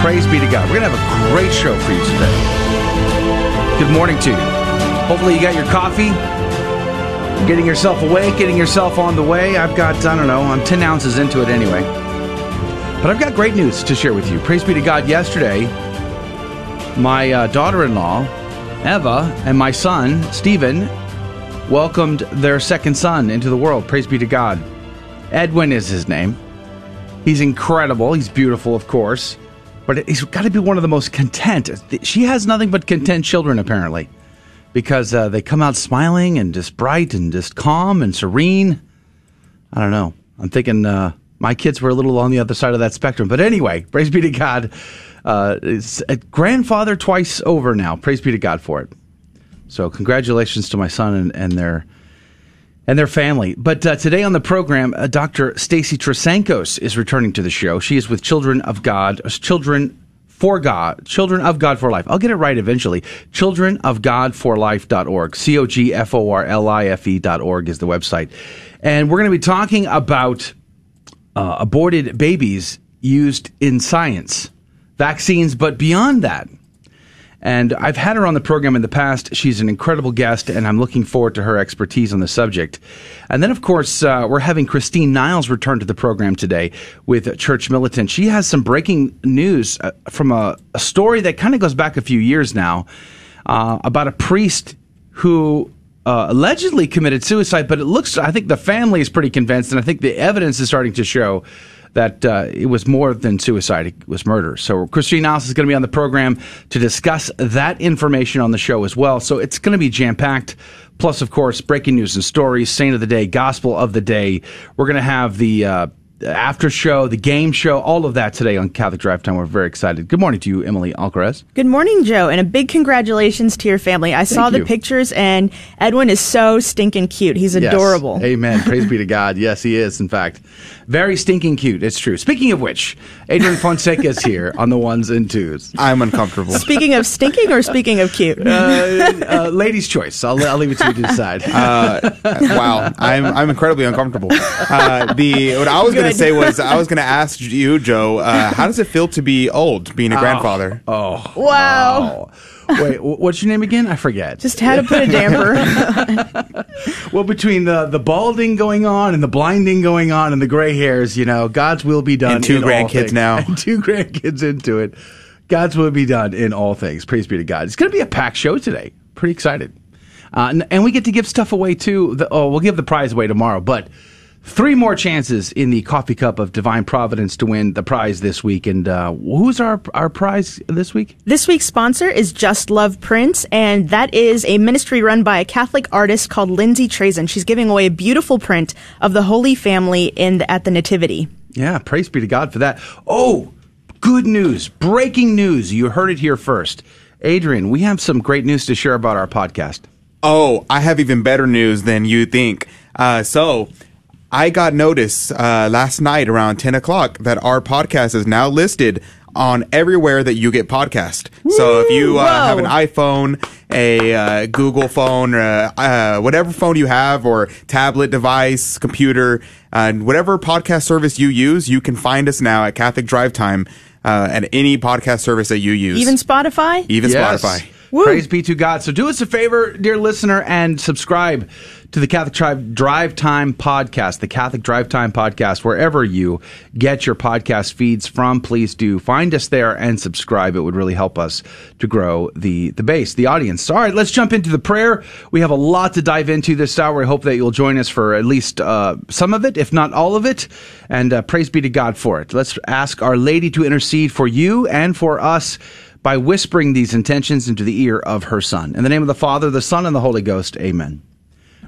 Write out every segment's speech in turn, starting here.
Praise be to God. We're going to have a great show for you today. Good morning to you. Hopefully, you got your coffee, getting yourself awake, getting yourself on the way. I've got, I don't know, I'm 10 ounces into it anyway. But I've got great news to share with you. Praise be to God. Yesterday, my uh, daughter in law, Eva, and my son, Stephen, welcomed their second son into the world. Praise be to God. Edwin is his name. He's incredible. He's beautiful, of course. But he's got to be one of the most content. She has nothing but content children, apparently, because uh, they come out smiling and just bright and just calm and serene. I don't know. I'm thinking uh, my kids were a little on the other side of that spectrum. But anyway, praise be to God. Uh, it's a grandfather twice over now. Praise be to God for it. So congratulations to my son and, and their and their family. But uh, today on the program, uh, Dr. Stacy Trasancos is returning to the show. She is with Children of God, uh, Children for God, Children of God for Life. I'll get it right eventually. Children of God for Life.org. C O G F O R L I F E.org is the website. And we're going to be talking about uh, aborted babies used in science, vaccines, but beyond that. And I've had her on the program in the past. She's an incredible guest, and I'm looking forward to her expertise on the subject. And then, of course, uh, we're having Christine Niles return to the program today with Church Militant. She has some breaking news uh, from a, a, story that kind of goes back a few years now uh, about a priest who uh, allegedly committed suicide, but it looks, I think the family is pretty convinced, and I think the evidence is starting to show that uh, it was more than suicide, it was murder. So Christine Niles is going to be on the program to discuss that information on the show as well. So it's going to be jam packed. Plus, of course, breaking news and stories, saint of the day, gospel of the day. We're going to have the uh, after show, the game show, all of that today on Catholic Drive Time. We're very excited. Good morning to you, Emily Alcaraz. Good morning, Joe, and a big congratulations to your family. I Thank saw the pictures, and Edwin is so stinking cute. He's Yes. adorable. Amen. Praise be to God. Yes, he is, in fact. Very stinking cute. It's true. Speaking of which, Adrian Fonseca is here on the ones and twos. I'm uncomfortable. Speaking of stinking or speaking of cute? Uh, uh, ladies' choice. I'll, I'll leave it to you to decide. Uh, wow, I'm I'm incredibly uncomfortable. Uh, the what I was going to Good. say was I was going to ask you, Joe, uh, how does it feel to be old, being a grandfather? oh. wow. Wait, what's your name again? I forget. Just had to put a damper. well, between the, the balding going on and the blinding going on and the gray hairs, you know, God's will be done. And two in grandkids things. now. And two grandkids into it. God's will be done in all things. Praise be to God. It's going to be a packed show today. Pretty excited. Uh, and, and we get to give stuff away too. The, oh, we'll give the prize away tomorrow, but three more chances in the coffee cup of divine providence to win the prize this week. And uh, who's our our prize this week? This week's sponsor is Just Love Prints, and that is a ministry run by a Catholic artist called Lindsay Trazen. She's giving away a beautiful print of the Holy Family in the, at the Nativity. Yeah, praise be to God for that. Oh, good news. Breaking news. You heard it here first. Adrian, we have some great news to share about our podcast. Oh, I have even better news than you think. Uh, so, I got notice uh, last night around 10 o'clock that our podcast is now listed on everywhere that you get podcast. so, if you uh, have an iPhone, a uh, Google phone, uh, uh, whatever phone you have, or tablet device, computer, uh, whatever podcast service you use, you can find us now at Catholic Drive Time uh, at any podcast service that you use. Even Spotify? Even Yes. Spotify. Woo. Praise be to God. So do us a favor, dear listener, and subscribe to the Catholic Drive, Drive Time podcast, the Catholic Drive Time podcast, wherever you get your podcast feeds from. Please do find us there and subscribe. It would really help us to grow the, the base, the audience. All right, let's jump into the prayer. We have a lot to dive into this hour. I hope that you'll join us for at least uh, some of it, if not all of it. And uh, praise be to God for it. Let's ask Our Lady to intercede for you and for us by whispering these intentions into the ear of her Son. In the name of the Father, the Son, and the Holy Ghost, amen.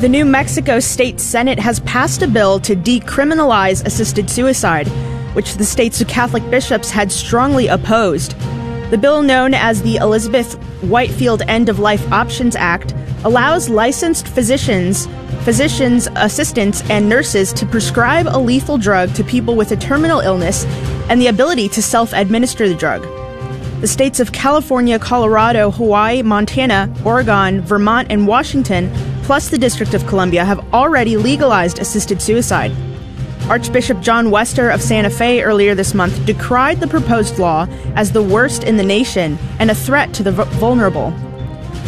The New Mexico State Senate has passed a bill to decriminalize assisted suicide, which the state's Catholic bishops had strongly opposed. The bill, known as the Elizabeth Whitefield End of Life Options Act, allows licensed physicians, physicians, assistants, and nurses to prescribe a lethal drug to people with a terminal illness and the ability to self administer the drug. The states of California, Colorado, Hawaii, Montana, Oregon, Vermont, and Washington, plus the District of Columbia, have already legalized assisted suicide. Archbishop John Wester of Santa Fe earlier this month decried the proposed law as the worst in the nation and a threat to the vulnerable.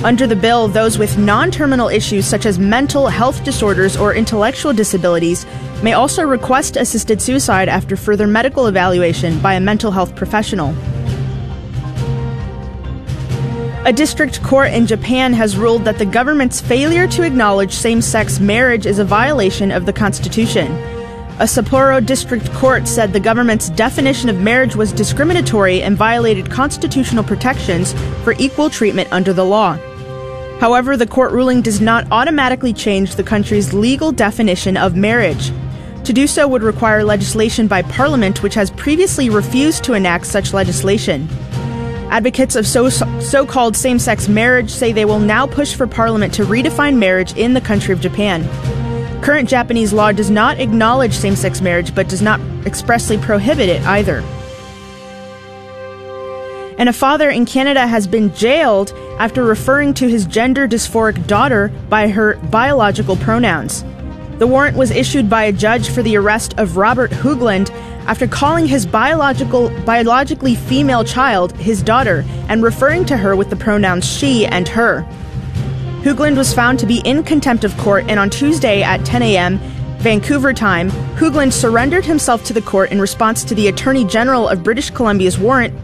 Under the bill, those with non terminal issues such as mental health disorders or intellectual disabilities may also request assisted suicide after further medical evaluation by a mental health professional. A district court in Japan has ruled that the government's failure to acknowledge same sex marriage is a violation of the Constitution. A Sapporo district court said the government's definition of marriage was discriminatory and violated constitutional protections for equal treatment under the law. However, the court ruling does not automatically change the country's legal definition of marriage. To do so would require legislation by Parliament, which has previously refused to enact such legislation. Advocates of so called same sex marriage say they will now push for Parliament to redefine marriage in the country of Japan. Current Japanese law does not acknowledge same sex marriage but does not expressly prohibit it either. And a father in Canada has been jailed after referring to his gender dysphoric daughter by her biological pronouns. The warrant was issued by a judge for the arrest of Robert Hoogland after calling his biological biologically female child his daughter and referring to her with the pronouns she and her. Hoogland was found to be in contempt of court, and on Tuesday at 10 a.m., Vancouver time, Hoogland surrendered himself to the court in response to the Attorney General of British Columbia's warrant,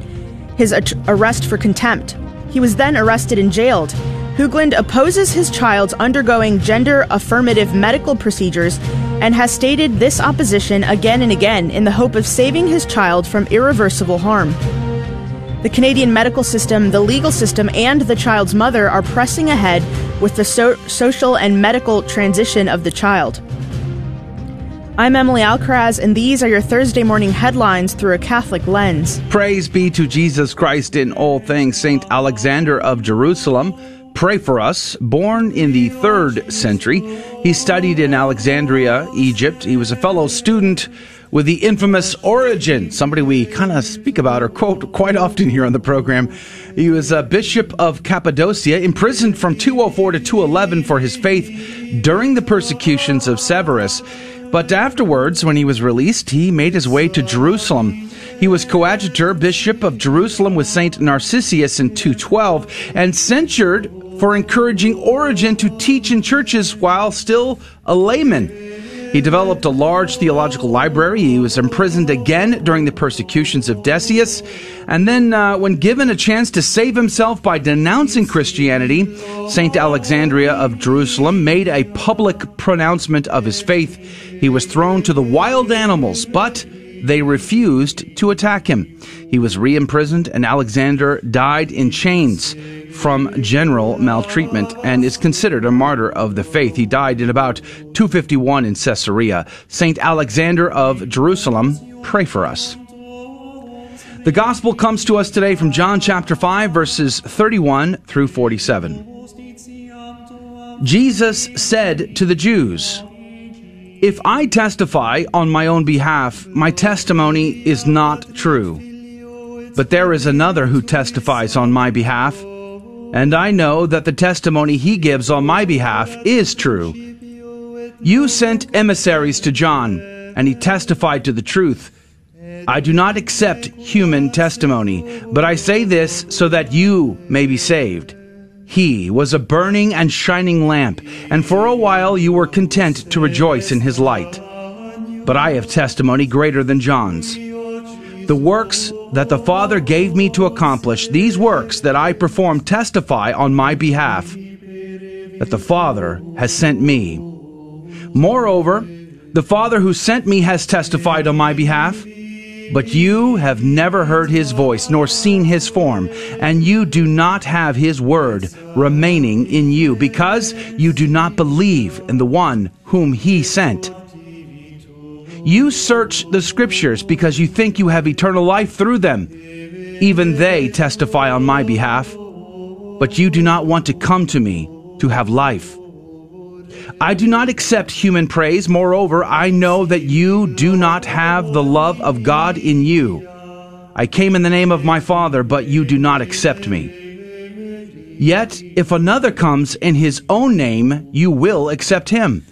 his at- arrest for contempt. He was then arrested and jailed. Hoogland opposes his child's undergoing gender affirmative medical procedures and has stated this opposition again and again in the hope of saving his child from irreversible harm. The Canadian medical system, the legal system, and the child's mother are pressing ahead with the so- social and medical transition of the child. I'm Emily Alcaraz, and these are your Thursday morning headlines through a Catholic lens. Praise be to Jesus Christ in all things. Saint Alexander of Jerusalem, pray for us. Born in the third century, he studied in Alexandria, Egypt. He was a fellow student with the infamous Origen, somebody we kind of speak about or quote quite often here on the program. He was a bishop of Cappadocia, imprisoned from 204 to 211 for his faith during the persecutions of Severus. But afterwards, when he was released, he made his way to Jerusalem. He was coadjutor, bishop of Jerusalem with Saint Narcissus in 212, and censured for encouraging Origen to teach in churches while still a layman. He developed a large theological library. He was imprisoned again during the persecutions of Decius. And then, uh, when given a chance to save himself by denouncing Christianity, St. Alexandria of Jerusalem made a public pronouncement of his faith. He was thrown to the wild animals, but they refused to attack him. He was re imprisoned, and Alexander died in chains from general maltreatment and is considered a martyr of the faith. He died in about 251 in Caesarea. St. Alexander of Jerusalem, pray for us. The gospel comes to us today from John chapter 5, verses 31 through 47. Jesus said to the Jews, If I testify on my own behalf, my testimony is not true. But there is another who testifies on my behalf and I know that the testimony he gives on my behalf is true. You sent emissaries to John, and he testified to the truth. I do not accept human testimony, but I say this so that you may be saved. He was a burning and shining lamp, and for a while you were content to rejoice in his light. But I have testimony greater than John's. The works that the Father gave me to accomplish, these works that I perform testify on my behalf that the Father has sent me. Moreover, the Father who sent me has testified on my behalf. But you have never heard his voice, nor seen his form, and you do not have his word remaining in you, because you do not believe in the one whom he sent. You search the scriptures because you think you have eternal life through them. Even they testify on my behalf. But you do not want to come to me to have life. I do not accept human praise. Moreover, I know that you do not have the love of God in you. I came in the name of my Father, but you do not accept me. Yet, if another comes in his own name, you will accept him.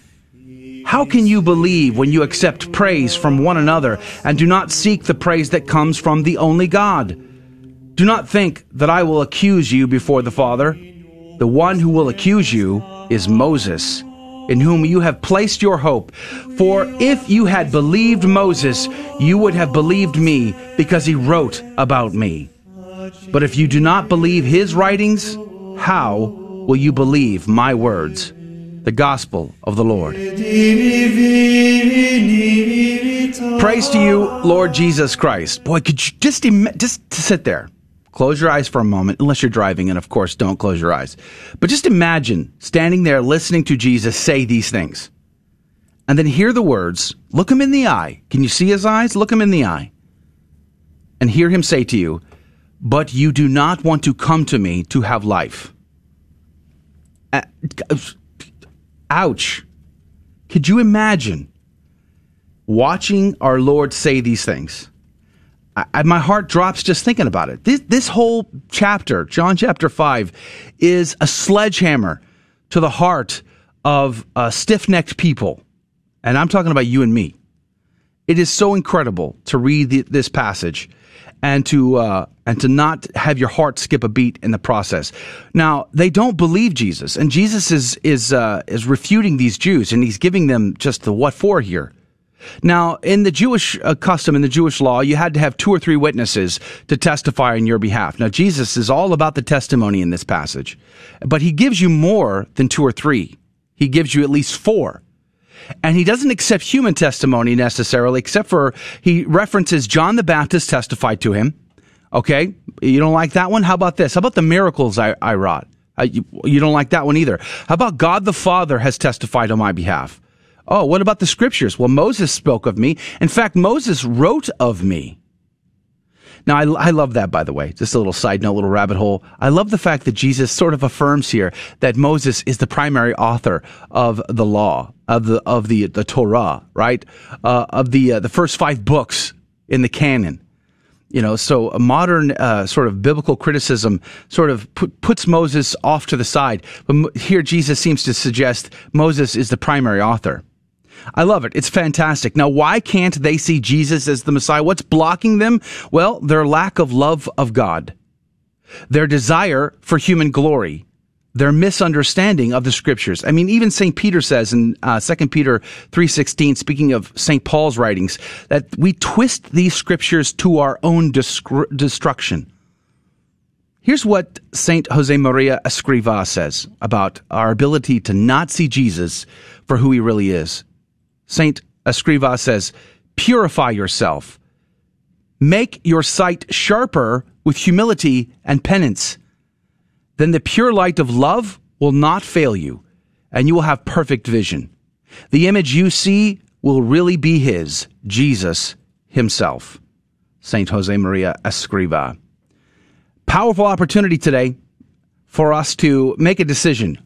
How can you believe when you accept praise from one another and do not seek the praise that comes from the only God? Do not think that I will accuse you before the Father. The one who will accuse you is Moses, in whom you have placed your hope. For if you had believed Moses, you would have believed me, because he wrote about me. But if you do not believe his writings, how will you believe my words? The Gospel of the Lord. Praise to you, Lord Jesus Christ. Boy, could you just Im- just sit there, close your eyes for a moment, unless you're driving, and of course, don't close your eyes. But just imagine standing there listening to Jesus say these things, and then hear the words. Look him in the eye. Can you see his eyes? Look him in the eye, and hear him say to you, "But you do not want to come to me to have life." Uh, Ouch. Could you imagine watching our Lord say these things? I, I, my heart drops just thinking about it. This, this whole chapter, John chapter 5, is a sledgehammer to the heart of uh, stiff necked people. And I'm talking about you and me. It is so incredible to read the, this passage and to uh, and to not have your heart skip a beat in the process. Now they don't believe Jesus, and Jesus is is uh, is refuting these Jews, and he's giving them just the what for here. Now, in the Jewish uh, custom, in the Jewish law, you had to have two or three witnesses to testify on your behalf. Now, Jesus is all about the testimony in this passage, but he gives you more than two or three. He gives you at least four. And he doesn't accept human testimony necessarily, except for he references John the Baptist testified to him. Okay. You don't like that one? How about this? How about the miracles I, I wrought? You, you don't like that one either. How about God the Father has testified on my behalf? Oh, what about the scriptures? Well, Moses spoke of me. In fact, Moses wrote of me. Now, I, I, love that, by the way. Just a little side note, little rabbit hole. I love the fact that Jesus sort of affirms here that Moses is the primary author of the law, of the, of the, the Torah, right? Uh, of the, uh, the first five books in the canon. You know, so a modern uh, sort of biblical criticism sort of put, puts Moses off to the side. But here Jesus seems to suggest Moses is the primary author. I love it. It's fantastic. Now, why can't they see Jesus as the Messiah? What's blocking them? Well, their lack of love of God, their desire for human glory, their misunderstanding of the scriptures. I mean, even St. Peter says in uh, 2 Peter 3.16, speaking of St. Paul's writings, that we twist these scriptures to our own destruction. Here's what St. Jose Maria Escriva says about our ability to not see Jesus for who he really is. Saint Escriva says, purify yourself. Make your sight sharper with humility and penance. Then the pure light of love will not fail you, and you will have perfect vision. The image you see will really be His, Jesus Himself. St. Jose Maria Escriva. Powerful opportunity today for us to make a decision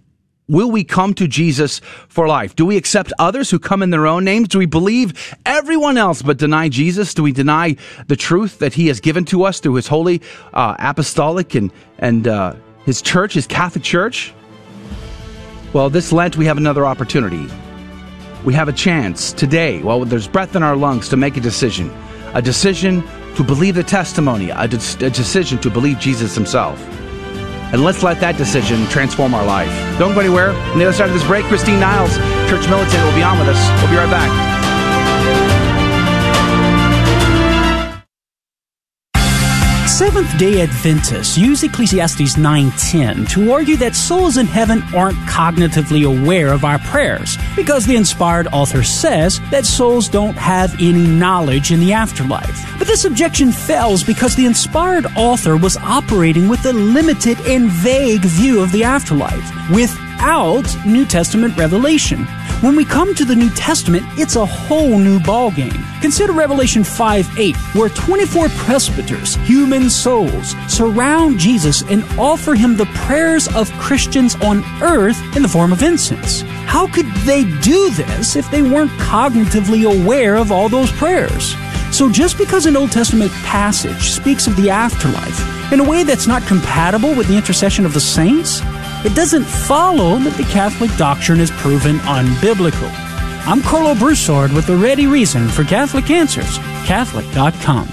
Will we come to Jesus for life? Do we accept others who come in their own names? Do we believe everyone else but deny Jesus? Do we deny the truth that he has given to us through his holy uh, apostolic and, and uh, his church, his Catholic church? Well, this Lent, we have another opportunity. We have a chance today, while there's breath in our lungs, to make a decision. A decision to believe the testimony, a, de- a decision to believe Jesus himself. And let's let that decision transform our life. Don't go anywhere. On the other side of this break, Christine Niles, church militant, will be on with us. We'll be right back. Seventh-day Adventists use Ecclesiastes 9:10 to argue that souls in heaven aren't cognitively aware of our prayers because the inspired author says that souls don't have any knowledge in the afterlife. But this objection fails because the inspired author was operating with a limited and vague view of the afterlife without New Testament revelation. When we come to the New Testament, it's a whole new ballgame. Consider Revelation 5 8, where 24 presbyters, human souls, surround Jesus and offer him the prayers of Christians on earth in the form of incense. How could they do this if they weren't cognitively aware of all those prayers? So, just because an Old Testament passage speaks of the afterlife in a way that's not compatible with the intercession of the saints, it doesn't follow that the Catholic doctrine is proven unbiblical. I'm Karlo Broussard with the ready reason for Catholic Answers, Catholic.com.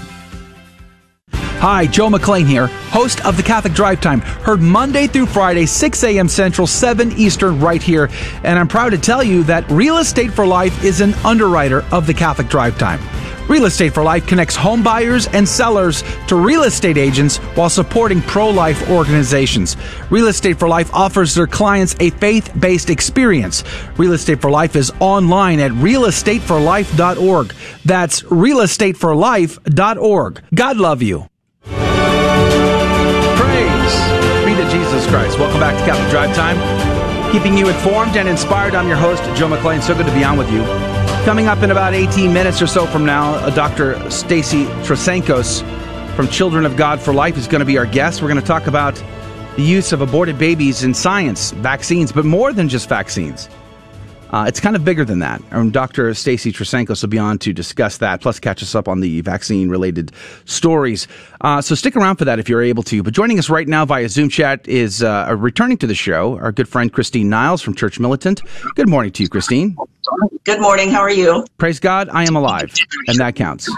Hi, Joe McClain here, host of the Catholic Drive Time, heard Monday through Friday, 6 a.m. Central, 7 Eastern, right here. And I'm proud to tell you that Real Estate for Life is an underwriter of the Catholic Drive Time. Real Estate for Life connects home buyers and sellers to real estate agents while supporting pro life organizations. Real Estate for Life offers their clients a faith based experience. Real Estate for Life is online at realestateforlife.org. That's realestateforlife.org. God love you. Praise be to Jesus Christ. Welcome back to Catholic Drive Time. Keeping you informed and inspired. I'm your host, Joe McClain. So good to be on with you. Coming up in about 18 minutes or so from now, uh, Dr. Stacy Trasancos from Children of God for Life is going to be our guest. We're going to talk about the use of aborted babies in science, vaccines, but more than just vaccines. Uh, it's kind of bigger than that. And Dr. Stacy Trasancos will be on to discuss that, plus catch us up on the vaccine related stories. Uh, so stick around for that if you're able to. But joining us right now via Zoom chat is uh, returning to the show, our good friend Christine Niles from Church Militant. Good morning to you, Christine. Good morning. How are you? Praise God, I am alive, and that counts.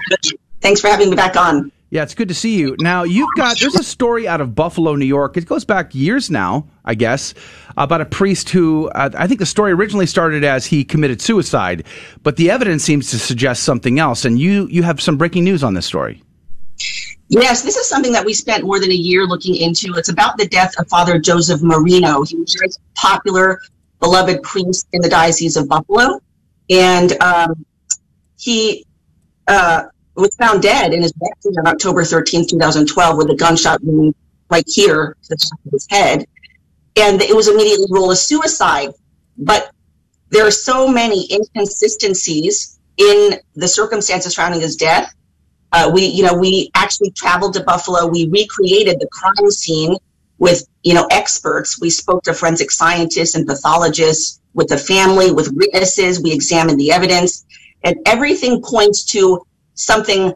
Thanks for having me back on. Yeah, it's good to see you. Now, you've got, there's a story out of Buffalo, New York. It goes back years now, I guess, about a priest who, uh, I think the story originally started as he committed suicide, but the evidence seems to suggest something else. And you, you have some breaking news on this story. Yes, this is something that we spent more than a year looking into. It's about the death of Father Joseph Marino. He was a very popular, beloved priest in the Diocese of Buffalo. And um, he, uh, was found dead in his bedroom on October 13, 2012, with a gunshot wound right here to the top of his head. And it was immediately ruled a suicide. But there are so many inconsistencies in the circumstances surrounding his death. Uh, we, you know, we actually traveled to Buffalo. We recreated the crime scene with, you know, experts. We spoke to forensic scientists and pathologists, with the family, with witnesses. We examined the evidence, and everything points to something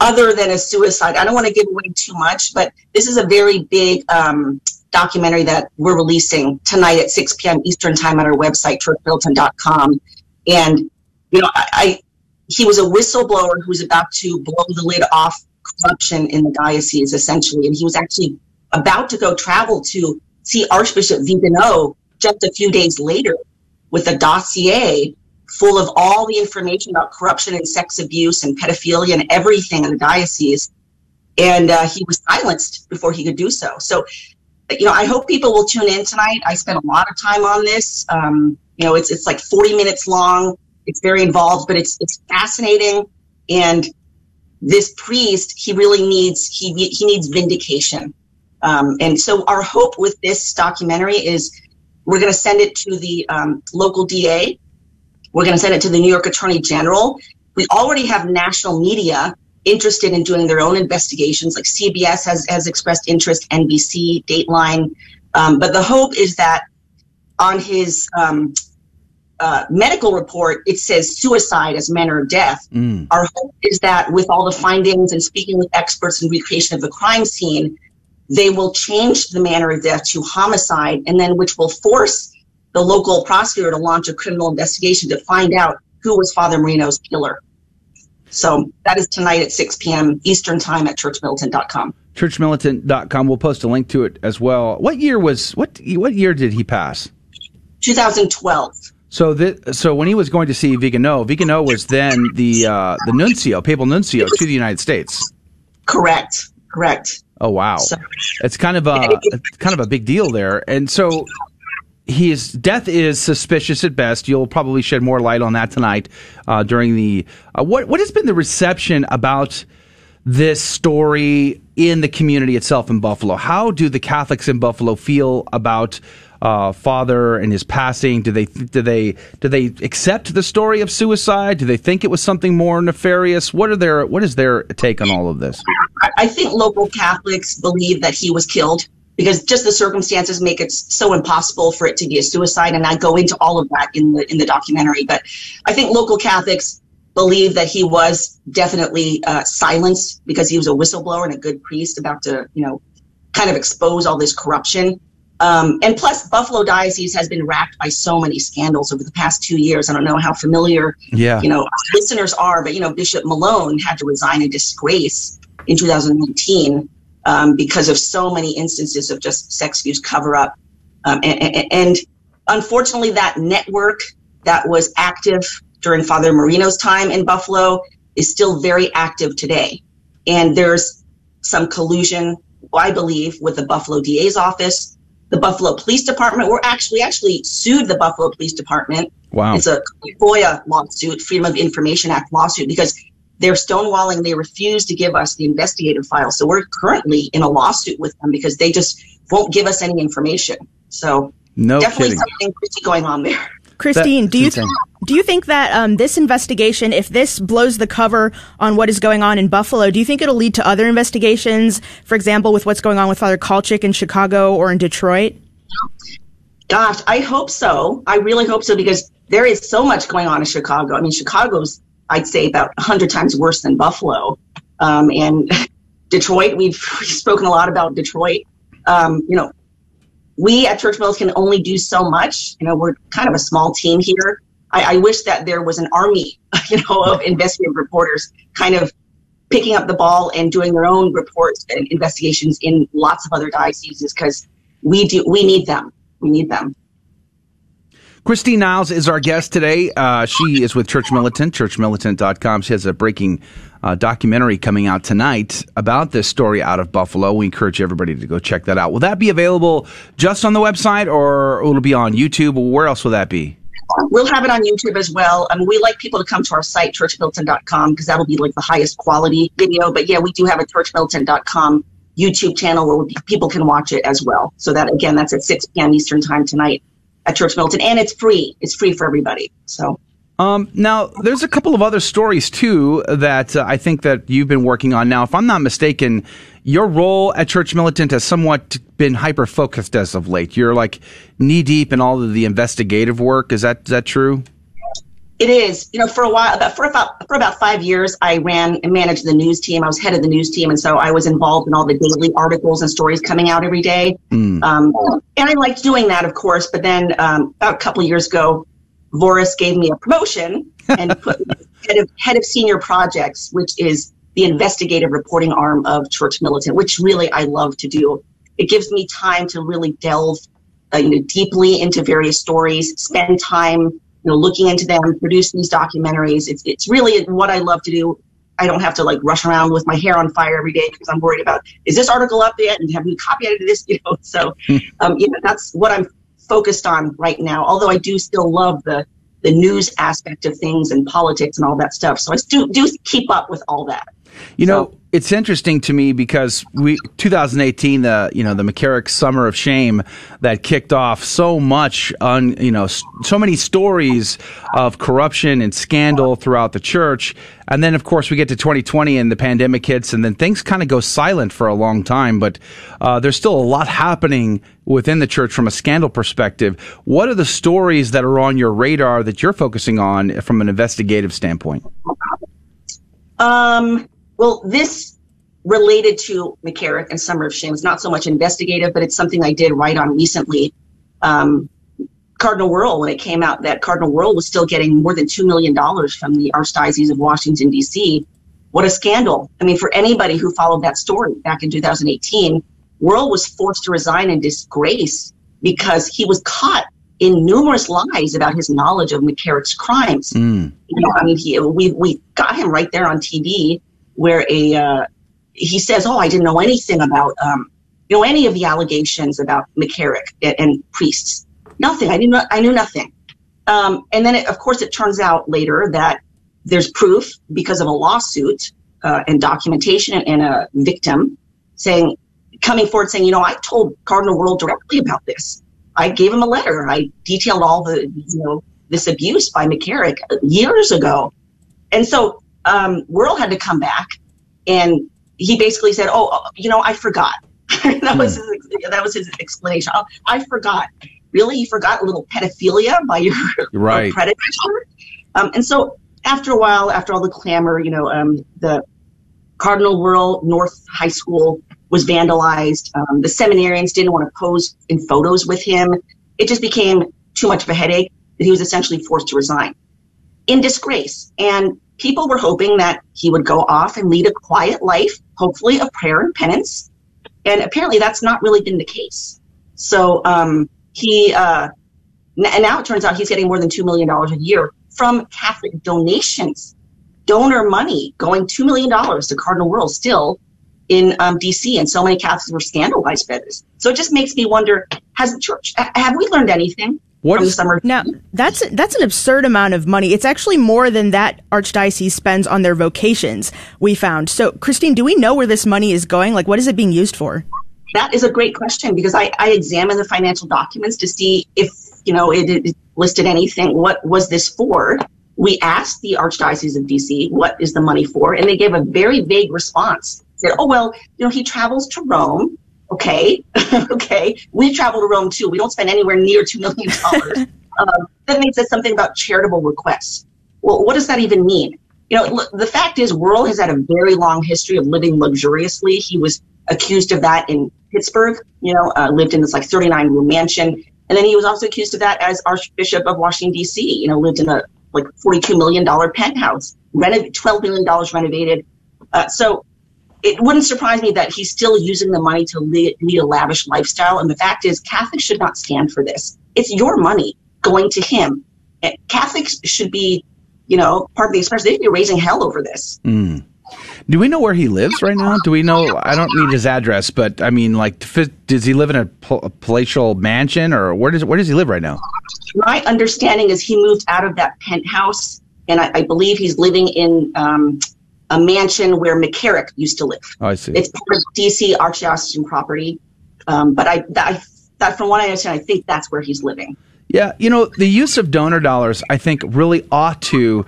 other than a suicide. I don't want to give away too much, but this is a very big um, documentary that we're releasing tonight at 6 p.m. Eastern Time on our website, churchmilitant.com. And, you know, I, I he was a whistleblower who was about to blow the lid off corruption in the diocese, essentially. And he was actually about to go travel to see Archbishop Vigano just a few days later with a dossier full of all the information about corruption and sex abuse and pedophilia and everything in the diocese. And uh, he was silenced before he could do so. So, you know, I hope people will tune in tonight. I spent a lot of time on this. Um, you know, it's it's like 40 minutes long. It's very involved, but it's it's fascinating. And this priest, he really needs he he needs vindication. Um, and so, our hope with this documentary is we're going to send it to the um, local DA we're going to send it to the New York Attorney General. We already have national media interested in doing their own investigations, like CBS has, has expressed interest, NBC, Dateline. Um, but the hope is that on his um, uh, medical report, it says suicide as manner of death. Mm. Our hope is that with all the findings and speaking with experts and recreation of the crime scene, they will change the manner of death to homicide, and then which will force the local prosecutor to launch a criminal investigation to find out who was Father Marino's killer. So that is tonight at 6 p.m. Eastern Time at churchmilitant.com. churchmilitant.com. We'll post a link to it as well. What year was what what year did he pass? 2012. So that so when he was going to see Vigano, Vigano was then the uh, the nuncio, papal nuncio to the United States. Correct. Correct. Oh wow, So- it's kind of a it's kind of a big deal there. And so his death is suspicious at best. You'll probably shed more light on that tonight uh, during the uh, what what has been the reception about this story in the community itself in Buffalo. How do the Catholics in Buffalo feel about uh, Father and his passing? Do they do they do they accept the story of suicide? Do they think it was something more nefarious? What are their what is their take on all of this? I- I think local Catholics believe that he was killed because just the circumstances make it so impossible for it to be a suicide. And I go into all of that in the in the documentary. But I think local Catholics believe that he was definitely uh, silenced because he was a whistleblower and a good priest about to, you know, kind of expose all this corruption. Um, and plus, Buffalo Diocese has been racked by so many scandals over the past two years. I don't know how familiar Yeah. you know, listeners are, but you know, Bishop Malone had to resign in disgrace in 2019 um, because of so many instances of just sex abuse cover up. Um, and, and, unfortunately, that network that was active during Father Marino's time in Buffalo is still very active today. And there's some collusion, I believe, with the Buffalo DA's office, the Buffalo Police Department. We're actually actually sued the Buffalo Police Department Wow. it's a FOIA lawsuit, Freedom of Information Act lawsuit, because they're stonewalling. They refuse to give us the investigative file. So we're currently in a lawsuit with them because they just won't give us any information. So No definitely kidding. something crazy going on there. Christine, That's do you insane. do you think that um, this investigation, if this blows the cover on what is going on in Buffalo, do you think it'll lead to other investigations? For example, with what's going on with Father Kalchik in Chicago or in Detroit? Gosh, I hope so. I really hope so because there is so much going on in Chicago. I mean, Chicago's, I'd say, about 100 times worse than Buffalo. Um, and Detroit, we've, spoken a lot about Detroit. Um, you know, we at Church Mills can only do so much. You know, we're kind of a small team here. I, I wish that there was an army, you know, of investigative reporters kind of picking up the ball and doing their own reports and investigations in lots of other dioceses because we do we need them. We need them. Christine Niles is our guest today. Uh, she is with Church Militant, churchmilitant.com. She has a breaking uh, documentary coming out tonight about this story out of Buffalo. We encourage everybody to go check that out. Will that be available just on the website or will it be on YouTube? Where else will that be? We'll have it on YouTube as well. Um, we like people to come to our site, churchmilitant.com, because that'll be like the highest quality video. But yeah, we do have a churchmilitant.com YouTube channel where people can watch it as well. So that, again, that's at 6 p.m. Eastern time tonight at Church Militant. And it's free. It's free for everybody. So Um, now, there's a couple of other stories too that uh, I think that you've been working on. Now, if I'm not mistaken, your role at Church Militant has somewhat been hyper focused as of late. You're like knee deep in all of the investigative work. Is that is that true? It is. You know, for a while, about for about for about five years, I ran and managed the news team. I was head of the news team, and so I was involved in all the daily articles and stories coming out every day. Um, and I liked doing that, of course. But then um, about a couple of years ago, Voris gave me a promotion and put me head of head of senior projects, which is the investigative reporting arm of Church Militant, which really I love to do. It gives me time to really delve uh, you know, deeply into various stories, spend time, know, looking into them, produce these documentaries. It's, it's really what I love to do. I don't have to like rush around with my hair on fire every day because I'm worried about, is this article up yet? And have we copy edited this? You know, so, um, you know, that's what I'm focused on right now. Although I do still love the, the news aspect of things and politics and all that stuff. So I do, do keep up with all that. You know, it's interesting to me because we 2018, the you know the McCarrick Summer of Shame that kicked off so much on you know so many stories of corruption and scandal throughout the church, and then of course we get to 2020 and the pandemic hits, and then things kind of go silent for a long time. But uh, there's still a lot happening within the church from a scandal perspective. What are the stories that are on your radar that you're focusing on from an investigative standpoint? Um, well, this related to McCarrick and Summer of Shame. It's not so much investigative, but it's something I did write on recently. Um, Cardinal Wuerl, when it came out that Cardinal Wuerl was still getting more than $2 million from the Archdiocese of Washington, D.C., what a scandal. I mean, for anybody who followed that story back in 2018, Wuerl was forced to resign in disgrace because he was caught in numerous lies about his knowledge of McCarrick's crimes. Mm. You know, I mean, he, we, we got him right there on TV where a, uh, he says, oh, I didn't know anything about, um, you know, any of the allegations about McCarrick and, and priests. Nothing. I knew, no, I knew nothing. Um, and then, it, of course, it turns out later that there's proof because of a lawsuit uh, and documentation and, and a victim saying, coming forward saying, you know, I told Cardinal Wuerl directly about this. I gave him a letter. I detailed all the, you know, this abuse by McCarrick years ago. And so um, Wuerl had to come back and he basically said, oh, you know, I forgot. that was his, that was his explanation. Oh, I forgot. Really, you forgot a little pedophilia by your right. predator. Um, and so after a while, after all the clamor, you know, um, the Cardinal Wuerl North High School was vandalized. Um, the seminarians didn't want to pose in photos with him. It just became too much of a headache that he was essentially forced to resign in disgrace. And people were hoping that he would go off and lead a quiet life, hopefully of prayer and penance. And apparently that's not really been the case. So um, he, uh, and now it turns out he's getting more than $2 million a year from Catholic donations, donor money going $2 million to Cardinal Wuerl still in um, DC. And so many Catholics were scandalized by this. So it just makes me wonder, has the church, have we learned anything? What from is- the summer? Now, that's that's an absurd amount of money. It's actually more than that archdiocese spends on their vocations. We found. So, Christine, do we know where this money is going? Like, what is it being used for? That is a great question because I, I examined the financial documents to see if you know it, it listed anything. What was this for? We asked the Archdiocese of DC what is the money for, and they gave a very vague response. Said, "Oh well, you know, he travels to Rome. Okay, okay, we travel to Rome too. We don't spend anywhere near two million dollars." um, then they said something about charitable requests. Well, what does that even mean? You know, look, the fact is, Wuerl has had a very long history of living luxuriously. He was accused of that in Pittsburgh. You know, uh, lived in this like 39 room mansion, and then he was also accused of that as Archbishop of Washington D.C. You know, lived in a like 42 million dollar penthouse, renov- 12 million dollars renovated. Uh, so it wouldn't surprise me that he's still using the money to lead, lead a lavish lifestyle. And the fact is, Catholics should not stand for this. It's your money going to him. And Catholics should be, you know, part of the expression. They should be raising hell over this. Mm. Do we know where he lives right now? Do we know? I don't need his address, but I mean, like, does he live in a, pal- a palatial mansion, or where does where does he live right now? My understanding is he moved out of that penthouse, and I, I believe he's living in um, a mansion where McCarrick used to live. Oh, I see. It's part of DC Archdiocesan property, um, but I, that, that, from what I understand, I think that's where he's living. Yeah, you know, the use of donor dollars, I think, really ought to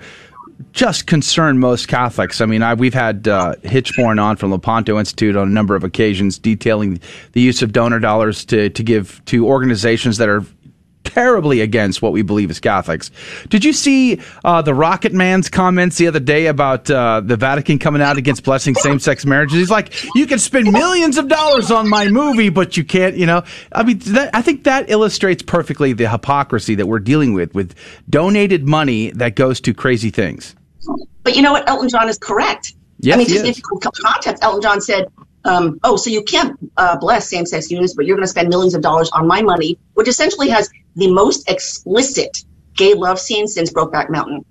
just concern most Catholics. I mean, I, we've had uh, Hichborn on from Lepanto Institute on a number of occasions detailing the use of donor dollars to, to give to organizations that are terribly against what we believe as Catholics. Did you see uh, the Rocket Man's comments the other day about uh, the Vatican coming out against blessing same-sex marriages? He's like, "You can spend millions of dollars on my movie, but you can't." You know, I mean, that, I think that illustrates perfectly the hypocrisy that we're dealing with with donated money that goes to crazy things. But you know what? Elton John is correct. Yes, I mean, just if you context, Elton John said, um, "Oh, so you can't uh, bless same-sex unions, but you're going to spend millions of dollars on my money," which essentially has the most explicit gay love scene since Brokeback Mountain.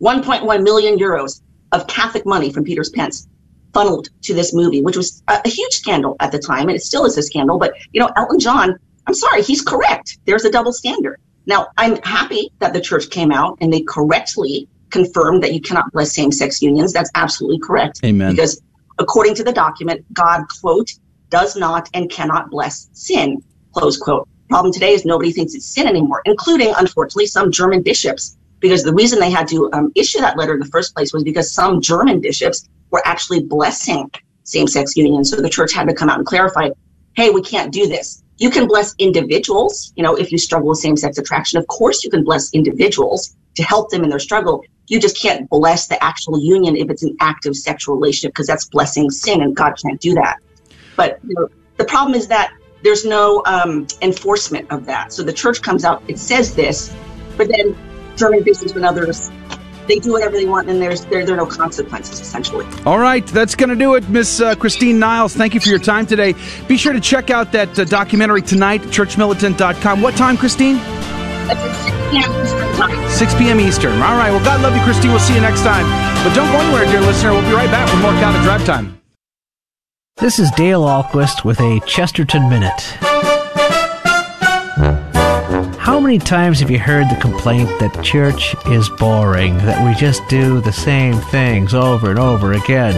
1.1 million euros of Catholic money from Peter's Pence funneled to this movie, which was a, a huge scandal at the time, and it still is a scandal. But you know, Elton John, I'm sorry, he's correct. There's a double standard. Now, I'm happy that the church came out and they correctly confirmed that you cannot bless same-sex unions. That's absolutely correct. Amen. Because according to the document, God, quote, does not and cannot bless sin, close quote. Problem today is nobody thinks it's sin anymore, including, unfortunately, some German bishops. Because the reason they had to um, issue that letter in the first place was because some German bishops were actually blessing same-sex unions. So the church had to come out and clarify, hey, we can't do this. You can bless individuals, you know, if you struggle with same-sex attraction. Of course you can bless individuals to help them in their struggle. You just can't bless the actual union if it's an active sexual relationship because that's blessing sin and God can't do that. But you know, the problem is that there's no um, enforcement of that. So the church comes out, it says this, but then German bishops and others they do whatever they want, and there's there, there are no consequences essentially. All right, that's going to do it, Miss uh, Christine Niles. Thank you for your time today. Be sure to check out that uh, documentary tonight, churchmilitant.com. What time, Christine? That's 6 p.m. Eastern time. 6 p.m. Eastern. All right. Well, God love you, Christine. We'll see you next time. But don't go anywhere, dear listener. We'll be right back with more Catholic Drive Time. This is Dale Ahlquist with a Chesterton Minute. How many times have you heard the complaint that church is boring, that we just do the same things over and over again?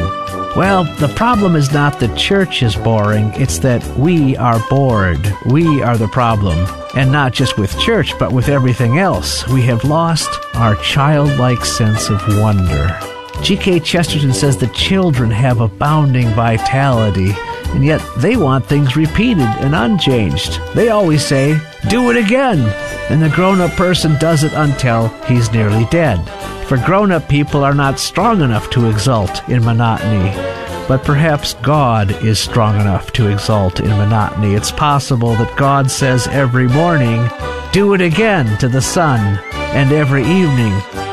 Well, the problem is not that church is boring, it's that we are bored. We are the problem. And not just with church, but with everything else. We have lost our childlike sense of wonder. G.K. Chesterton says that children have abounding vitality, and yet they want things repeated and unchanged. They always say, Do it again! And the grown up person does it until he's nearly dead. For grown up people are not strong enough to exult in monotony. But perhaps God is strong enough to exult in monotony. It's possible that God says every morning, Do it again to the sun, and every evening,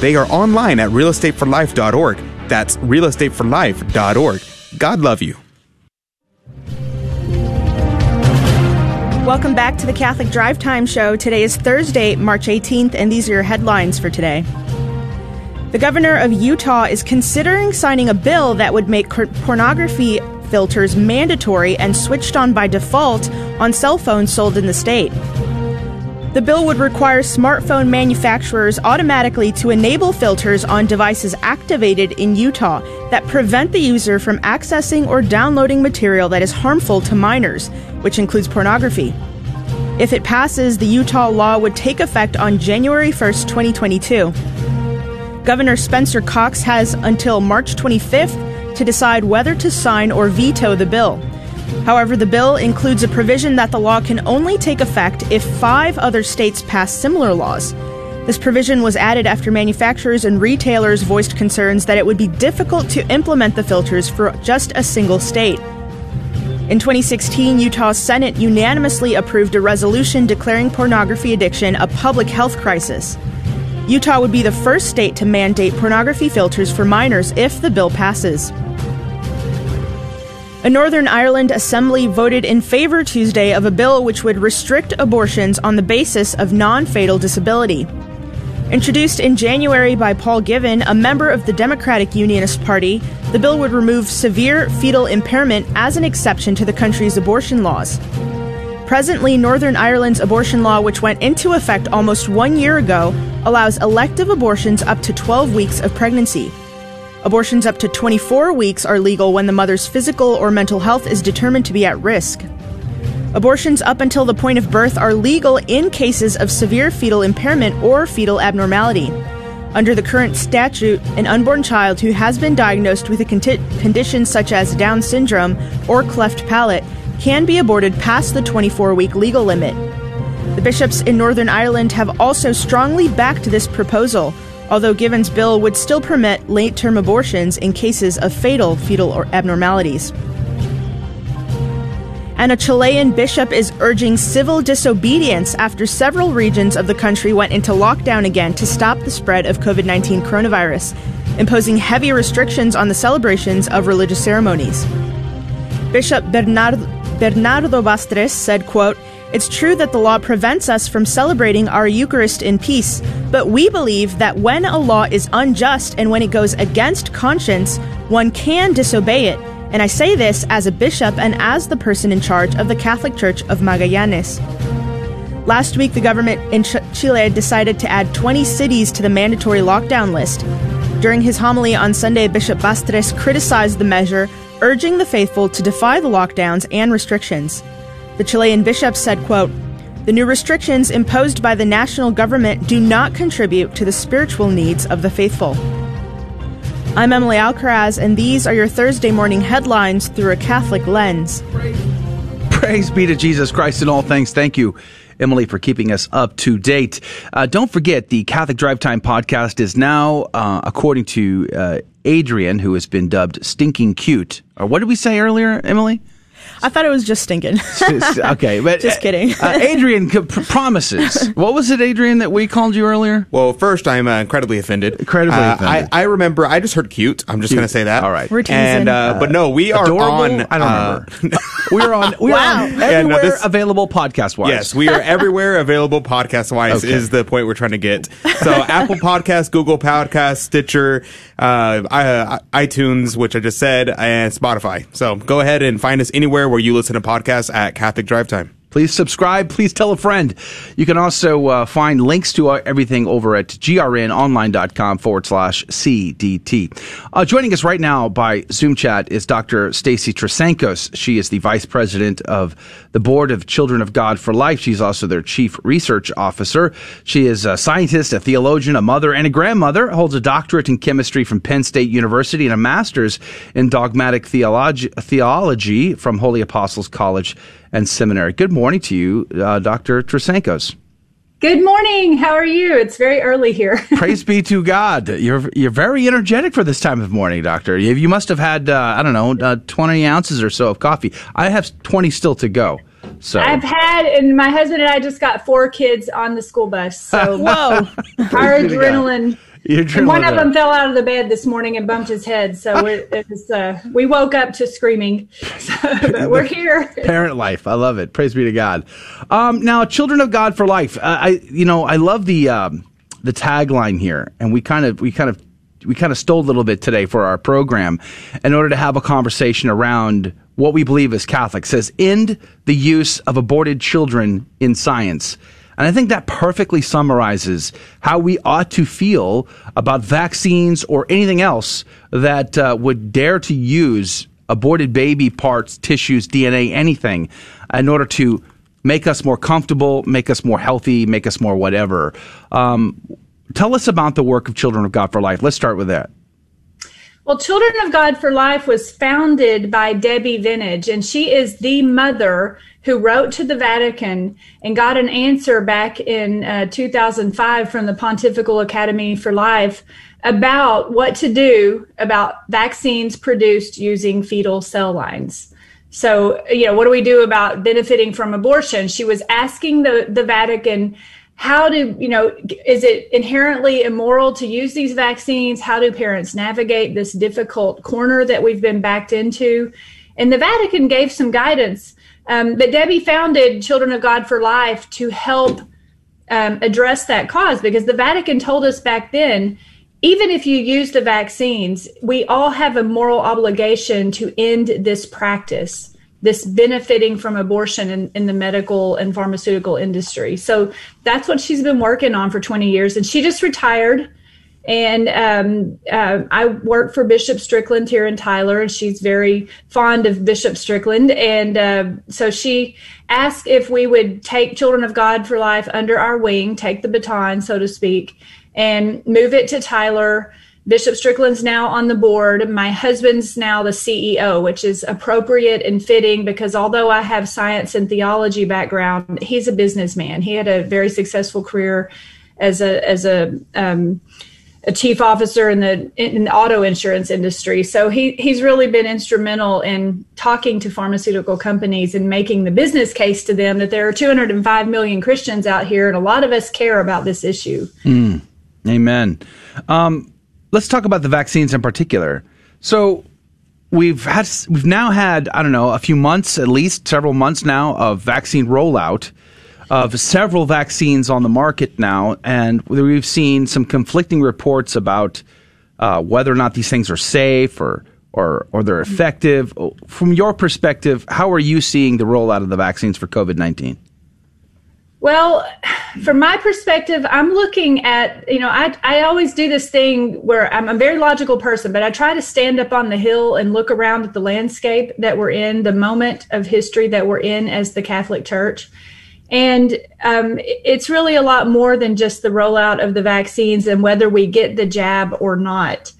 They are online at realestateforlife.org. That's realestateforlife.org. God love you. Welcome back to the Catholic Drive Time Show. Today is Thursday, March 18th, and these are your headlines for today. The governor of Utah is considering signing a bill that would make pornography filters mandatory and switched on by default on cell phones sold in the state. The bill would require smartphone manufacturers automatically to enable filters on devices activated in Utah that prevent the user from accessing or downloading material that is harmful to minors, which includes pornography. If it passes, the Utah law would take effect on January 1, 2022. Governor Spencer Cox has until March 25th to decide whether to sign or veto the bill. However, the bill includes a provision that the law can only take effect if five other states pass similar laws. This provision was added after manufacturers and retailers voiced concerns that it would be difficult to implement the filters for just a single state. In 2016, Utah's Senate unanimously approved a resolution declaring pornography addiction a public health crisis. Utah would be the first state to mandate pornography filters for minors if the bill passes. A Northern Ireland assembly voted in favor Tuesday of a bill which would restrict abortions on the basis of non fatal disability. Introduced in January by Paul Givan, a member of the Democratic Unionist Party, the bill would remove severe fetal impairment as an exception to the country's abortion laws. Presently, Northern Ireland's abortion law, which went into effect almost one year ago, allows elective abortions up to 12 weeks of pregnancy. Abortions up to 24 weeks are legal when the mother's physical or mental health is determined to be at risk. Abortions up until the point of birth are legal in cases of severe fetal impairment or fetal abnormality. Under the current statute, an unborn child who has been diagnosed with a condition such as Down syndrome or cleft palate can be aborted past the 24 week legal limit. The bishops in Northern Ireland have also strongly backed this proposal, although Givens' bill would still permit late term abortions in cases of fatal fetal abnormalities. And a Chilean bishop is urging civil disobedience after several regions of the country went into lockdown again to stop the spread of COVID 19 coronavirus, imposing heavy restrictions on the celebrations of religious ceremonies. Bishop Bernardo, Bernardo Bastres said, quote, it's true that the law prevents us from celebrating our Eucharist in peace, but we believe that when a law is unjust and when it goes against conscience, one can disobey it. And I say this as a bishop and as the person in charge of the Catholic Church of Magallanes. Last week, the government in Ch- Chile decided to add 20 cities to the mandatory lockdown list. During his homily on Sunday, Bishop Bastres criticized the measure, urging the faithful to defy the lockdowns and restrictions. The Chilean bishop said, quote, The new restrictions imposed by the national government do not contribute to the spiritual needs of the faithful. I'm Emily Alcaraz, and these are your Thursday morning headlines through a Catholic lens. Praise be to Jesus Christ in all things. Thank you, Emily, for keeping us up to date. Uh, don't forget, the Catholic Drive Time podcast is now, uh, according to uh, Adrian, who has been dubbed Stinking Cute. Or what did we say earlier, Emily? I thought it was just stinking. okay, but Just kidding. uh, Adrian c- promises. What was it, Adrian, that we called you earlier? Well, first, I'm uh, incredibly offended. Incredibly Uh, offended. I, I remember. I just heard cute. I'm just going to say that. All right. We're teasing. And uh, but no, we are Adorable? on. I don't uh, remember. we're on. We're Wow. on Yeah, no, everywhere this- available podcast wise. Yes, we are everywhere available podcast wise Okay. is the point we're trying to get. So Apple Podcast, Google Podcast, Stitcher, uh, uh, iTunes, which I just said, and Spotify. So go ahead and find us anywhere where you listen to podcasts at Catholic Drive Time. Please subscribe. Please tell a friend. You can also uh, find links to uh, everything over at grnonline.com forward slash CDT. Uh, joining us right now by Zoom chat is Dr. Stacy Trasancos. She is the vice president of the board of Children of God for Life. She's also their chief research officer. She is a scientist, a theologian, a mother, and a grandmother. Holds a doctorate in chemistry from Penn State University and a master's in dogmatic theology, theology from Holy Apostles College and Seminary. Good morning to you, uh, Dr. Trasancos. Good morning. How are you? It's very early here. Praise be to God. You're you're very energetic for this time of morning, Doctor. You, you must have had uh, I don't know uh, twenty ounces or so of coffee. I have twenty still to go. So I've had, and my husband and I just got four kids on the school bus. So Whoa. our adrenaline. One of them fell out of the bed this morning and bumped his head. So it was, uh, we woke up to screaming. So, but we're here. parent life. I love it. Praise be to God. Um, now, children of God for life. Uh, I, you know, I love the um, the tagline here, and we kind of we kind of we kind of stole a little bit today for our program in order to have a conversation around what we believe as Catholics. It says end the use of aborted children in science. And I think that perfectly summarizes how we ought to feel about vaccines or anything else that uh, would dare to use aborted baby parts, tissues, DNA, anything in order to make us more comfortable, make us more healthy, make us more whatever. Um, tell us about the work of Children of God for Life. Let's start with that. Well, Children of God for Life was founded by Debbie Vinnedge, and she is the mother who wrote to the Vatican and got an answer back in uh, 2005 from the Pontifical Academy for Life about what to do about vaccines produced using fetal cell lines. So, you know, what do we do about benefiting from abortion? She was asking the, the Vatican, how do, you know, is it inherently immoral to use these vaccines? How do parents navigate this difficult corner that we've been backed into? And the Vatican gave some guidance. Um, but Debbie founded Children of God for Life to help um, address that cause because the Vatican told us back then even if you use the vaccines, we all have a moral obligation to end this practice, this benefiting from abortion in, in the medical and pharmaceutical industry. So that's what she's been working on for 20 years. And she just retired. And um, uh, I work for Bishop Strickland here in Tyler, and she's very fond of Bishop Strickland. And uh, so she asked if we would take Children of God for Life under our wing, take the baton, so to speak, and move it to Tyler. Bishop Strickland's now on the board. My husband's now the CEO, which is appropriate and fitting because although I have science and theology background, he's a businessman. He had a very successful career as a as a um, a chief officer in the in the auto insurance industry. So he he's really been instrumental in talking to pharmaceutical companies and making the business case to them that there are 205 million Christians out here, and a lot of us care about this issue. Amen. Um, let's talk about the vaccines in particular. So we've had we've now had I don't know a few months at least several months now of vaccine rollout of several vaccines on the market now, and we've seen some conflicting reports about uh, whether or not these things are safe or or or they're effective. From your perspective, how are you seeing the rollout of the vaccines for COVID nineteen? Well, from my perspective, I'm looking at, you know, I, I always do this thing where I'm a very logical person, but I try to stand up on the hill and look around at the landscape that we're in, the moment of history that we're in as the Catholic Church. And um, it's really a lot more than just the rollout of the vaccines and whether we get the jab or not.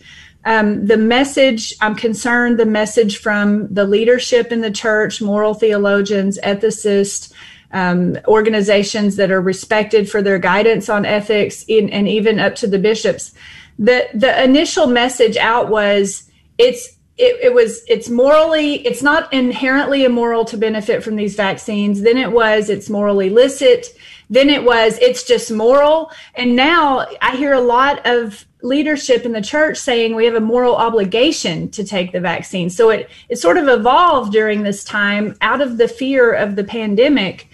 Um, the message, I'm concerned, the message from the leadership in the church, moral theologians, ethicists, um, organizations that are respected for their guidance on ethics, in, and even up to the bishops. The the initial message out was it's it, it, was it's morally it's not inherently immoral to benefit from these vaccines. Then it was it's morally licit. Then it was it's just moral. And now i hear a lot of leadership in the church saying we have a moral obligation to take the vaccine. So it it sort of evolved during this time out of the fear of the pandemic.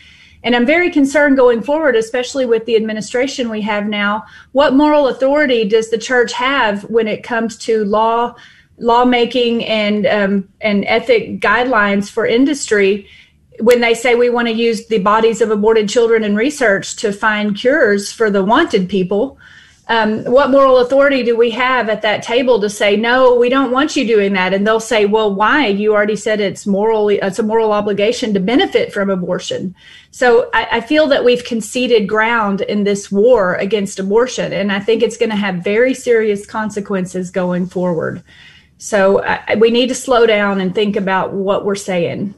And I'm very concerned going forward, especially with the administration we have now. What moral authority does the church have when it comes to law lawmaking and um, and ethic guidelines for industry when they say we want to use the bodies of aborted children in research to find cures for the wanted people um, what moral authority do we have at that table to say no we don't want you doing that and they'll say well why? You already said it's morally it's a moral obligation to benefit from abortion. So I, I feel that we've conceded ground in this war against abortion and i think it's going to have very serious consequences going forward so uh, we need to slow down and think about what we're saying.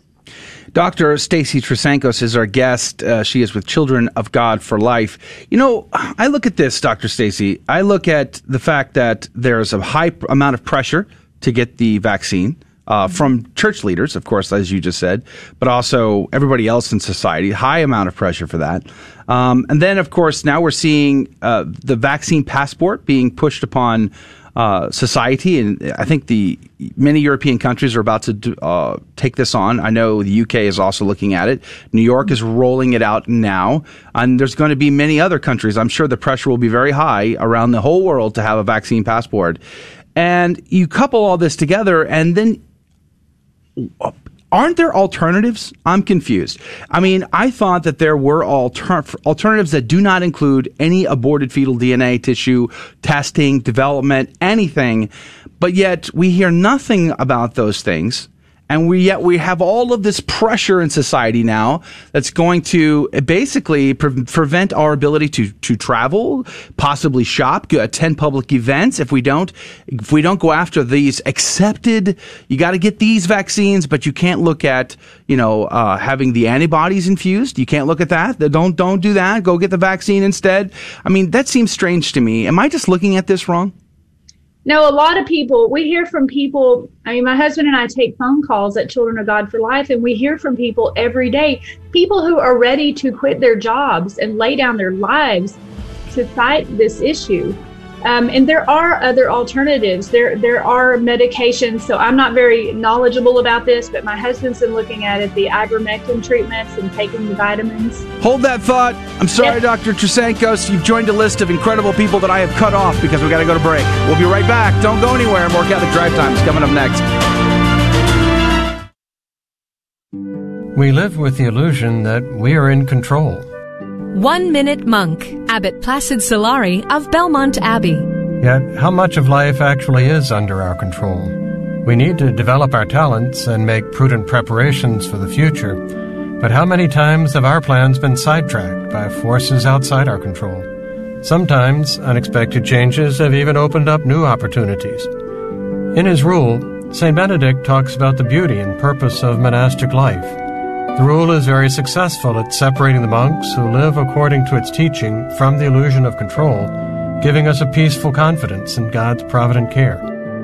Dr. Stacy Trasancos is our guest. Uh, she is with Children of God for Life. You know, I look at this, Dr. Stacy. I look at the fact that there's a high amount of pressure to get the vaccine. Uh, from church leaders, of course, as you just said, but also everybody else in society. High amount of pressure for that. Um, and then, of course, now we're seeing uh, the vaccine passport being pushed upon uh, society, and I think the many European countries are about to uh, take this on. I know the UK is also looking at it. New York is rolling it out now, and there's going to be many other countries. I'm sure the pressure will be very high around the whole world to have a vaccine passport. And you couple all this together, and then aren't there alternatives? I'm confused. I mean, I thought that there were alter- alternatives that do not include any aborted fetal DNA tissue testing, development, anything, but yet we hear nothing about those things and we yet we have all of this pressure in society now that's going to basically pre- prevent our ability to to travel, possibly shop, attend public events. If we don't, if we don't go after these accepted, you got to get these vaccines, but you can't look at you know uh, having the antibodies infused. You can't look at that. Don't don't do that. Go get the vaccine instead. I mean, that seems strange to me. Am I just looking at this wrong? No, a lot of people, we hear from people. I mean, my husband and I take phone calls at Children of God for Life, and we hear from people every day, people who are ready to quit their jobs and lay down their lives to fight this issue. Um, and there are other alternatives. There there are medications. So I'm not very knowledgeable about this, but my husband's been looking at it, the ivermectin treatments and taking the vitamins. Hold that thought. I'm sorry, yep. Dr. Trasancos. You've joined a list of incredible people that I have cut off because we got to go to break. We'll be right back. Don't go anywhere. More Catholic Drive Time is coming up next. We live with the illusion that we are in control one Minute Monk, Abbot Placid Solari of Belmont Abbey. Yet, how much of life actually is under our control? We need to develop our talents and make prudent preparations for the future. But how many times have our plans been sidetracked by forces outside our control? Sometimes unexpected changes have even opened up new opportunities. In his rule, St. Benedict talks about the beauty and purpose of monastic life. The rule is very successful at separating the monks who live according to its teaching from the illusion of control, giving us a peaceful confidence in God's provident care.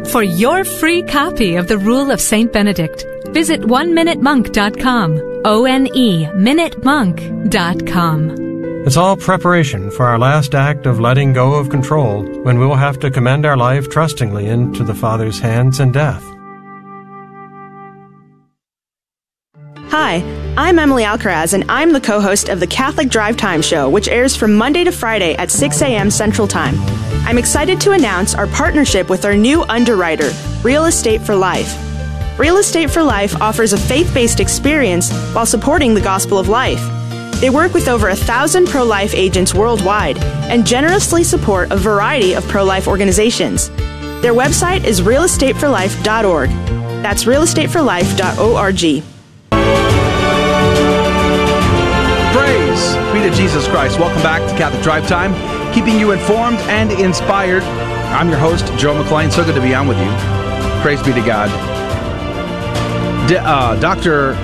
For your free copy of the Rule of St. Benedict, visit oneminutemonk.com. O N E minutemonk.com. It's all preparation for our last act of letting go of control when we'll have to commend our life trustingly into the Father's hands in death. Hi, I'm Emily Alcaraz, and I'm the co host of the Catholic Drive Time Show, which airs from Monday to Friday at 6 a.m. Central Time. I'm excited to announce our partnership with our new underwriter, Real Estate for Life. Real Estate for Life offers a faith based experience while supporting the gospel of life. They work with over a thousand pro life agents worldwide and generously support a variety of pro life organizations. Their website is realestateforlife.org. That's realestateforlife.org. be to Jesus Christ. Welcome back to Catholic Drive Time, keeping you informed and inspired. I'm your host, Joe McClain. So good to be on with you. Praise be to God. D- uh, Dr.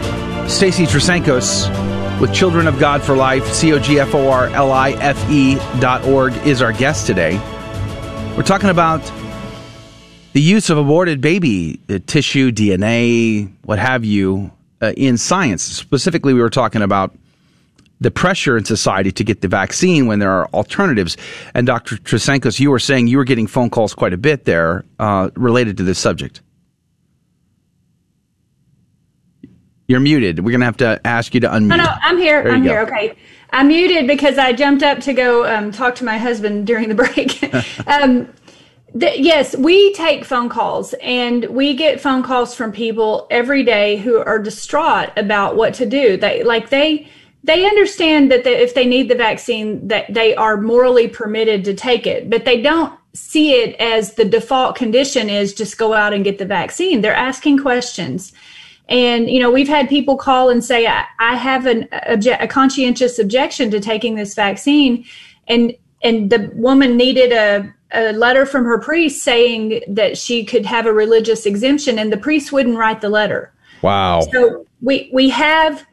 Stacy Trasancos with Children of God for Life, C O G F O R L I F E dot org, is our guest today. We're talking about the use of aborted baby tissue, DNA, what have you, uh, in science. Specifically, we were talking about the pressure in society to get the vaccine when there are alternatives. And Dr. Trasancos, you were saying you were getting phone calls quite a bit there uh, related to this subject. You're muted. We're going to have to ask you to unmute. No, no, I'm here. I'm go. here. Okay. I'm muted because I jumped up to go um, talk to my husband during the break. um, th- yes, we take phone calls and we get phone calls from people every day who are distraught about what to do. They like they they understand that they, if they need the vaccine that they are morally permitted to take it, but they don't see it as the default condition is just go out and get the vaccine. They're asking questions. And, you know, we've had people call and say, I, I have an obje- a conscientious objection to taking this vaccine. And, and the woman needed a, a letter from her priest saying that she could have a religious exemption and the priest wouldn't write the letter. Wow. So we, we have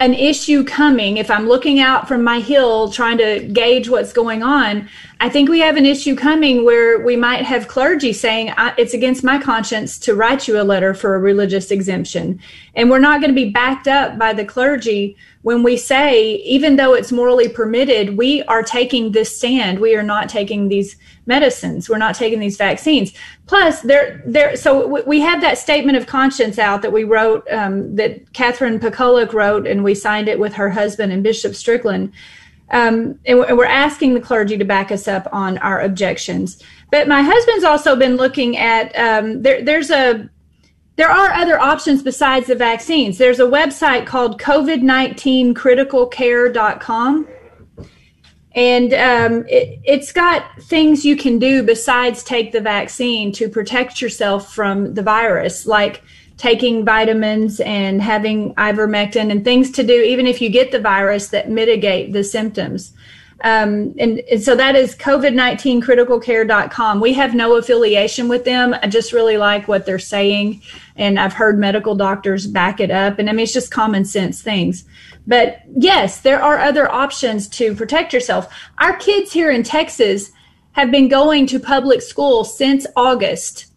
an issue coming. If I'm looking out from my hill trying to gauge what's going on, I think we have an issue coming where we might have clergy saying it's against my conscience to write you a letter for a religious exemption. And we're not going to be backed up by the clergy when we say, even though it's morally permitted, we are taking this stand. We are not taking these medicines. We're not taking these vaccines. Plus, there, there. So we- have that statement of conscience out that we wrote, um, that Catherine Pakaluk wrote, and we signed it with her husband and Bishop Strickland. Um, and we're- asking the clergy to back us up on our objections. But my husband's also been looking at um, there. There's a there are other options besides the vaccines. There's a website called COVID-19criticalcare.com. And um, it, it's got things you can do besides take the vaccine to protect yourself from the virus, like taking vitamins and having ivermectin and things to do, even if you get the virus, that mitigate the symptoms. Um, and, and so that is COVID-19criticalcare.com. We have no affiliation with them. I just really like what they're saying. And I've heard medical doctors back it up. And I mean, it's just common sense things. But yes, there are other options to protect yourself. Our kids here in Texas have been going to public school since August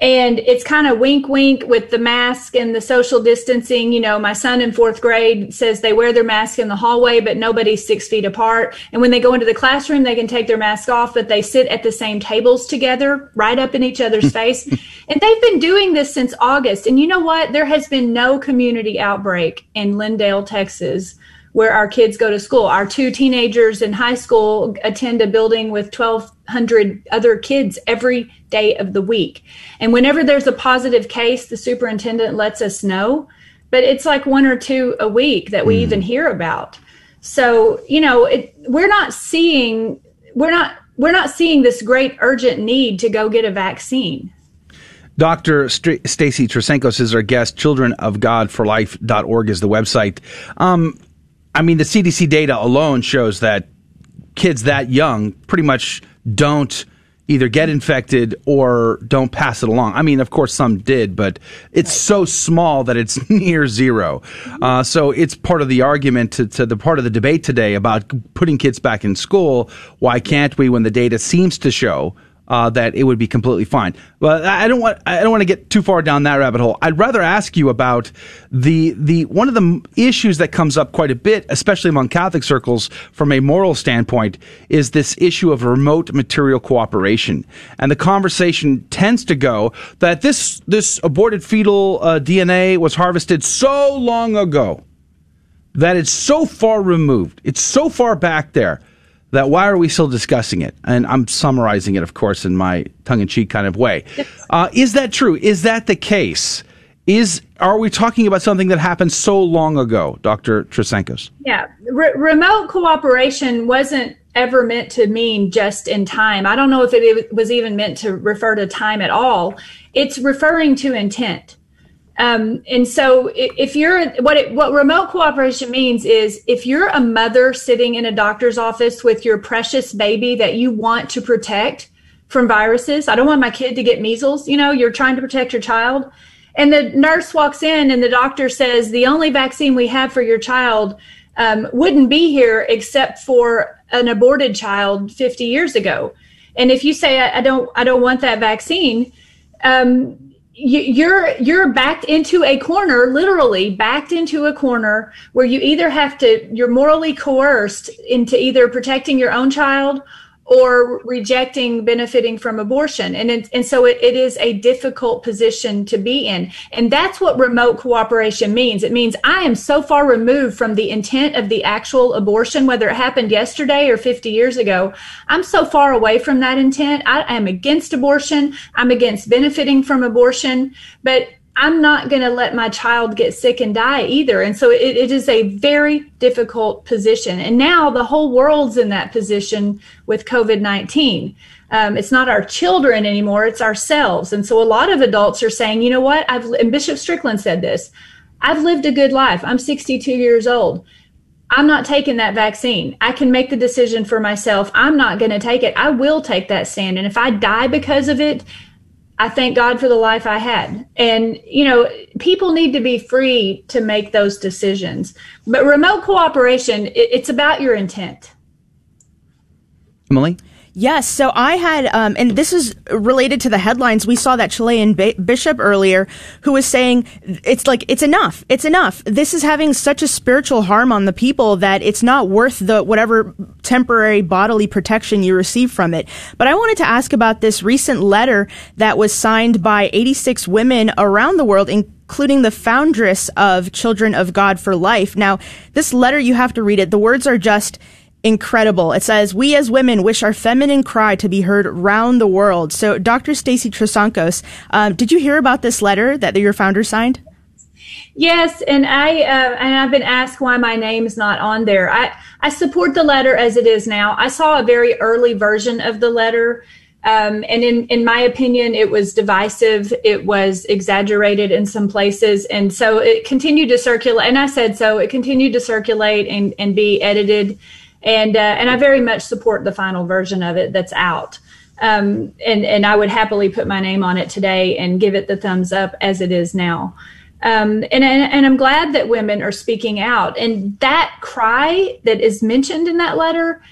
and it's kind of wink wink with the mask and the social distancing. You know my son in fourth grade says they wear their mask in the hallway but nobody's six feet apart. And when they go into the classroom they can take their mask off but they sit at the same tables together right up in each other's face. And they've been doing this since august. And you know what? There has been no community outbreak in lindale texas where our kids go to school. Our two teenagers in high school attend a building with 1,200 other kids every day of the week. And whenever there's a positive case, the superintendent lets us know. But it's like one or two a week that we even hear about. So, you know, it, we're not seeing, we're not, we're not seeing this great urgent need to go get a vaccine. Dr. St- Stacy Trasancos is our guest. Childrenofgodforlife.org is the website. Um, I mean, the CDC data alone shows that kids that young pretty much don't either get infected or don't pass it along. I mean, of course, some did, but it's so small that it's near zero. Uh, so it's part of the argument to, to the part of the debate today about putting kids back in school. Why can't we when the data seems to show uh, that it would be completely fine. But I don't want I don't want to get too far down that rabbit hole. I'd rather ask you about the the one of the issues that comes up quite a bit, especially among Catholic circles, from a moral standpoint, is this issue of remote material cooperation. And the conversation tends to go that this this aborted fetal uh, DNA was harvested so long ago that it's so far removed, it's so far back there that why are we still discussing it? And I'm summarizing it, of course, in my tongue-in-cheek kind of way. Uh, is that true? Is that the case? Is are we talking about something that happened so long ago, Dr. Trasancos? Yeah, Re- remote cooperation wasn't ever meant to mean just in time. I don't know if it was even meant to refer to time at all. It's referring to intent. Um, and so if you're what it, what remote cooperation means is if you're a mother sitting in a doctor's office with your precious baby that you want to protect from viruses, I don't want my kid to get measles, you know, you're trying to protect your child. And the nurse walks in and the doctor says the only vaccine we have for your child um, wouldn't be here except for an aborted child 50 years ago. And if you say I, I don't I don't want that vaccine, um, you're you're backed into a corner literally backed into a corner where you either have to you're morally coerced into either protecting your own child or rejecting benefiting from abortion. And, it, and so it, it is a difficult position to be in. And that's what remote cooperation means. It means I am so far removed from the intent of the actual abortion, whether it happened yesterday or 50 years ago. I'm so far away from that intent. I am against abortion. I'm against benefiting from abortion. But I'm not going to let my child get sick and die either. And so it, it is a very difficult position. And now the whole world's in that position with COVID 19. Um, it's not our children anymore, it's ourselves. And so a lot of adults are saying, you know what? I've, and Bishop Strickland said this I've lived a good life. I'm 62 years old. I'm not taking that vaccine. I can make the decision for myself. I'm not going to take it. I will take that stand. And if I die because of it, I thank God for the life I had. And, you know, people need to be free to make those decisions. But remote cooperation, it's about your intent. Emily? Yes. So I had, um, and this is related to the headlines. We saw that Chilean bishop earlier who was saying it's like, it's enough. It's enough. This is having such a spiritual harm on the people that it's not worth the whatever temporary bodily protection you receive from it. But I wanted to ask about this recent letter that was signed by 86 women around the world, including the foundress of Children of God for Life. Now, this letter, you have to read it. The words are just, incredible. It says, We as women wish our feminine cry to be heard round the world. So, Dr. Stacy Trasancos, um, did you hear about this letter that your founder signed? Yes, and I uh, and I've been asked why my name is not on there. I I support the letter as it is now. I saw a very early version of the letter, um, and in in my opinion, it was divisive. It was exaggerated in some places, and so it continued to circulate. And I said so. It continued to circulate and and be edited and uh, and I very much support the final version of it that's out. Um, and and I would happily put my name on it today and give it the thumbs up as it is now. Um, and, and I'm glad that women are speaking out. And that cry that is mentioned in that letter,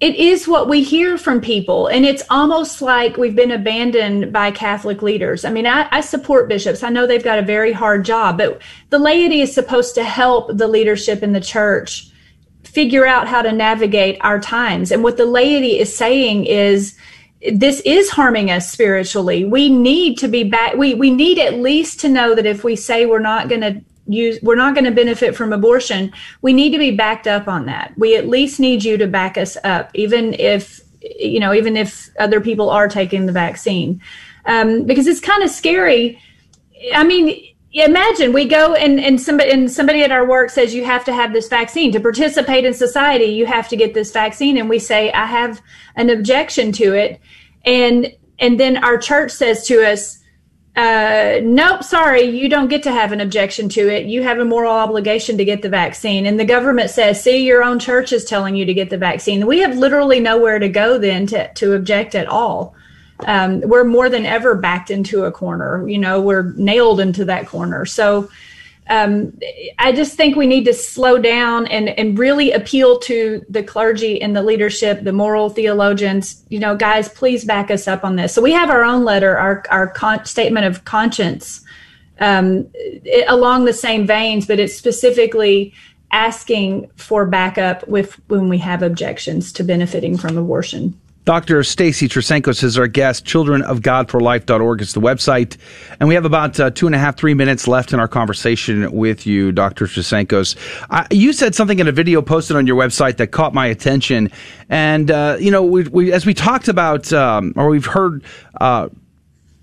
it is what we hear from people. And it's almost like we've been abandoned by Catholic leaders. I mean, I, I support bishops. I know they've got a very hard job, but the laity is supposed to help the leadership in the church figure out how to navigate our times. And what the laity is saying is, this is harming us spiritually. We need to be back. We, we need at least to know that if we say we're not going to use, we're not going to benefit from abortion, we need to be backed up on that. We at least need you to back us up, even if, you know, even if other people are taking the vaccine. Um, because it's kind of scary. I mean, imagine we go and, and somebody and somebody at our work says you have to have this vaccine to participate in society you have to get this vaccine and we say i have an objection to it and and then our church says to us uh, nope, sorry, you don't get to have an objection to it. You have a moral obligation to get the vaccine. And the government says, see, your own church is telling you to get the vaccine. We have literally nowhere to go then to, to object at all um, we're more than ever backed into a corner. You know, we're nailed into that corner. So um, I just think we need to slow down and, and really appeal to the clergy and the leadership, the moral theologians. You know, guys, please back us up on this. So we have our own letter, our our con- statement of conscience, um, it, along the same veins, but it's specifically asking for backup with when we have objections to benefiting from abortion. Dr. Stacy Trasancos is our guest. Childrenofgodforlife.org is the website. And we have about uh, two and a half, three minutes left in our conversation with you, Dr. Trasancos. Uh, you said something in a video posted on your website that caught my attention. And, uh, you know, we, we, as we talked about, um, or we've heard, uh,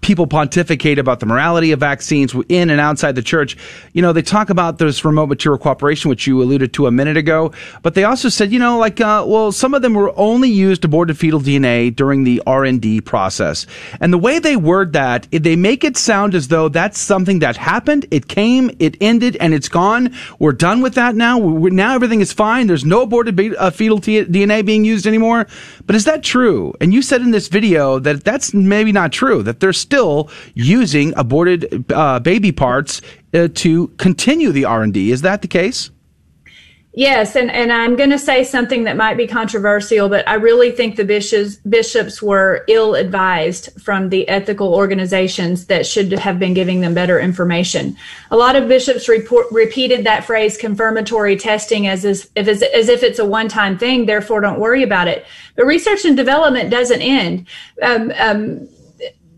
people pontificate about the morality of vaccines in and outside the church. You know, they talk about this remote material cooperation, which you alluded to a minute ago, but they also said, you know, like, uh, well, some of them were only used aborted fetal DNA during the R&D process. And the way they word that, they make it sound as though that's something that happened, it came, it ended, and it's gone. We're done with that now. We're, now everything is fine. There's no aborted be- uh, fetal t- DNA being used anymore. But is that true? And you said in this video that that's maybe not true, that they're still using aborted uh, baby parts uh, to continue the R&D. Is that the case? Yes, and, and I'm going to say something that might be controversial, but I really think the bishops bishops were ill advised from the ethical organizations that should have been giving them better information. A lot of bishops report, repeated that phrase confirmatory testing as, as, if, as, as if it's a one time thing, therefore don't worry about it. But research and development doesn't end. Um, um,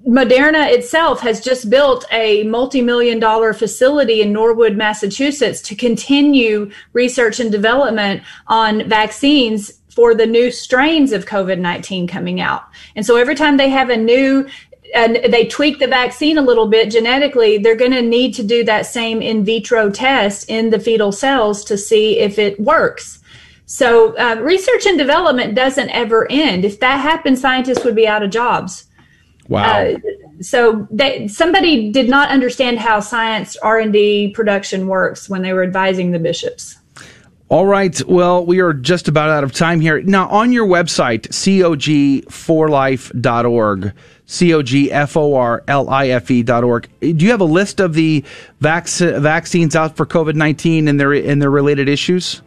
Moderna itself has just built a multi-million dollar facility in Norwood, Massachusetts to continue research and development on vaccines for the new strains of COVID-19 coming out. And so every time they have a new and they tweak the vaccine a little bit genetically, they're going to need to do that same in vitro test in the fetal cells to see if it works. So uh, research and development doesn't ever end. If that happened, scientists would be out of jobs. Wow. Uh, so they, somebody did not understand how science R&D production works when they were advising the bishops. All right. Well, we are just about out of time here. Now, on your website, cog4life.org, C-O-G-F-O-R-L-I-F-E.org, do you have a list of the vac- vaccines out for COVID-19 and their, and their related issues?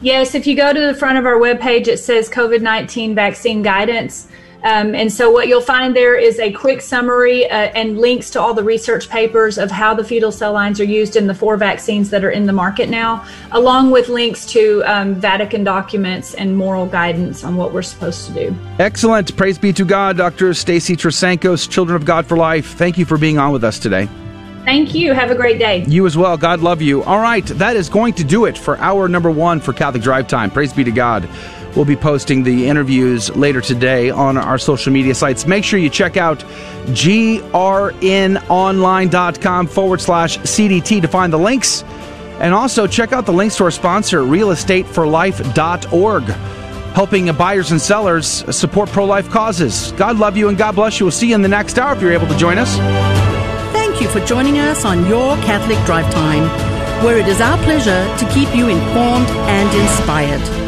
Yes. If you go to the front of our webpage, it says COVID-19 vaccine guidance. Um, and so, what you'll find there is a quick summary uh, and links to all the research papers of how the fetal cell lines are used in the four vaccines that are in the market now, along with links to um, Vatican documents and moral guidance on what we're supposed to do. Excellent. Praise be to God, Dr. Stacy Trasancos, Children of God for Life. Thank you for being on with us today. Thank you. Have a great day. You as well. God love you. All right, that is going to do it for hour number one for Catholic Drive Time. Praise be to God. We'll be posting the interviews later today on our social media sites. Make sure you check out grnonline.com forward slash CDT to find the links. And also check out the links to our sponsor, realestateforlife.org, helping buyers and sellers support pro life causes. God love you and God bless you. We'll see you in the next hour if you're able to join us. Thank you for joining us on Your Catholic Drive Time, where it is our pleasure to keep you informed and inspired.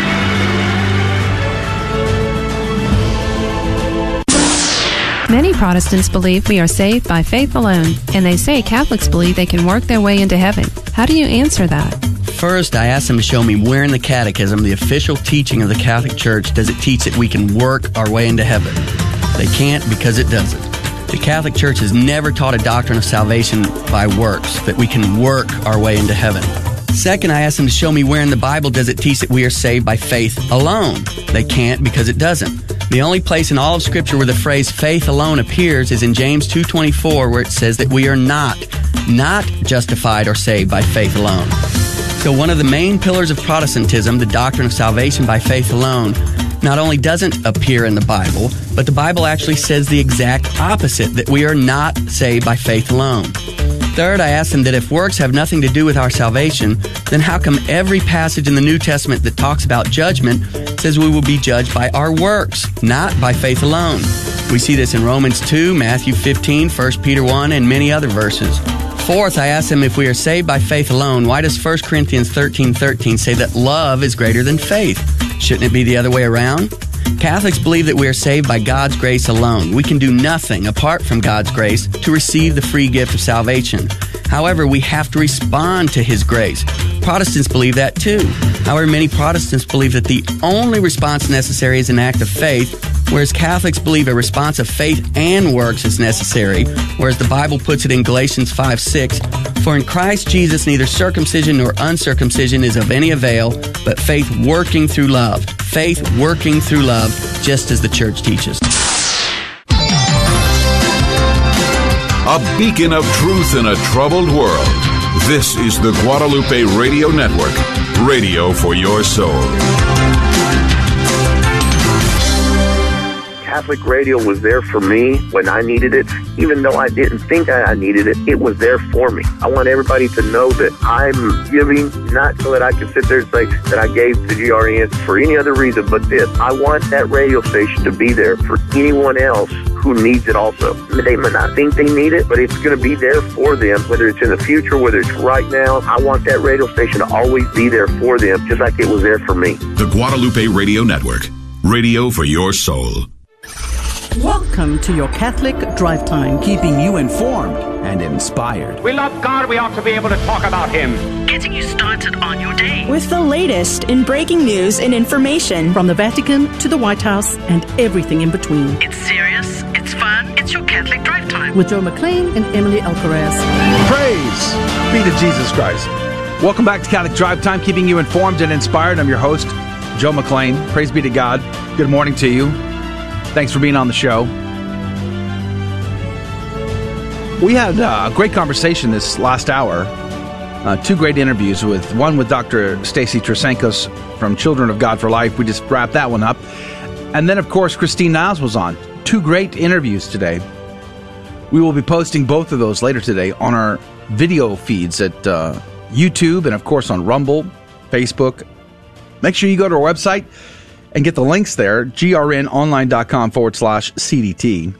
Many Protestants believe we are saved by faith alone, and they say Catholics believe they can work their way into heaven. How do you answer that? First, I asked them to show me where in the Catechism, the official teaching of the Catholic Church, does it teach that we can work our way into heaven. They can't because it doesn't. The Catholic Church has never taught a doctrine of salvation by works, that we can work our way into heaven. Second, I asked them to show me where in the Bible does it teach that we are saved by faith alone. They can't because it doesn't. The only place in all of Scripture where the phrase faith alone appears is in James 2.24 where it says that we are not, not justified or saved by faith alone. So one of the main pillars of Protestantism, the doctrine of salvation by faith alone, not only doesn't appear in the Bible, but the Bible actually says the exact opposite, that we are not saved by faith alone. Third, I asked them that if works have nothing to do with our salvation, then how come every passage in the New Testament that talks about judgment says we will be judged by our works, not by faith alone? We see this in Romans 2, Matthew 15, 1 Peter 1, and many other verses. Fourth, I asked them if we are saved by faith alone, why does 1 Corinthians 13, 13 say that love is greater than faith? Shouldn't it be the other way around? Catholics believe that we are saved by God's grace alone. We can do nothing apart from God's grace to receive the free gift of salvation. However, we have to respond to His grace. Protestants believe that too. However, many Protestants believe that the only response necessary is an act of faith, whereas Catholics believe a response of faith and works is necessary, whereas the Bible puts it in Galatians 5 6. For in Christ Jesus, neither circumcision nor uncircumcision is of any avail, but faith working through love. Faith working through love, just as the church teaches. A beacon of truth in a troubled world. This is the Guadalupe Radio Network, radio for your soul. Catholic radio was there for me when I needed it. Even though I didn't think I needed it, it was there for me. I want everybody to know that I'm giving, not so that I can sit there and say that I gave to GRN for any other reason but this. I want that radio station to be there for anyone else who needs it also. They might not think they need it, but it's going to be there for them, whether it's in the future, whether it's right now. I want that radio station to always be there for them, just like it was there for me. The Guadalupe Radio Network, radio for your soul. Welcome to your Catholic Drive Time, keeping you informed and inspired. We love God, we ought to be able to talk about Him. Getting you started on your day. With the latest in breaking news and information from the Vatican to the White House and everything in between. It's serious, With Joe McClain and Emily Alcaraz. Praise be to Jesus Christ. Welcome back to Catholic Drive Time, keeping you informed and inspired. I'm your host, Joe McClain. Praise be to God. Good morning to you. Thanks for being on the show. We had a great conversation this last hour. Uh, two great interviews with one with Dr. Stacy Trasancos from Children of God for Life. We just wrapped that one up. And then, of course, Christine Niles was on. Two great interviews today. We will be posting both of those later today on our video feeds at uh, YouTube and, of course, on Rumble, Facebook. Make sure you go to our website and get the links there, grnonline.com forward slash CDT.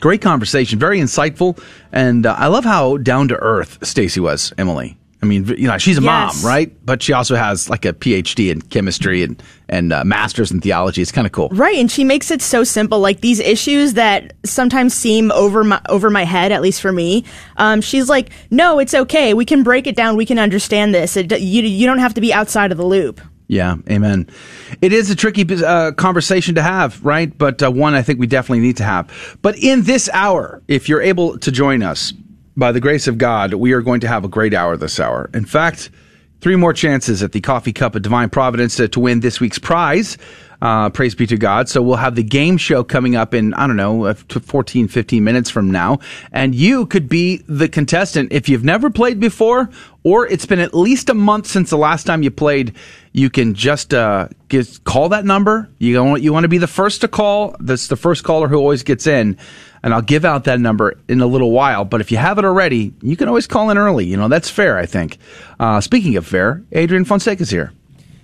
Great conversation, very insightful, and uh, I love how down to earth Stacy was, Emily. I mean, you know, she's a Yes. mom, right? But she also has like a PhD in chemistry and and uh, masters in theology. It's kind of cool. Right, and she makes it so simple. Like these issues that sometimes seem over my over my head, at least for me. Um, she's like, "No, it's okay. We can break it down. We can understand this. It, you you don't have to be outside of the loop." Yeah, amen. It is a tricky uh, conversation to have, right? But uh, one I think we definitely need to have. But in this hour, if you're able to join us, by the grace of God, we are going to have a great hour this hour. In fact, three more chances at the Coffee Cup of Divine Providence to, to win this week's prize. Uh, praise be to God. So we'll have the game show coming up in, I don't know, uh, 14, 15 minutes from now. And you could be the contestant. If you've never played before, or it's been at least a month since the last time you played, you can just uh, get, call that number. You want, you want to be the first to call. That's the first caller who always gets in. And I'll give out that number in a little while. But if you have it already, you can always call in early. You know, that's fair, I think. Uh, speaking of fair, Adrian Fonseca's here.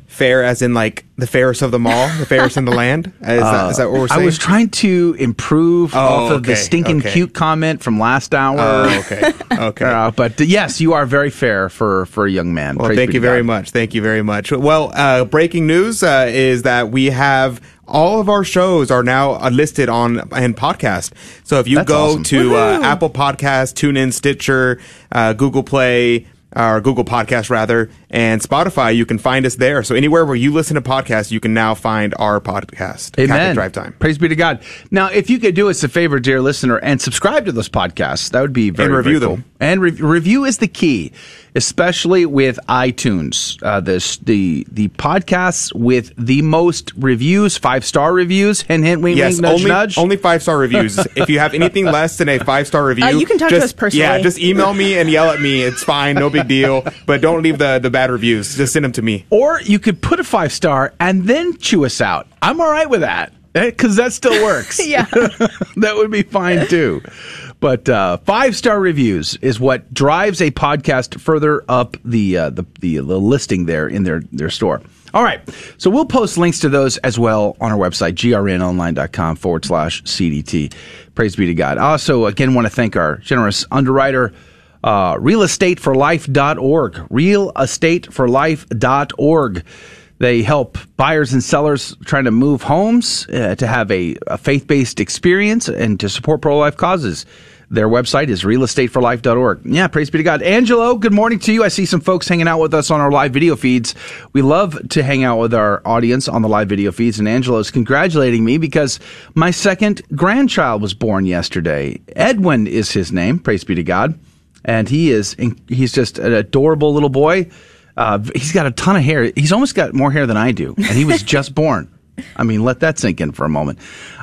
Fair, as in like the fairest of them all, the fairest in the land. Is, that, is that what we're saying? I was trying to improve Oh, off of the stinking okay. cute comment from last hour. Oh, okay, okay. Uh, but uh, yes, you are very fair for for a young man. Well, Praise thank you very God. much. Thank you very much. Well, uh, breaking news uh, is that we have all of our shows are now uh, listed on in podcast. So if you That's go awesome. to uh, Apple Podcast, TuneIn, Stitcher, uh, Google Play. Or Google Podcast rather, and Spotify, you can find us there. So anywhere where you listen to podcasts, you can now find our podcast, Amen. Catholic Drive Time. Praise be to God. Now, if you could do us a favor, dear listener, and subscribe to those podcasts, that would be very And review very them. And re- review is the key, especially with iTunes. Uh, this the the podcasts with the most reviews, five star reviews. Hint, hint, wink, yes, wink, nudge, only nudge. only five star reviews. if you have anything less than a five star review, Uh, you can talk to just, us personally. Yeah, just email me and yell at me. It's fine, no big deal. But don't leave the the bad reviews. Just send them to me. Or you could put a five star and then chew us out. I'm all right with that because that still works. yeah. that would be fine too. But uh, five star reviews is what drives a podcast further up the, uh, the the the listing there in their their store. All right, so we'll post links to those as well on our website grnonline.com forward slash cdt. Praise be to God. I also again want to thank our generous underwriter. Uh, realestateforlife.org. Realestateforlife.org. They help buyers and sellers trying to move homes uh, to have a, a faith based experience and to support pro life causes. Their website is realestateforlife.org. Yeah, praise be to God. Angelo, good morning to you. I see some folks hanging out with us on our live video feeds. We love to hang out with our audience on the live video feeds, and Angelo's congratulating me because my second grandchild was born yesterday. Edwin is his name, praise be to God. And he is, he's just an adorable little boy. Uh, he's got a ton of hair. He's almost got more hair than I do, and he was just born. I mean, let that sink in for a moment.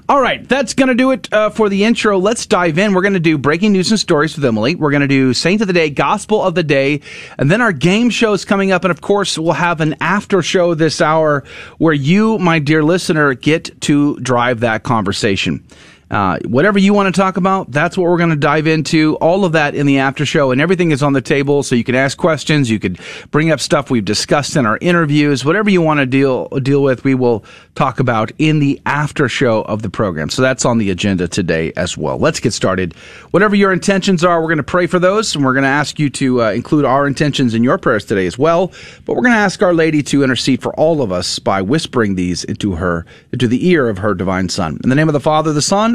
All right, that's going to do it uh, for the intro. Let's dive in. We're going to do breaking news and stories with Emily. We're going to do Saint of the Day, Gospel of the Day, and then our game show is coming up. And of course, we'll have an after show this hour where you, my dear listener, get to drive that conversation. Uh, whatever you want to talk about, that's what we're going to dive into. All of that in the after show, and everything is on the table, so you can ask questions. You could bring up stuff we've discussed in our interviews. Whatever you want to deal deal with, we will talk about in the after show of the program. So that's on the agenda today as well. Let's get started. Whatever your intentions are, we're going to pray for those, and we're going to ask you to uh, include our intentions in your prayers today as well. But we're going to ask Our Lady to intercede for all of us by whispering these into her, into the ear of her divine Son. In the name of the Father, the Son,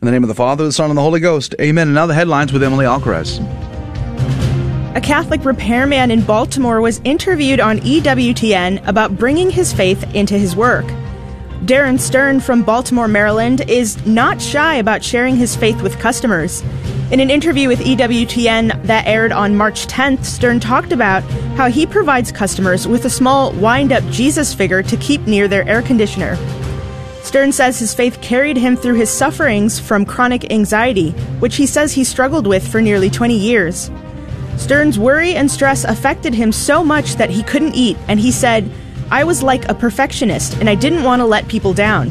In the name of the Father, the Son, and the Holy Ghost. Amen. And now the headlines with Emily Alcaraz. A Catholic repairman in Baltimore was interviewed on EWTN about bringing his faith into his work. Darren Stern from Baltimore, Maryland, is not shy about sharing his faith with customers. In an interview with EWTN that aired on March 10th, Stern talked about how he provides customers with a small wind up Jesus figure to keep near their air conditioner. Stern says his faith carried him through his sufferings from chronic anxiety, which he says he struggled with for nearly 20 years. Stern's worry and stress affected him so much that he couldn't eat, and he said, I was like a perfectionist, and I didn't want to let people down.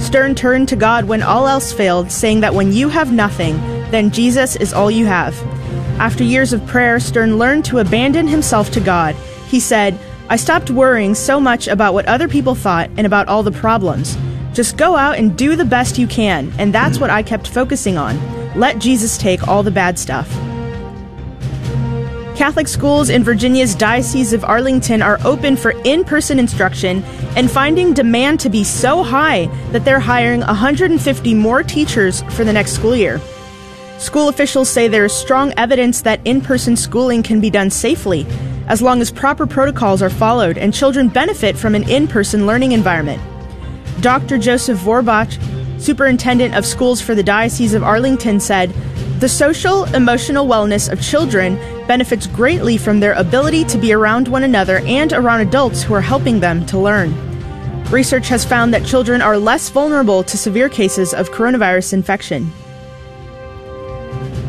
Stern turned to God when all else failed, saying that when you have nothing, then Jesus is all you have. After years of prayer, Stern learned to abandon himself to God. He said, I stopped worrying so much about what other people thought and about all the problems. Just go out and do the best you can, and that's what I kept focusing on. Let Jesus take all the bad stuff. Catholic schools in Virginia's Diocese of Arlington are open for in person instruction and finding demand to be so high that they're hiring 150 more teachers for the next school year. School officials say there is strong evidence that in person schooling can be done safely, as long as proper protocols are followed and children benefit from an in person learning environment. Dr. Joseph Vorbach, superintendent of schools for the Diocese of Arlington, said, The social, emotional wellness of children benefits greatly from their ability to be around one another and around adults who are helping them to learn. Research has found that children are less vulnerable to severe cases of coronavirus infection.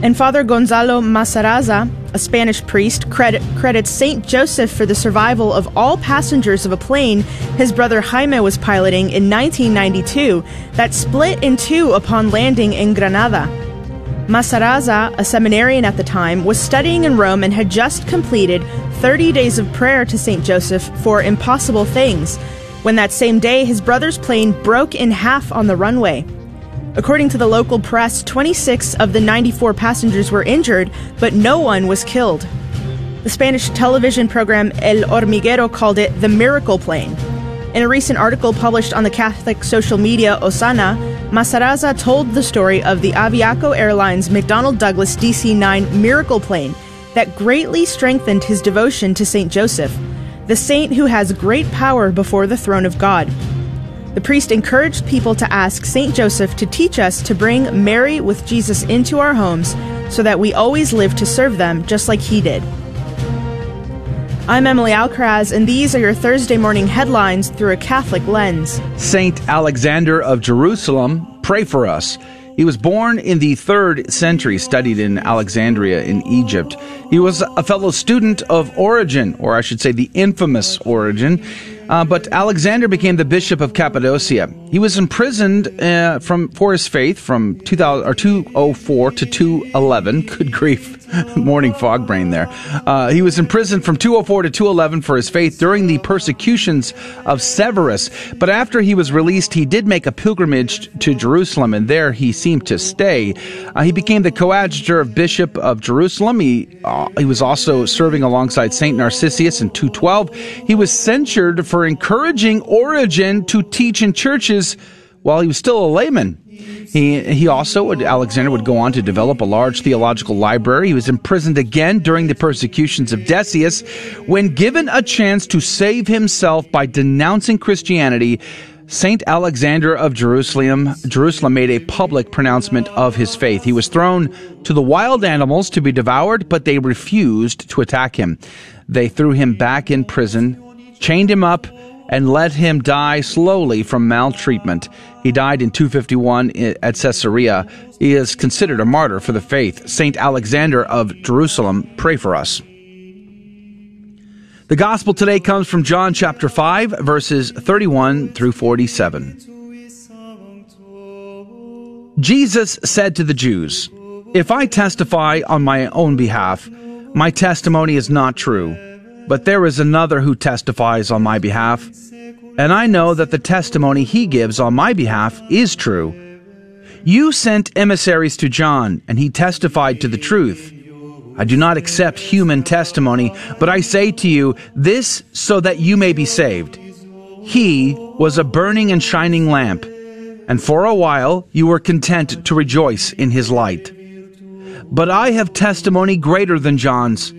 And Father Gonzalo Mazarrasa, a Spanish priest, credit, credits St. Joseph for the survival of all passengers of a plane his brother Jaime was piloting in 1992 that split in two upon landing in Granada. Mazarrasa, a seminarian at the time, was studying in Rome and had just completed 30 days of prayer to St. Joseph for impossible things when that same day his brother's plane broke in half on the runway. According to the local press, 26 of the 94 passengers were injured, but no one was killed. The Spanish television program El Hormiguero called it the miracle plane. In a recent article published on the Catholic social media Hozana, Mazarrasa told the story of the Aviaco Airlines McDonnell Douglas DC 9 miracle plane that greatly strengthened his devotion to St. Joseph, the saint who has great power before the throne of God. The priest encouraged people to ask St. Joseph to teach us to bring Mary with Jesus into our homes so that we always live to serve them just like he did. I'm Emily Alcaraz, and these are your Thursday morning headlines through a Catholic lens. Saint Alexander of Jerusalem, pray for us. He was born in the third century, studied in Alexandria in Egypt. He was a fellow student of Origen, or I should say the infamous Origen. Uh, but Alexander became the bishop of Cappadocia. He was imprisoned uh, from for his faith from 2000 or 204 to 211. Good grief, morning fog brain there. Uh, he was imprisoned from 204 to 211 for his faith during the persecutions of Severus. But after he was released, he did make a pilgrimage to Jerusalem, and there he seemed to stay. Uh, he became the coadjutor of Bishop of Jerusalem. He uh, he was also serving alongside Saint Narcissus in 212. He was censured for encouraging Origen to teach in churches while he was still a layman. He, he also, Alexander would go on to develop a large theological library. He was imprisoned again during the persecutions of Decius. When given a chance to save himself by denouncing Christianity, Saint Alexander of Jerusalem, Jerusalem made a public pronouncement of his faith. He was thrown to the wild animals to be devoured, but they refused to attack him. They threw him back in prison, chained him up, and let him die slowly from maltreatment. He died in 251 at Caesarea. He is considered a martyr for the faith. Saint Alexander of Jerusalem, pray for us. The gospel today comes from John chapter 5, verses 31 through 47. Jesus said to the Jews, If I testify on my own behalf, my testimony is not true. But there is another who testifies on my behalf, and I know that the testimony he gives on my behalf is true. You sent emissaries to John, and he testified to the truth. I do not accept human testimony, but I say to you this so that you may be saved. He was a burning and shining lamp, and for a while you were content to rejoice in his light. But I have testimony greater than John's.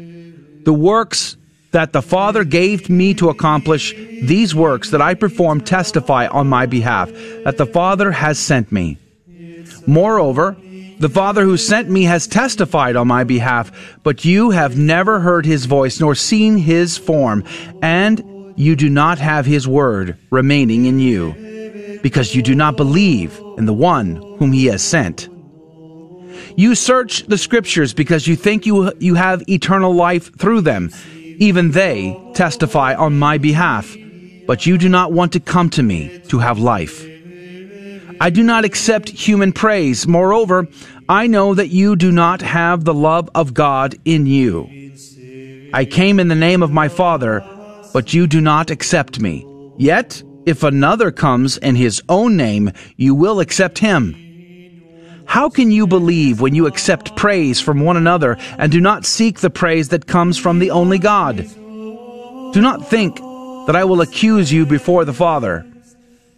The works that the Father gave me to accomplish, these works that I perform testify on my behalf, that the Father has sent me. Moreover, the Father who sent me has testified on my behalf, but you have never heard his voice nor seen his form, and you do not have his word remaining in you, because you do not believe in the one whom he has sent. You search the scriptures because you think you, you have eternal life through them. Even they testify on my behalf, but you do not want to come to me to have life. I do not accept human praise. Moreover, I know that you do not have the love of God in you. I came in the name of my Father, but you do not accept me. Yet, if another comes in his own name, you will accept him. How can you believe when you accept praise from one another and do not seek the praise that comes from the only God? Do not think that I will accuse you before the Father.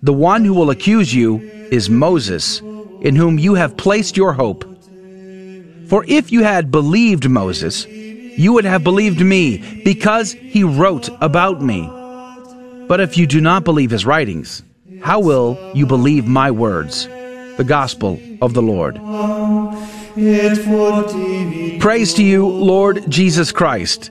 The one who will accuse you is Moses, in whom you have placed your hope. For if you had believed Moses, you would have believed me, because he wrote about me. But if you do not believe his writings, how will you believe my words? The Gospel of the Lord. Praise to you, Lord Jesus Christ.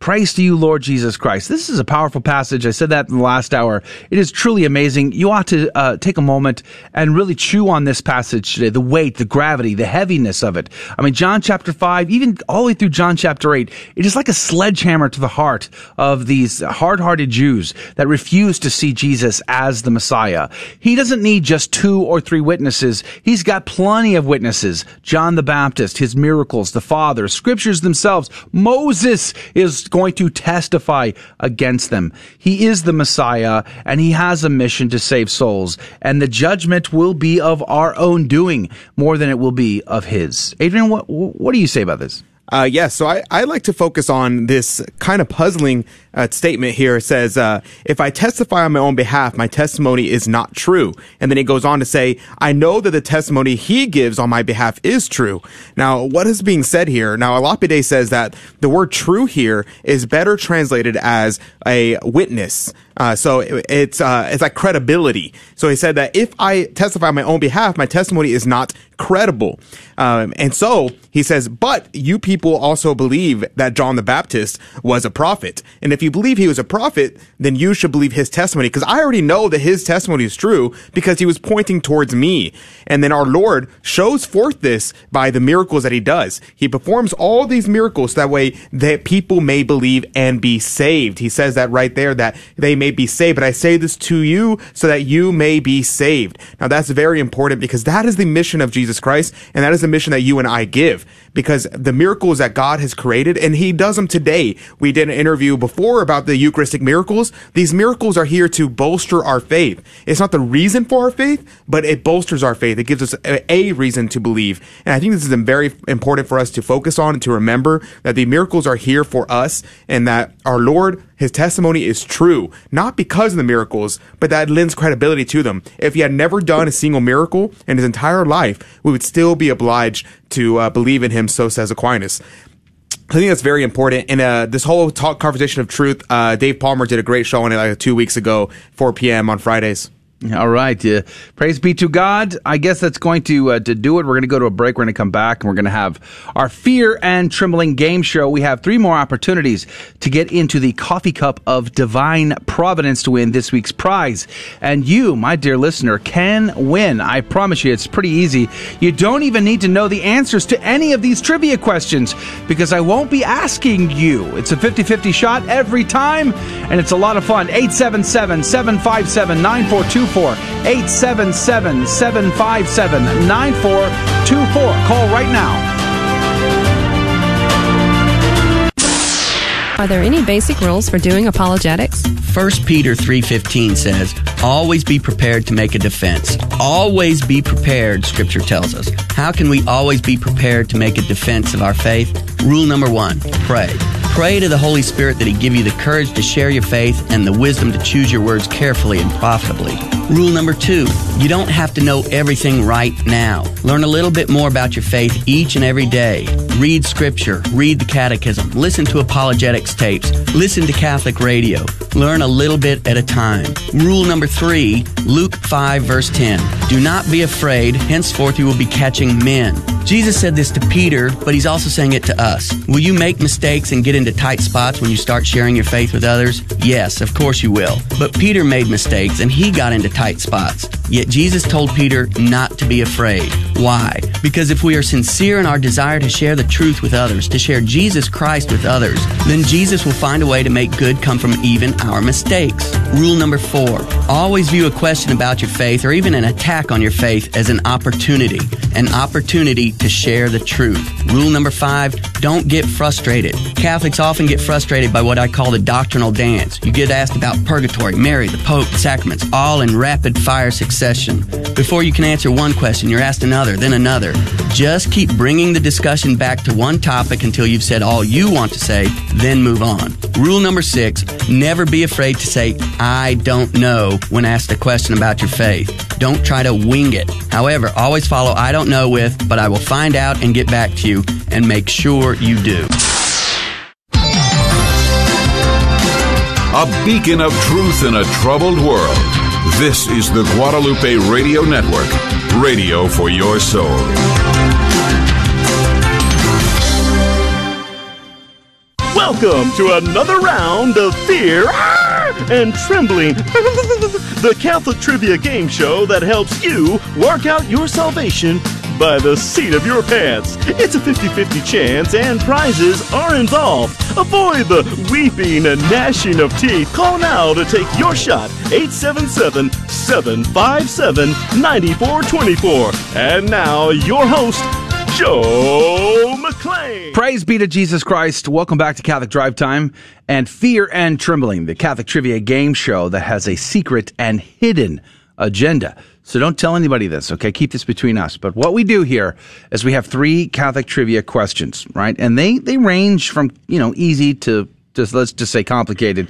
Praise to you, Lord Jesus Christ. This is a powerful passage. I said that in the last hour. It is truly amazing. You ought to uh, take a moment and really chew on this passage today. The weight, the gravity, the heaviness of it. I mean, John chapter 5, even all the way through John chapter 8, it is like a sledgehammer to the heart of these hard-hearted Jews that refuse to see Jesus as the Messiah. He doesn't need just two or three witnesses. He's got plenty of witnesses. John the Baptist, his miracles, the Father, scriptures themselves. Moses is going to testify against them. He is the Messiah and he has a mission to save souls. And the judgment will be of our own doing more than it will be of his. Adrian, what, what do you say about this? Uh, yes, yeah, so I, I like to focus on this kind of puzzling uh, statement here. Says, uh, if I testify on my own behalf, my testimony is not true. And then he goes on to say, I know that the testimony he gives on my behalf is true. Now, what is being said here? Now, a Lapide says that the word true here is better translated as a witness. Uh, so it, it's uh, it's like credibility. So he said that if I testify on my own behalf, my testimony is not credible. Um, and so he says, but you people also believe that John the Baptist was a prophet. And if you believe he was a prophet, then you should believe his testimony. Cause I already know that his testimony is true because he was pointing towards me. And then our Lord shows forth this by the miracles that he does. He performs all these miracles that way that people may believe and be saved. He says that right there that they may be saved. But I say this to you so that you may be saved. Now that's very important because that is the mission of Jesus Christ. And that is the mission that you and I give because the miracles that God has created and he does them today. We did an interview before about the Eucharistic miracles. These miracles are here to bolster our faith. It's not the reason for our faith, but it bolsters our faith. It gives us a, a reason to believe. And I think this is very important for us to focus on and to remember that the miracles are here for us and that our Lord his testimony is true, not because of the miracles, but that lends credibility to them. If he had never done a single miracle in his entire life, we would still be obliged to uh, believe in him, so says Aquinas. I think that's very important. And uh, this whole talk conversation of truth, uh, Dave Palmer did a great show on it like two weeks ago, 4 p.m. on Fridays. All right. Uh, praise be to God. I guess that's going to uh, to do it. We're going to go to a break. We're going to come back and we're going to have our fear and trembling game show. We have three more opportunities to get into the coffee cup of divine providence to win this week's prize. And you, my dear listener, can win. I promise you, it's pretty easy. You don't even need to know the answers to any of these trivia questions because I won't be asking you. It's a 50-50 shot every time and it's a lot of fun. 877 757 9424 877 757 9424. Call right now. Are there any basic rules for doing apologetics? 1 Peter 3:15 says, "Always be prepared to make a defense." Always be prepared, scripture tells us. How can we always be prepared to make a defense of our faith? Rule number 1, pray. Pray to the Holy Spirit that he give you the courage to share your faith and the wisdom to choose your words carefully and profitably. Rule number 2, you don't have to know everything right now. Learn a little bit more about your faith each and every day. Read scripture, read the catechism, listen to apologetics tapes, listen to Catholic radio. Learn a little bit at a time. Rule number three, Luke 5 verse 10. Do not be afraid, henceforth you will be catching men. Jesus said this to Peter, but he's also saying it to us. Will you make mistakes and get into tight spots when you start sharing your faith with others? Yes, of course you will. But Peter made mistakes and he got into tight spots. Yet Jesus told Peter not to be afraid. Why? Because if we are sincere in our desire to share the truth with others, to share Jesus Christ with others, then Jesus will find a way to make good come from even our mistakes. Rule number four always view a question about your faith or even an attack on your faith as an opportunity, an opportunity to share the truth. Rule number five don't get frustrated. Catholics often get frustrated by what I call the doctrinal dance. You get asked about purgatory, Mary, the Pope, sacraments, all in rapid fire succession. Before you can answer one question, you're asked another, then another. Just keep bringing the discussion back to one topic until you've said all you want to say, then move on. Rule number six never be afraid to say, I don't know when asked a question about your faith. Don't try to wing it. However, always follow I don't know with, but I will find out and get back to you and make sure you do. A beacon of truth in a troubled world. This is the Guadalupe Radio Network, radio for your soul. Welcome to another round of Fear and Trembling, the Catholic trivia game show that helps you work out your salvation by the seat of your pants. It's a 50 50 chance, and prizes are involved. Avoid the weeping and gnashing of teeth. Call now to take your shot 877 757 9424. And now, your host, Joe McClain. Praise be to Jesus Christ. Welcome back to Catholic Drive Time and Fear and Trembling, the Catholic trivia game show that has a secret and hidden agenda. So don't tell anybody this, okay? Keep this between us. But what we do here is we have three Catholic trivia questions, right? And they, they range from, you know, easy to, Just let's just say complicated.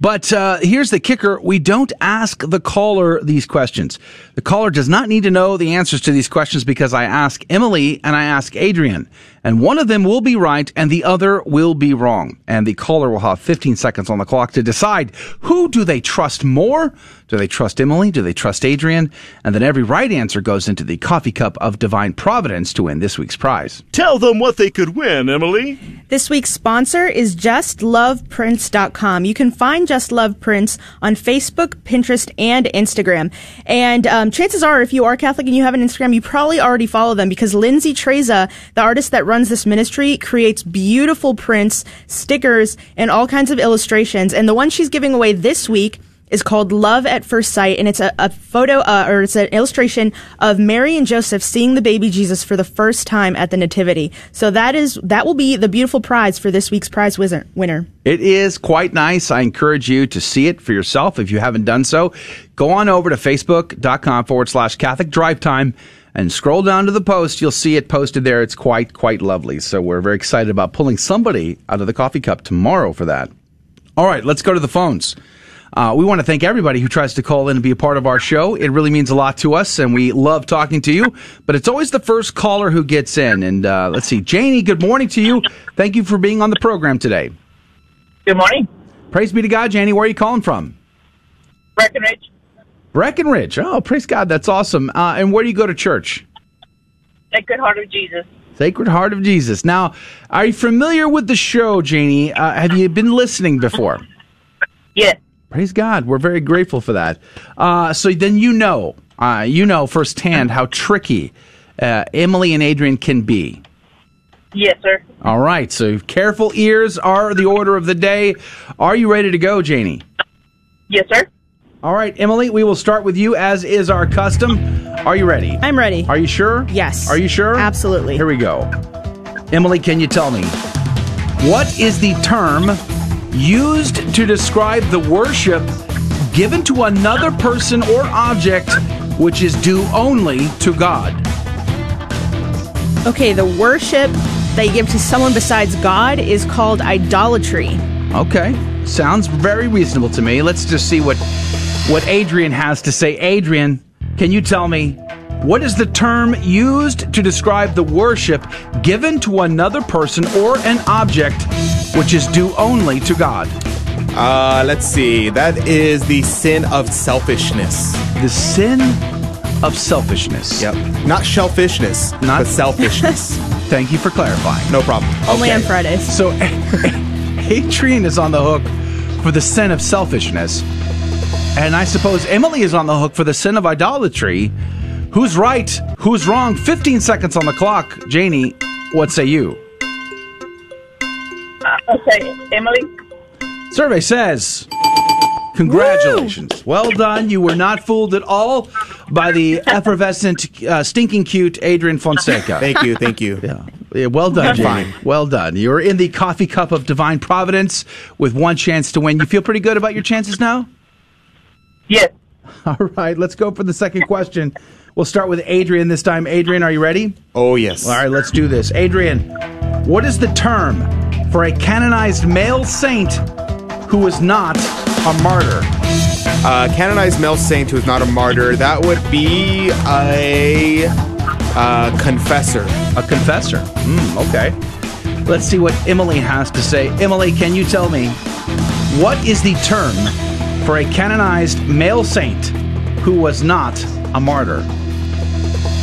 But uh, here's the kicker: we don't ask the caller these questions. The caller does not need to know the answers to these questions because I ask Emily and I ask Adrian, and one of them will be right and the other will be wrong. And the caller will have 15 seconds on the clock to decide who do they trust more. Do they trust Emily? Do they trust Adrian? And then every right answer goes into the coffee cup of divine providence to win this week's prize. Tell them what they could win, Emily. This week's sponsor is JustLovePrints.com. You can find Just Love Prints on Facebook, Pinterest, and Instagram. And um, chances are, if you are Catholic and you have an Instagram, you probably already follow them because Lindsay Treza, the artist that runs this ministry, creates beautiful prints, stickers, and all kinds of illustrations. And the one she's giving away this week is called Love at First Sight, and it's a, a photo uh, or it's an illustration of Mary and Joseph seeing the baby Jesus for the first time at the Nativity. So that is that will be the beautiful prize for this week's prize wizard, winner. It is quite nice. I encourage you to see it for yourself if you haven't done so. Go on over to facebook.com forward slash Catholic Drive Time and scroll down to the post. You'll see it posted there. It's quite, quite lovely. So we're very excited about pulling somebody out of the coffee cup tomorrow for that. All right, let's go to the phones. Uh, we want to thank everybody who tries to call in and be a part of our show. It really means a lot to us, and we love talking to you. But it's always the first caller who gets in. And uh, let's see, Janie, good morning to you. Thank you for being on the program today. Good morning. Praise be to God, Janie. Where are you calling from? Breckenridge, Breckenridge. Oh, praise God. That's awesome. Uh, and where do you go to church? Sacred Heart of Jesus. Sacred Heart of Jesus. Now, are you familiar with the show, Janie? Uh, have you been listening before? Yes. Praise God. We're very grateful for that. Uh, so then you know, uh, you know firsthand how tricky uh, Emily and Adrian can be. Yes, sir. All right. So careful ears are the order of the day. Are you ready to go, Janie? Yes, sir. All right, Emily, we will start with you as is our custom. Are you ready? I'm ready. Are you sure? Yes. Are you sure? Absolutely. Here we go. Emily, can you tell me what is the term used to describe the worship given to another person or object which is due only to God? Okay, the worship they give to someone besides God is called idolatry. Okay. Sounds very reasonable to me. Let's just see what what Adrian has to say. Adrian, can you tell me what is the term used to describe the worship given to another person or an object which is due only to God? Uh, let's see. That is the sin of selfishness. The sin of selfishness. Yep. Not shellfishness, Not- but selfishness. Thank you for clarifying. no problem. Only Okay. on Fridays. So Adrian is on the hook for the sin of selfishness. And I suppose Emily is on the hook for the sin of idolatry. Who's right? Who's wrong? 15 seconds on the clock. Janie, what say you? Uh, okay, Emily. Survey says. Congratulations. Well done. You were not fooled at all by the effervescent, uh, stinking cute Adrian Fonseca. Thank you, thank you. Yeah. Yeah, well done, Jamie. Fine. Well done. You're in the coffee cup of divine providence with one chance to win. You feel pretty good about your chances now? Yes. All right, let's go for the second question. We'll start with Adrian this time. Adrian, are you ready? Oh, yes. All right, let's do this. Adrian, what is the term for a canonized male saint who was not a martyr? Uh, canonized male saint who is not a martyr. That would be a uh, confessor. A confessor. Hmm, okay. Let's see what Emily has to say. Emily, can you tell me what is the term for a canonized male saint who was not a martyr?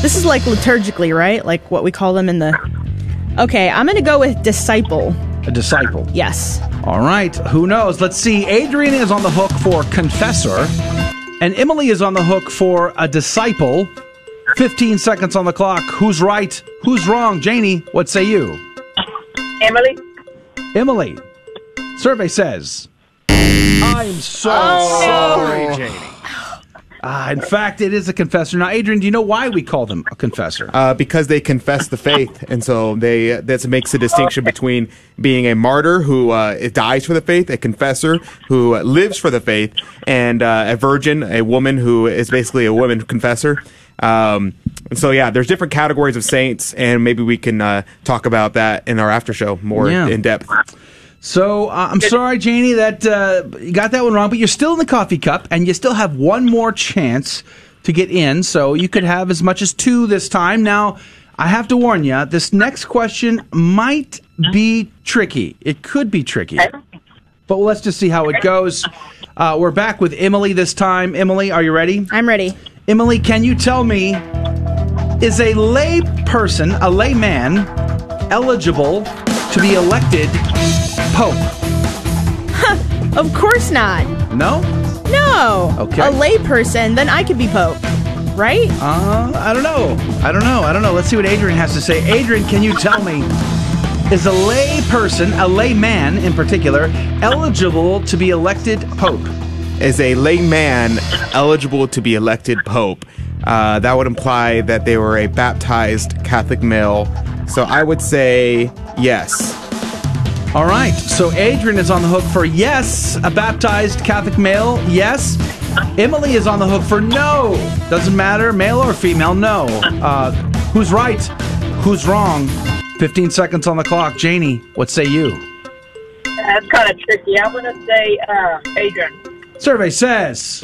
This is like liturgically, right? Like what we call them in the. Okay, I'm going to go with disciple. A disciple. Yes. All right, who knows? Let's see. Adrian is on the hook for confessor, and Emily is on the hook for a disciple. 15 seconds on the clock. Who's right? Who's wrong? Janie, what say you? Emily. Emily. Survey says. I'm so sorry, Janie. Ah, in fact, it is a confessor. Now, Adrian, do you know why we call them a confessor? Uh, because they confess the faith, and so they that makes a distinction between being a martyr who uh, dies for the faith, a confessor who uh, lives for the faith, and uh, a virgin, a woman who is basically a woman confessor. Um, and so, yeah, there's different categories of saints, and maybe we can uh, talk about that in our after show more Yeah. in depth. So uh, I'm sorry, Janie, that uh, you got that one wrong, but you're still in the coffee cup, and you still have one more chance to get in. So you could have as much as two this time. Now, I have to warn you, this next question might be tricky. It could be tricky, but let's just see how it goes. Uh, we're back with Emily this time. Emily, are you ready? I'm ready. Emily, can you tell me is a lay person, a layman, eligible to be elected pope? Huh, Of course not. No? No. Okay. A layperson, then I could be pope, right? Uh, I don't know. I don't know. I don't know. Let's see what Adrian has to say. Adrian, can you tell me is a lay person, a layman in particular, eligible to be elected pope? Is a layman eligible to be elected pope? Uh, that would imply that they were a baptized Catholic male. So I would say yes. All right. So Adrian is on the hook for yes, a baptized Catholic male. Yes. Emily is on the hook for no. Doesn't matter, male or female. No. Uh, who's right? Who's wrong? 15 seconds on the clock. Janie, what say you? That's kind of tricky. I'm going to say uh, Adrian. Survey says.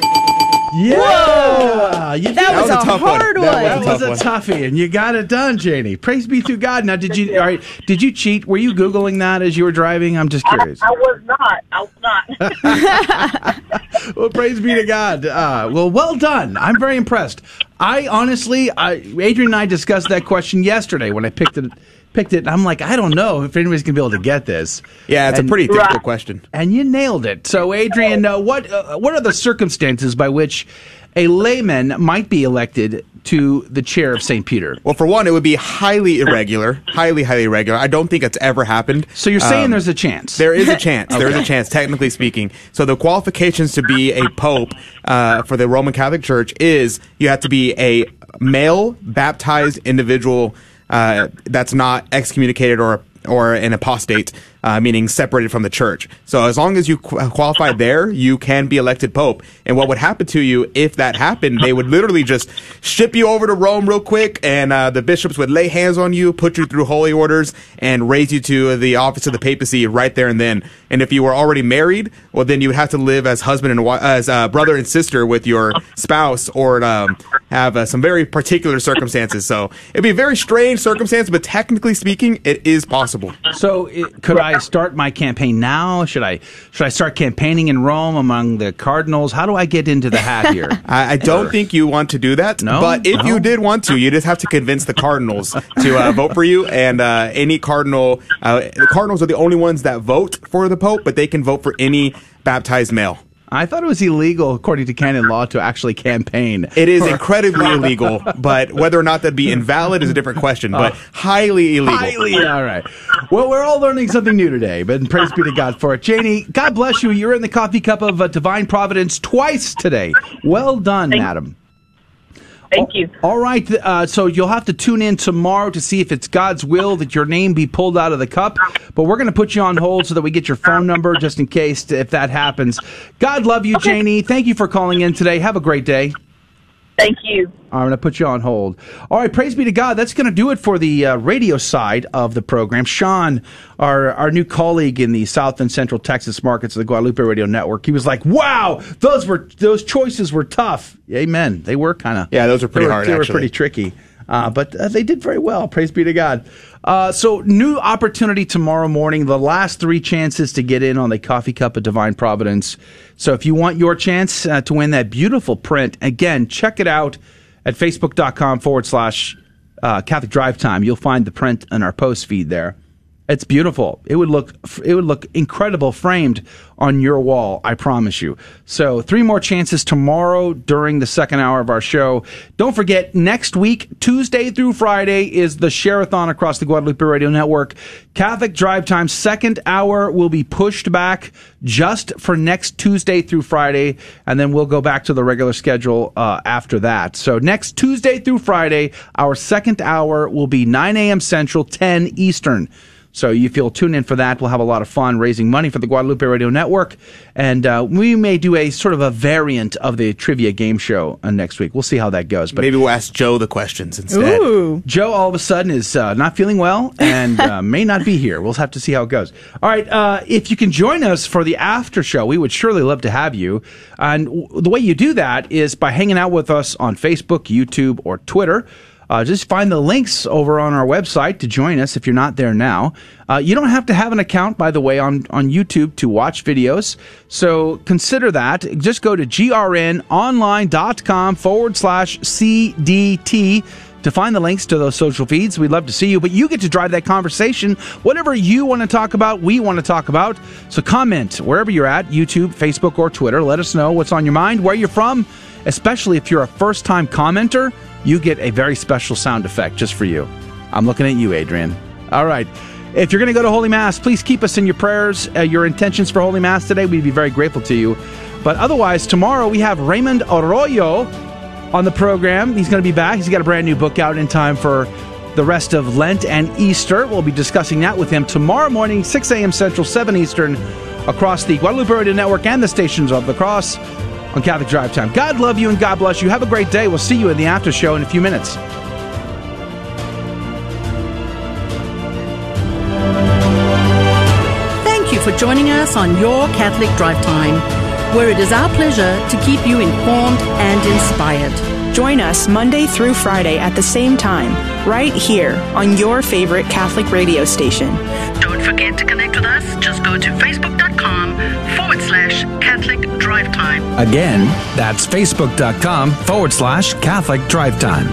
Yeah, you did That was That was a a tough one. hard That one. was a That was a toughie, and you got it done, Janie. Praise be to God. Now, did you? All right, did you cheat? Were you googling that as you were driving? I'm just curious. I was not. I was not. well, praise be to God. Uh, well, well done. I'm very impressed. I honestly, I, Adrian and I discussed that question yesterday when I picked it. Picked it. And I'm like, I don't know if anybody's gonna be able to get this. Yeah, it's And- a pretty difficult question. and you nailed it. So, Adrian, uh, what uh, what are the circumstances by which a layman might be elected to the chair of St. Peter? Well, for one, it would be highly irregular, highly, highly irregular. I don't think it's ever happened. So you're saying Um, there's a chance? There is a chance. There is a chance, technically speaking. So the qualifications to be a pope uh, for the Roman Catholic Church is you have to be a male baptized individual uh, that's not excommunicated or or an apostate, uh, meaning separated from the church. So as long as you qu- qualify there, you can be elected pope. And what would happen to you if that happened? They would literally just ship you over to Rome real quick, and uh, the bishops would lay hands on you, put you through holy orders, and raise you to the office of the papacy right there and then. And if you were already married, well, then you would have to live as husband and as uh, brother and sister with your spouse, or um, have uh, some very particular circumstances. So it'd be a very strange circumstance, but technically speaking, it is possible. So, it, could I start my campaign now? Should I should I start campaigning in Rome among the cardinals? How do I get into the hat here? I, I don't think you want to do that. No? But if No? you did want to, you just have to convince the Cardinals to uh, vote for you. And uh, any Cardinal, uh, the Cardinals are the only ones that vote for the Pope, but they can vote for any baptized male. I thought it was illegal, according to canon law, to actually campaign. It is incredibly illegal, but whether or not that'd be invalid is a different question. But highly illegal. Highly, all right. Well, we're all learning something new today, but praise be to God for it. Janie, God bless you. You're in the coffee cup of uh, divine providence twice today. Well done, madam. Thank you. All right. Uh, so you'll have to tune in tomorrow to see if it's God's will that your name be pulled out of the cup. But we're going to put you on hold so that we get your phone number just in case if that happens. God love you, Janie. Thank you for calling in today. Have a great day. Thank you. I'm going to put you on hold. All right, praise be to God. That's going to do it for the uh, radio side of the program. Sean, our our new colleague in the South and Central Texas markets of the Guadalupe Radio Network, he was like, "Wow, those were those choices were tough." Amen. They were kind of Yeah, those were pretty they were, hard, They were pretty tricky, uh, but uh, they did very well. Praise be to God. Uh, so, new opportunity tomorrow morning. The last three chances to get in on the Coffee Cup of Divine Providence. So, if you want your chance uh, to win that beautiful print, again, check it out at facebook.com forward slash uh, Catholic Drive Time. You'll find the print in our post feed there. It's beautiful. It would look it would look incredible framed on your wall, I promise you. So, three more chances tomorrow during the second hour of our show. Don't forget next week, Tuesday through Friday is the Share-a-thon across the Guadalupe Radio Network. Catholic Drive Time second hour will be pushed back just for next Tuesday through Friday and then we'll go back to the regular schedule uh, after that. So, next Tuesday through Friday, our second hour will be 9 a.m. Central, 10 Eastern. So you feel tune in for that. We'll have a lot of fun raising money for the Guadalupe Radio Network, and uh, we may do a sort of a variant of the trivia game show uh, next week. We'll see how that goes. But Maybe we'll ask Joe the questions instead. Ooh. Joe all of a sudden is uh, not feeling well and uh, may not be here. We'll have to see how it goes. All right, uh, if you can join us for the after show, we would surely love to have you. And w- the way you do that is by hanging out with us on Facebook, YouTube, or Twitter. Uh, just find the links over on our website to join us if you're not there now. Uh, you don't have to have an account, by the way, on, on YouTube to watch videos. So consider that. Just go to grnonline.com forward slash CDT to find the links to those social feeds. We'd love to see you, but you get to drive that conversation. Whatever you want to talk about, we want to talk about. So comment wherever you're at YouTube, Facebook, or Twitter. Let us know what's on your mind, where you're from, especially if you're a first time commenter. You get a very special sound effect just for you. I'm looking at you, Adrian. All right. If you're going to go to Holy Mass, please keep us in your prayers, uh, your intentions for Holy Mass today. We'd be very grateful to you. But otherwise, tomorrow we have Raymond Arroyo on the program. He's going to be back. He's got a brand new book out in time for the rest of Lent and Easter. We'll be discussing that with him tomorrow morning, 6 a.m. Central, 7 Eastern, across the Guadalupe Radio Network and the stations of the Cross on Catholic Drive Time. God love you and God bless you. Have a great day. We'll see you in the after show in a few minutes. Thank you for joining us on Your Catholic Drive Time, where it is our pleasure to keep you informed and inspired. Join us Monday through Friday at the same time, right here on your favorite Catholic radio station. Don't forget to connect with us. Just go to facebook.com forward slash Catholic Drive Time. Again, that's facebook.com forward slash Catholic Drive Time.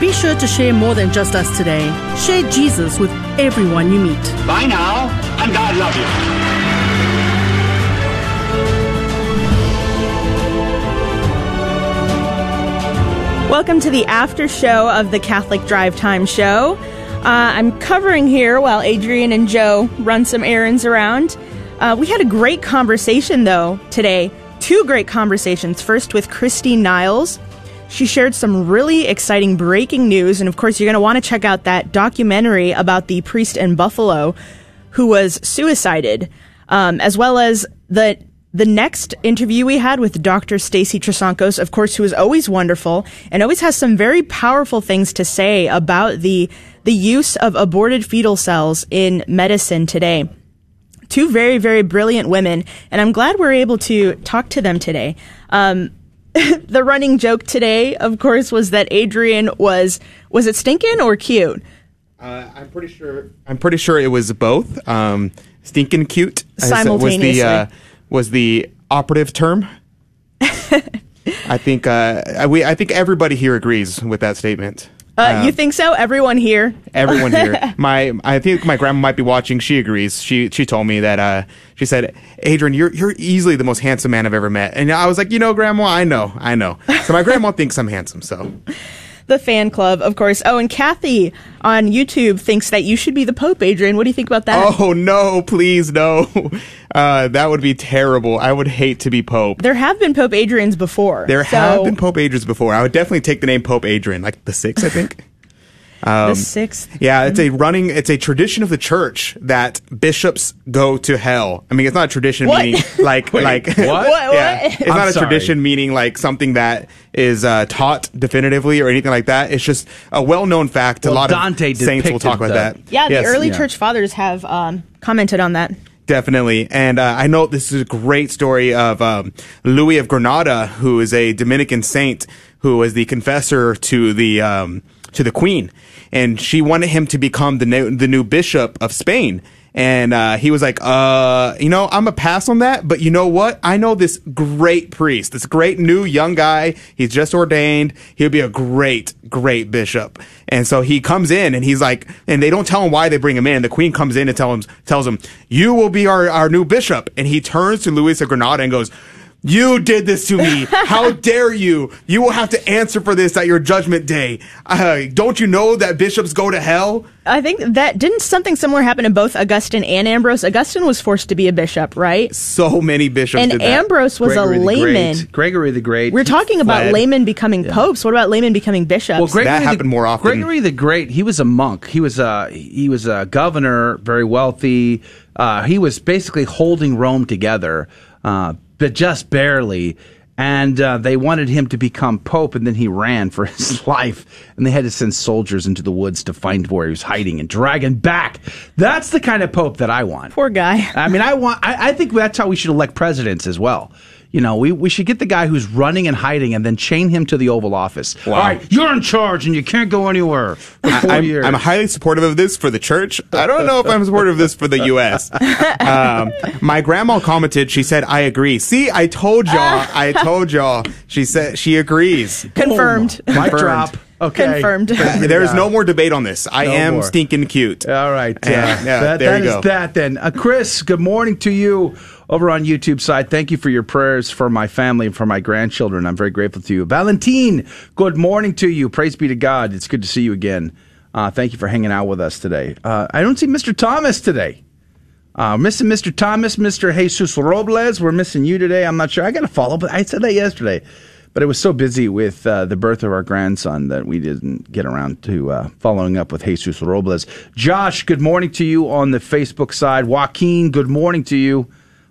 Be sure to share more than just us today. Share Jesus with everyone you meet. Bye now, and God love you. Welcome to the after show of the Catholic Drive Time show. Uh, I'm covering here while Adrian and Joe run some errands around. Uh, we had a great conversation, though, today. Two great conversations. First with Christy Niles. She shared some really exciting breaking news, and of course, you're going to want to check out that documentary about the priest in Buffalo who was suicided, um, as well as the the next interview we had with Dr. Stacy Trasancos, of course, who is always wonderful and always has some very powerful things to say about the the use of aborted fetal cells in medicine today. Two very, very brilliant women, and I'm glad we're able to talk to them today. Um, the running joke today, of course, was that Adrian was was it stinking or cute? Uh, I'm pretty sure. I'm pretty sure it was both. Um, stinking cute uh, was the Simultaneously. uh, was the operative term. I think uh, we. I think everybody here agrees with that statement. Uh, Um, you think so? Everyone here? Everyone here. my I think my grandma might be watching. She agrees. She she told me that uh she said, "Adrian, you're you're easily the most handsome man I've ever met." And I was like, "You know, grandma, I know. I know." So my grandma thinks I'm handsome, so the fan club, of course. Oh, and Kathy on YouTube thinks that you should be the Pope, Adrian. What do you think about that? Oh no, please no. Uh that would be terrible. I would hate to be pope. There have been Pope Adrians before. There so- have been Pope Adrians before. I would definitely take the name Pope Adrian, like the 6th, I think. Um, the sixth. Yeah, it's a running. It's a tradition of the church that bishops go to hell. I mean, it's not a tradition What? meaning like Wait, like what? What? Yeah, What? it's I'm not a sorry. tradition meaning like something that is uh, taught definitively or anything like that. It's just a well-known fact. a Well, lot Dante of saints will talk about the- that. Yeah, the early yeah. church fathers have um, commented on that. Definitely. And uh, I know this is a great story of um, Louis of Granada, who is a Dominican saint who was the confessor to the um, to the queen, and she wanted him to become the new, the new bishop of Spain. And uh, he was like, uh, you know, I'm a pass on that, but you know what? I know this great priest, this great new young guy. He's just ordained. He'll be a great, great bishop. And so he comes in and he's like, and they don't tell him why they bring him in. The queen comes in and tell him, tells him, you will be our, our new bishop. And he turns to Louis of Granada and goes, You did this to me. How dare you? You will have to answer for this at your judgment day. Uh, don't you know that bishops go to hell? I think that didn't something similar happen to both Augustine and Ambrose. Augustine was forced to be a bishop, right? So many bishops And did that. Ambrose was Gregory a layman. Great. Gregory the Great. We're talking about fled. laymen becoming popes. What about laymen becoming bishops? Well, Gregory the, happened more often. Gregory the Great, he was a monk. He was a he was a governor, very wealthy. Uh, he was basically holding Rome together, uh, but just barely. And uh, they wanted him to become pope, and then he ran for his life. And they had to send soldiers into the woods to find where he was hiding and drag him back. That's the kind of pope that I want. Poor guy. I mean, I want. I, I think that's how we should elect presidents as well. You know, we, we should get the guy who's running and hiding and then chain him to the Oval Office. All right, you're in charge and you can't go anywhere for four I, am years. I'm highly supportive of this for the church. I don't know if I'm supportive of this for the U.S. Um, my grandma commented. She said, "I agree." See, I told y'all. I told y'all. She said she agrees. Confirmed. Mic drop. Okay. Confirmed. There is no more debate on this. I No am more. stinking cute. All right. uh, Yeah, yeah, that, there that you is go. that then. Uh, Chris, good morning to you over on YouTube side. Thank you for your prayers for my family and for my grandchildren. I'm very grateful to you. Valentine, good morning to you. Praise be to God. It's good to see you again. Uh, thank you for hanging out with us today. Uh, I don't see Mr. Thomas today. Uh, missing Mr. Thomas, Mr. Jesus Robles. We're missing you today. I'm not sure. I got to follow, but I said that yesterday. But it was so busy with uh, the birth of our grandson that we didn't get around to uh, following up with Jesus Robles. Josh, good morning to you on the Facebook side. Joaquin, good morning to you.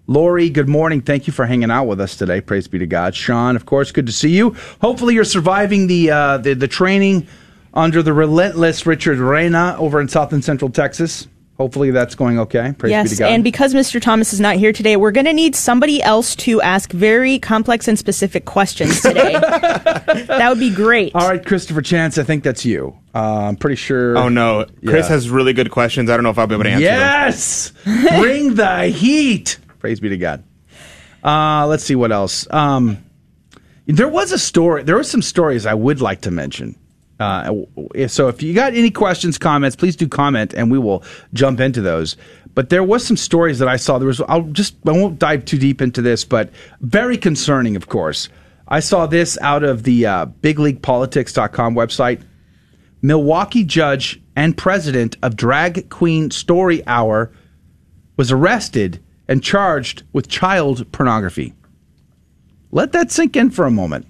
Lori, good morning. Thank you for hanging out with us today. Praise be to God. Sean, of course, good to see you. Hopefully, you're surviving the uh, the, the training under the relentless Richard Reyna over in South and Central Texas. Hopefully, that's going okay. Praise be yes, to God. and because Mr. Thomas is not here today, we're going to need somebody else to ask very complex and specific questions today. that would be great. All right, Christopher Chance, I think that's you. Uh, I'm pretty sure. Oh no, Chris Yeah. has really good questions. I don't know if I'll be able to answer them. Yes! Bring the heat. Praise be to God. Uh, let's see what else. Um, there was a story. There were some stories I would like to mention. Uh, so if you got any questions, comments, please do comment, and we will jump into those. But there was some stories that I saw. There was. I'll just. I won't dive too deep into this, but very concerning, of course. I saw this out of the uh, BigLeaguePolitics.com website. Milwaukee judge and president of Drag Queen Story Hour was arrested and charged with child pornography. Let that sink in for a moment.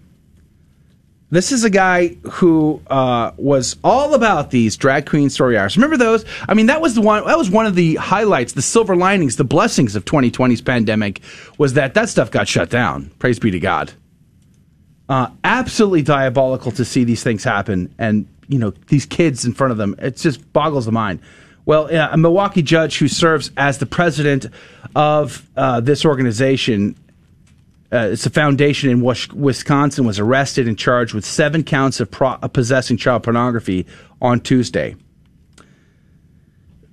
This is a guy who uh, was all about these drag queen story hours. Remember those? I mean, that was the one. That was one of the highlights, the silver linings, the blessings of 2020's pandemic was that that stuff got shut down. Praise be to God. Uh, absolutely diabolical to see these things happen, and you know these kids in front of them. It just boggles the mind. Well, a Milwaukee judge who serves as the president of uh, this organization uh, it's a foundation in Wisconsin was arrested and charged with seven counts of, pro- possessing child pornography on Tuesday.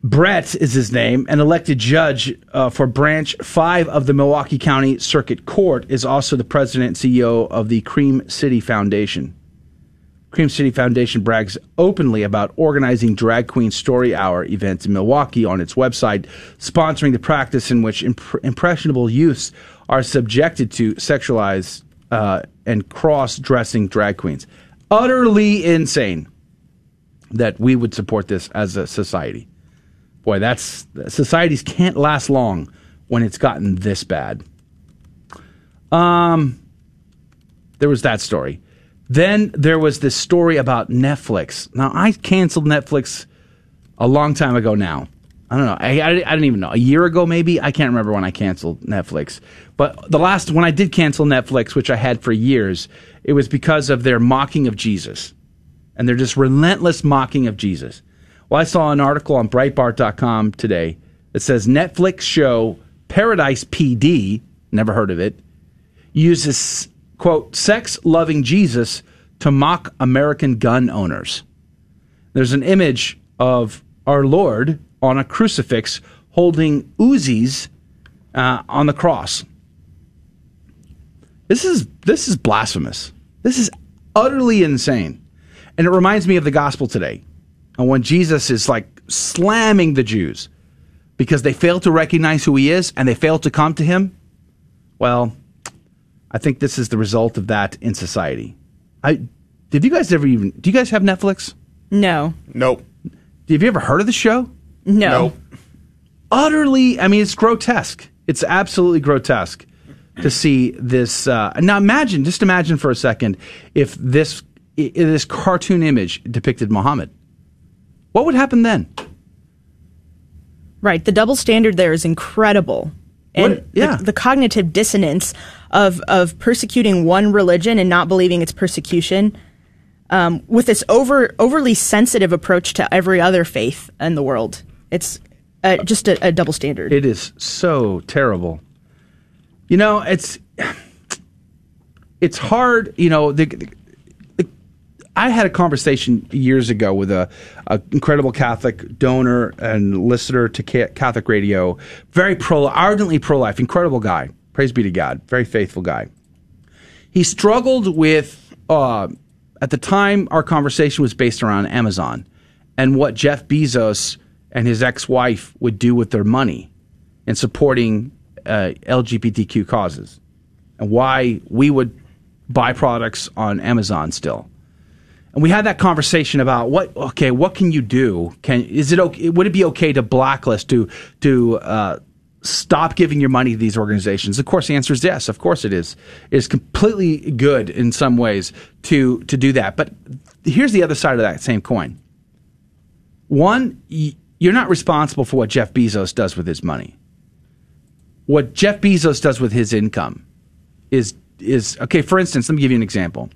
Brett is his name, an elected judge uh, for Branch 5 of the Milwaukee County Circuit Court, is also the president and CEO of the Cream City Foundation. Cream City Foundation brags openly about organizing Drag Queen Story Hour events in Milwaukee on its website, sponsoring the practice in which imp- impressionable youths are subjected to sexualized uh, and cross dressing drag queens. Utterly insane that we would support this as a society. Boy, that's societies can't last long when it's gotten this bad. Um, there was that story. Then there was this story about Netflix. Now, I canceled Netflix a long time ago now. I don't know. I, I, I didn't even know. A year ago, maybe? I can't remember when I canceled Netflix. But the last, when I did cancel Netflix, which I had for years, it was because of their mocking of Jesus. And their just relentless mocking of Jesus. Well, I saw an article on Breitbart.com today that says Netflix show Paradise PD, never heard of it, uses, quote, sex loving Jesus to mock American gun owners. There's an image of our Lord on a crucifix holding Uzis uh, on the cross. This is this is blasphemous. This is utterly insane, and it reminds me of the gospel today, and when Jesus is like slamming the Jews because they fail to recognize who he is and they fail to come to him. Well, I think this is the result of that in society. I did you guys ever even do you guys have Netflix? No. Nope. Have you ever heard of the show? No. Utterly, I mean, it's grotesque. It's absolutely grotesque to see this. Uh, now, imagine, just imagine for a second, if this i- this cartoon image depicted Muhammad. What would happen then? Right. The double standard there is incredible. And What- yeah. the, the cognitive dissonance of, of persecuting one religion and not believing it's persecution um, with this over overly sensitive approach to every other faith in the world. It's uh, just a, a double standard. It is so terrible. You know, it's it's hard. You know, the, the- I had a conversation years ago with a, a incredible Catholic donor and listener to Catholic radio, very pro, ardently pro life, incredible guy. Praise be to God, very faithful guy. He struggled with uh, at the time our conversation was based around Amazon and what Jeff Bezos and his ex-wife would do with their money in supporting uh, LGBTQ causes, and why we would buy products on Amazon still. And we had that conversation about what okay, what can you do? Can is it okay? Would it be okay to blacklist to to uh, stop giving your money to these organizations? Of course, the answer is yes. Of course, it is. It is completely good in some ways to to do that. But here's the other side of that same coin. One, you're not responsible for what Jeff Bezos does with his money. What Jeff Bezos does with his income is is okay. For instance, let me give you an example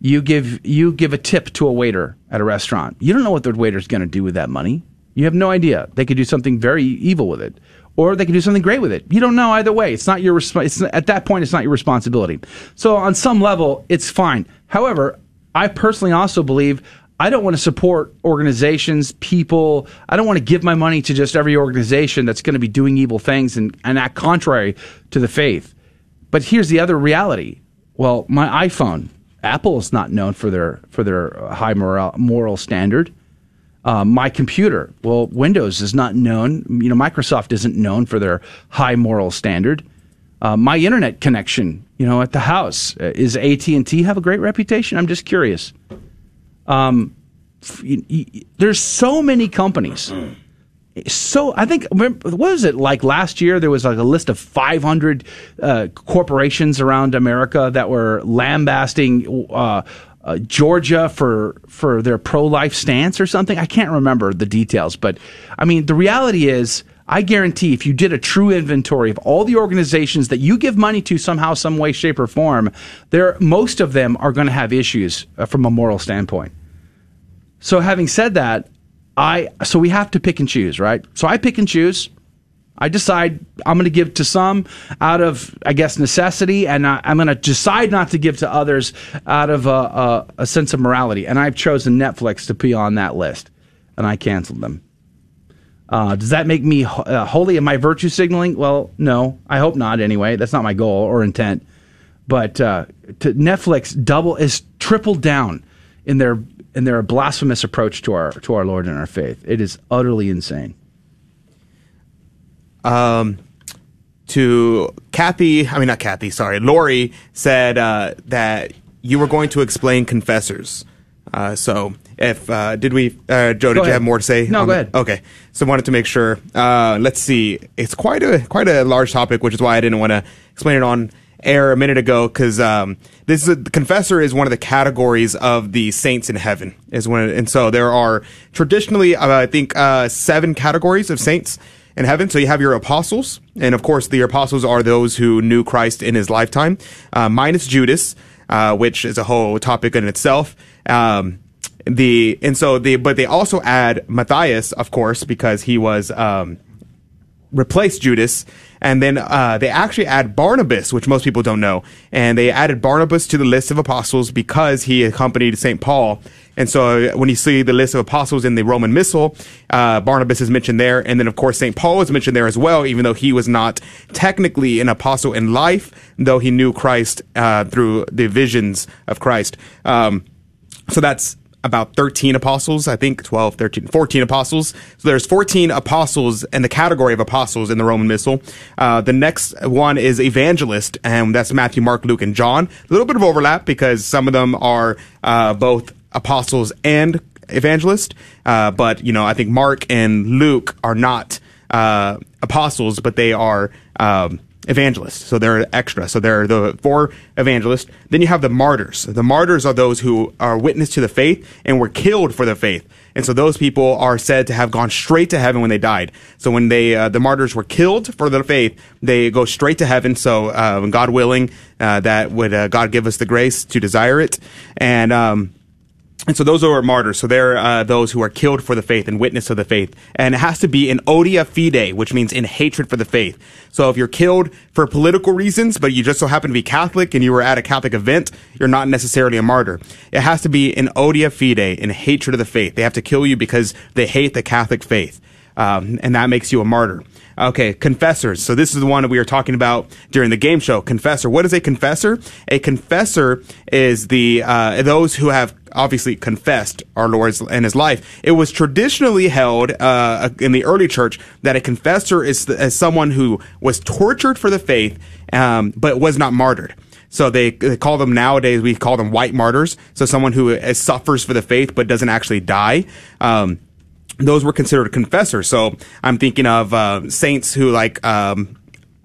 you give you give a tip to a waiter at a restaurant. You don't know what the waiter's going to do with that money. You have no idea. They could do something very evil with it, or they could do something great with it. You don't know either way. It's not your resp- it's at that point. It's not your responsibility. So on some level, it's fine. However, I personally also believe I don't want to support organizations, people. I don't want to give my money to just every organization that's going to be doing evil things and, and act contrary to the faith. But here's the other reality. Well, my iPhone, Apple is not known for their for their uh, high moral moral standard. Uh, my computer, well, Windows is not known. You know, Microsoft isn't known for their high moral standard. Uh, my internet connection, you know, at the house, uh, is AT and T have a great reputation? I'm just curious. Um, f- y- y- there's so many companies. So I think what was it like last year? There was like a list of 500 uh, corporations around America that were lambasting uh, uh, Georgia for for their pro life stance or something. I can't remember the details, but I mean the reality is. I guarantee if you did a true inventory of all the organizations that you give money to somehow, some way, shape, or form, there most of them are going to have issues uh, from a moral standpoint. So having said that, I so we have to pick and choose, right? So I pick and choose. I decide I'm going to give to some out of, I guess, necessity, and I, I'm going to decide not to give to others out of a, a, a sense of morality. And I've chosen Netflix to be on that list, and I canceled them. Uh, does that make me uh, holy? Am I virtue signaling? Well, no. I hope not. Anyway, that's not my goal or intent. But uh, Netflix double is tripled down in their in their blasphemous approach to our to our Lord and our faith. It is utterly insane. um, to Kathy, I mean, not Kathy, sorry, Lori said uh, that you were going to explain confessors. Uh, so, if, uh, did we, uh, Joe, did you have more to say? No, go the- ahead. Okay. So, wanted to make sure. Uh, let's see. It's quite a, quite a large topic, which is why I didn't want to explain it on air a minute ago, because, um, this is a, the confessor is one of the categories of the saints in heaven, is when, and so there are traditionally, uh, I think, uh, seven categories of saints in heaven. So you have your apostles, and of course, the apostles are those who knew Christ in his lifetime, uh, minus Judas, uh, which is a whole topic in itself. Um, the and so the but they also add Matthias, of course, because he was um, replaced Judas. And then uh, they actually add Barnabas, which most people don't know. And they added Barnabas to the list of apostles because he accompanied St. Paul. And so when you see the list of apostles in the Roman Missal, uh, Barnabas is mentioned there. And then, of course, St. Paul is mentioned there as well, even though he was not technically an apostle in life, though he knew Christ uh, through the visions of Christ. Um, so that's about 13 apostles, I think 12, 13, 14 apostles. So there's 14 apostles in the category of apostles in the Roman Missal. Uh, the next one is evangelist, and that's Matthew, Mark, Luke, and John. A little bit of overlap because some of them are uh, both apostles and evangelist. Uh, but, you know, I think Mark and Luke are not uh, apostles, but they are. Um, evangelists. So they're extra. So they're the four evangelists. Then you have the martyrs. The martyrs are those who are witness to the faith and were killed for the faith. And so those people are said to have gone straight to heaven when they died. So when they, uh, the martyrs were killed for the faith, they go straight to heaven. So, uh, God willing, uh, that would, uh, God give us the grace to desire it. And, um, and so those are martyrs. So they're uh, those who are killed for the faith and witness of the faith. And it has to be in odium fidei, which means in hatred for the faith. So if you're killed for political reasons, but you just so happen to be Catholic and you were at a Catholic event, you're not necessarily a martyr. It has to be in odium fidei, in hatred of the faith. They have to kill you because they hate the Catholic faith. Um, and that makes you a martyr. Okay, confessors. So this is the one that we were talking about during the game show. Confessor. What is a confessor? A confessor is the uh, those who have obviously confessed our Lord and His life. It was traditionally held uh, in the early church that a confessor is, is someone who was tortured for the faith, um, but was not martyred. So they, they call them nowadays, we call them white martyrs. So someone who uh, suffers for the faith but doesn't actually die. Um, those were considered confessors. So I'm thinking of uh, saints who like um,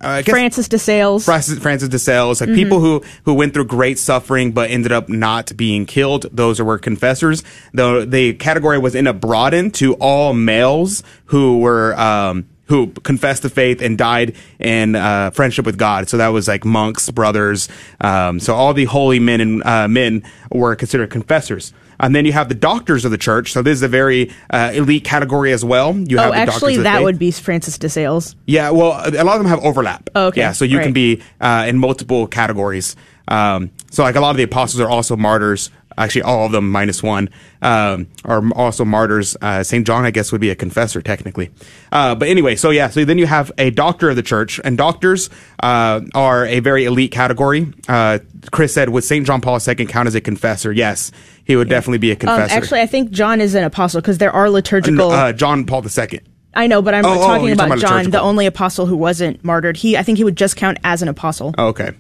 I guess Francis de Sales. Francis, Francis de Sales, like Mhm. people who who went through great suffering but ended up not being killed. Those were confessors. The the category was in a broadened to all males who were. Um, who confessed the faith and died in uh, friendship with God. So that was like monks, brothers. Um, so all the holy men and uh, men were considered confessors. And then you have the doctors of the church. So this is a very uh, elite category as well. You oh, have actually, doctors of the that faith. would be Francis de Sales. Yeah, well, a lot of them have overlap. Oh, okay. Yeah, so you can be uh, in multiple categories. Um, so, like a lot of the apostles are also martyrs. Actually, all of them minus one um, are also martyrs. Uh, Saint John, I guess, would be a confessor technically. Uh, but anyway, so yeah, so then you have a doctor of the church, and doctors uh, are a very elite category. Uh, Chris said, "Would Saint John Paul II count as a confessor?" Yes, he would definitely be a Um, confessor. actually, I think John is an apostle because there are liturgical. uh, John Paul II. I know, but I'm Oh, oh, talking you're about talking about John, the only apostle who wasn't martyred. He, I think, he would just count as an apostle. Oh, okay.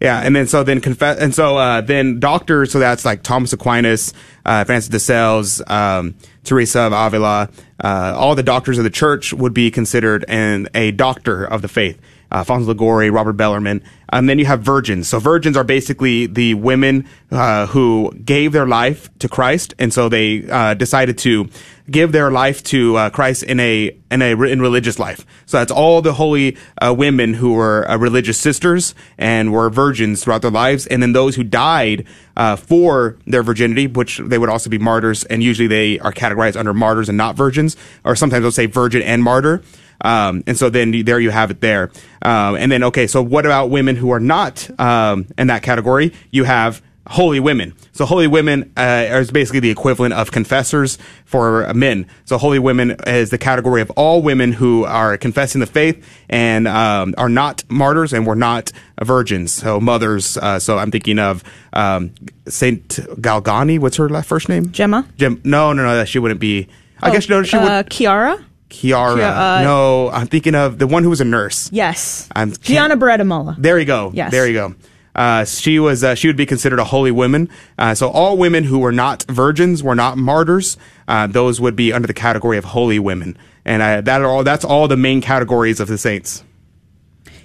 Yeah, and then so then confess, and so uh, then doctors. So that's like Thomas Aquinas, uh, Francis de Sales, um, Teresa of Avila. Uh, all the doctors of the church would be considered an a doctor of the faith. Uh, Alfonso Liguori, Robert Bellarmine, and then you have virgins. So virgins are basically the women uh, who gave their life to Christ, and so they uh, decided to give their life to uh, Christ in a in a in religious life. So that's all the holy uh, women who were uh, religious sisters and were virgins throughout their lives, and then those who died uh, for their virginity, which they would also be martyrs, and usually they are categorized under martyrs and not virgins, or sometimes they'll say virgin and martyr. Um, and so then you- there you have it there. Um, and then okay, so what about women who are not um, in that category? You have holy women. So holy women uh, is basically the equivalent of confessors for men. So holy women is the category of all women who are confessing the faith and um, are not martyrs and were not virgins. So mothers. Uh, so I'm thinking of um, Saint Galgani. What's her last first name? Gemma. Gem. No, no, no. She wouldn't be. I Oh, guess no. She uh, would. Chiara. Kiara. Kia- uh, no, I'm thinking of the one who was a nurse. Yes. I'm Gianna Beretta Molla. there you go. Yes. There you go. Uh, she was. Uh, she would be considered a holy woman. Uh, so all women who were not virgins were not martyrs. Uh, those would be under the category of holy women, and uh, that are all. That's all the main categories of the saints.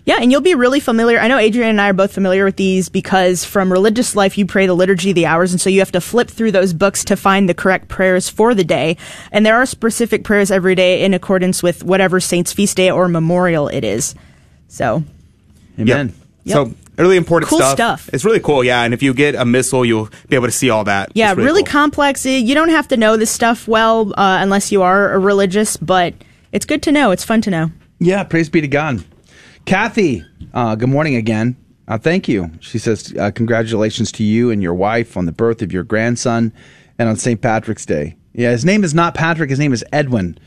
Yeah, and you'll be really familiar. I know Adrian and I are both familiar with these because from religious life, you pray the liturgy of the hours, and so you have to flip through those books to find the correct prayers for the day. And there are specific prayers every day in accordance with whatever saint's feast day or memorial it is. So, Amen. Yep. So really important Cool stuff. stuff. It's really cool. Yeah, and if you get a missal, you'll be able to see all that. yeah, It's really, cool. complex. You don't have to know this stuff well uh, unless you are a religious, but it's good to know. It's fun to know. Yeah, praise be to God. Kathy, uh, good morning again. Uh, thank you. She says, uh, Congratulations to you and your wife on the birth of your grandson and on St. Patrick's Day. Yeah, his name is not Patrick, his name is Edwin.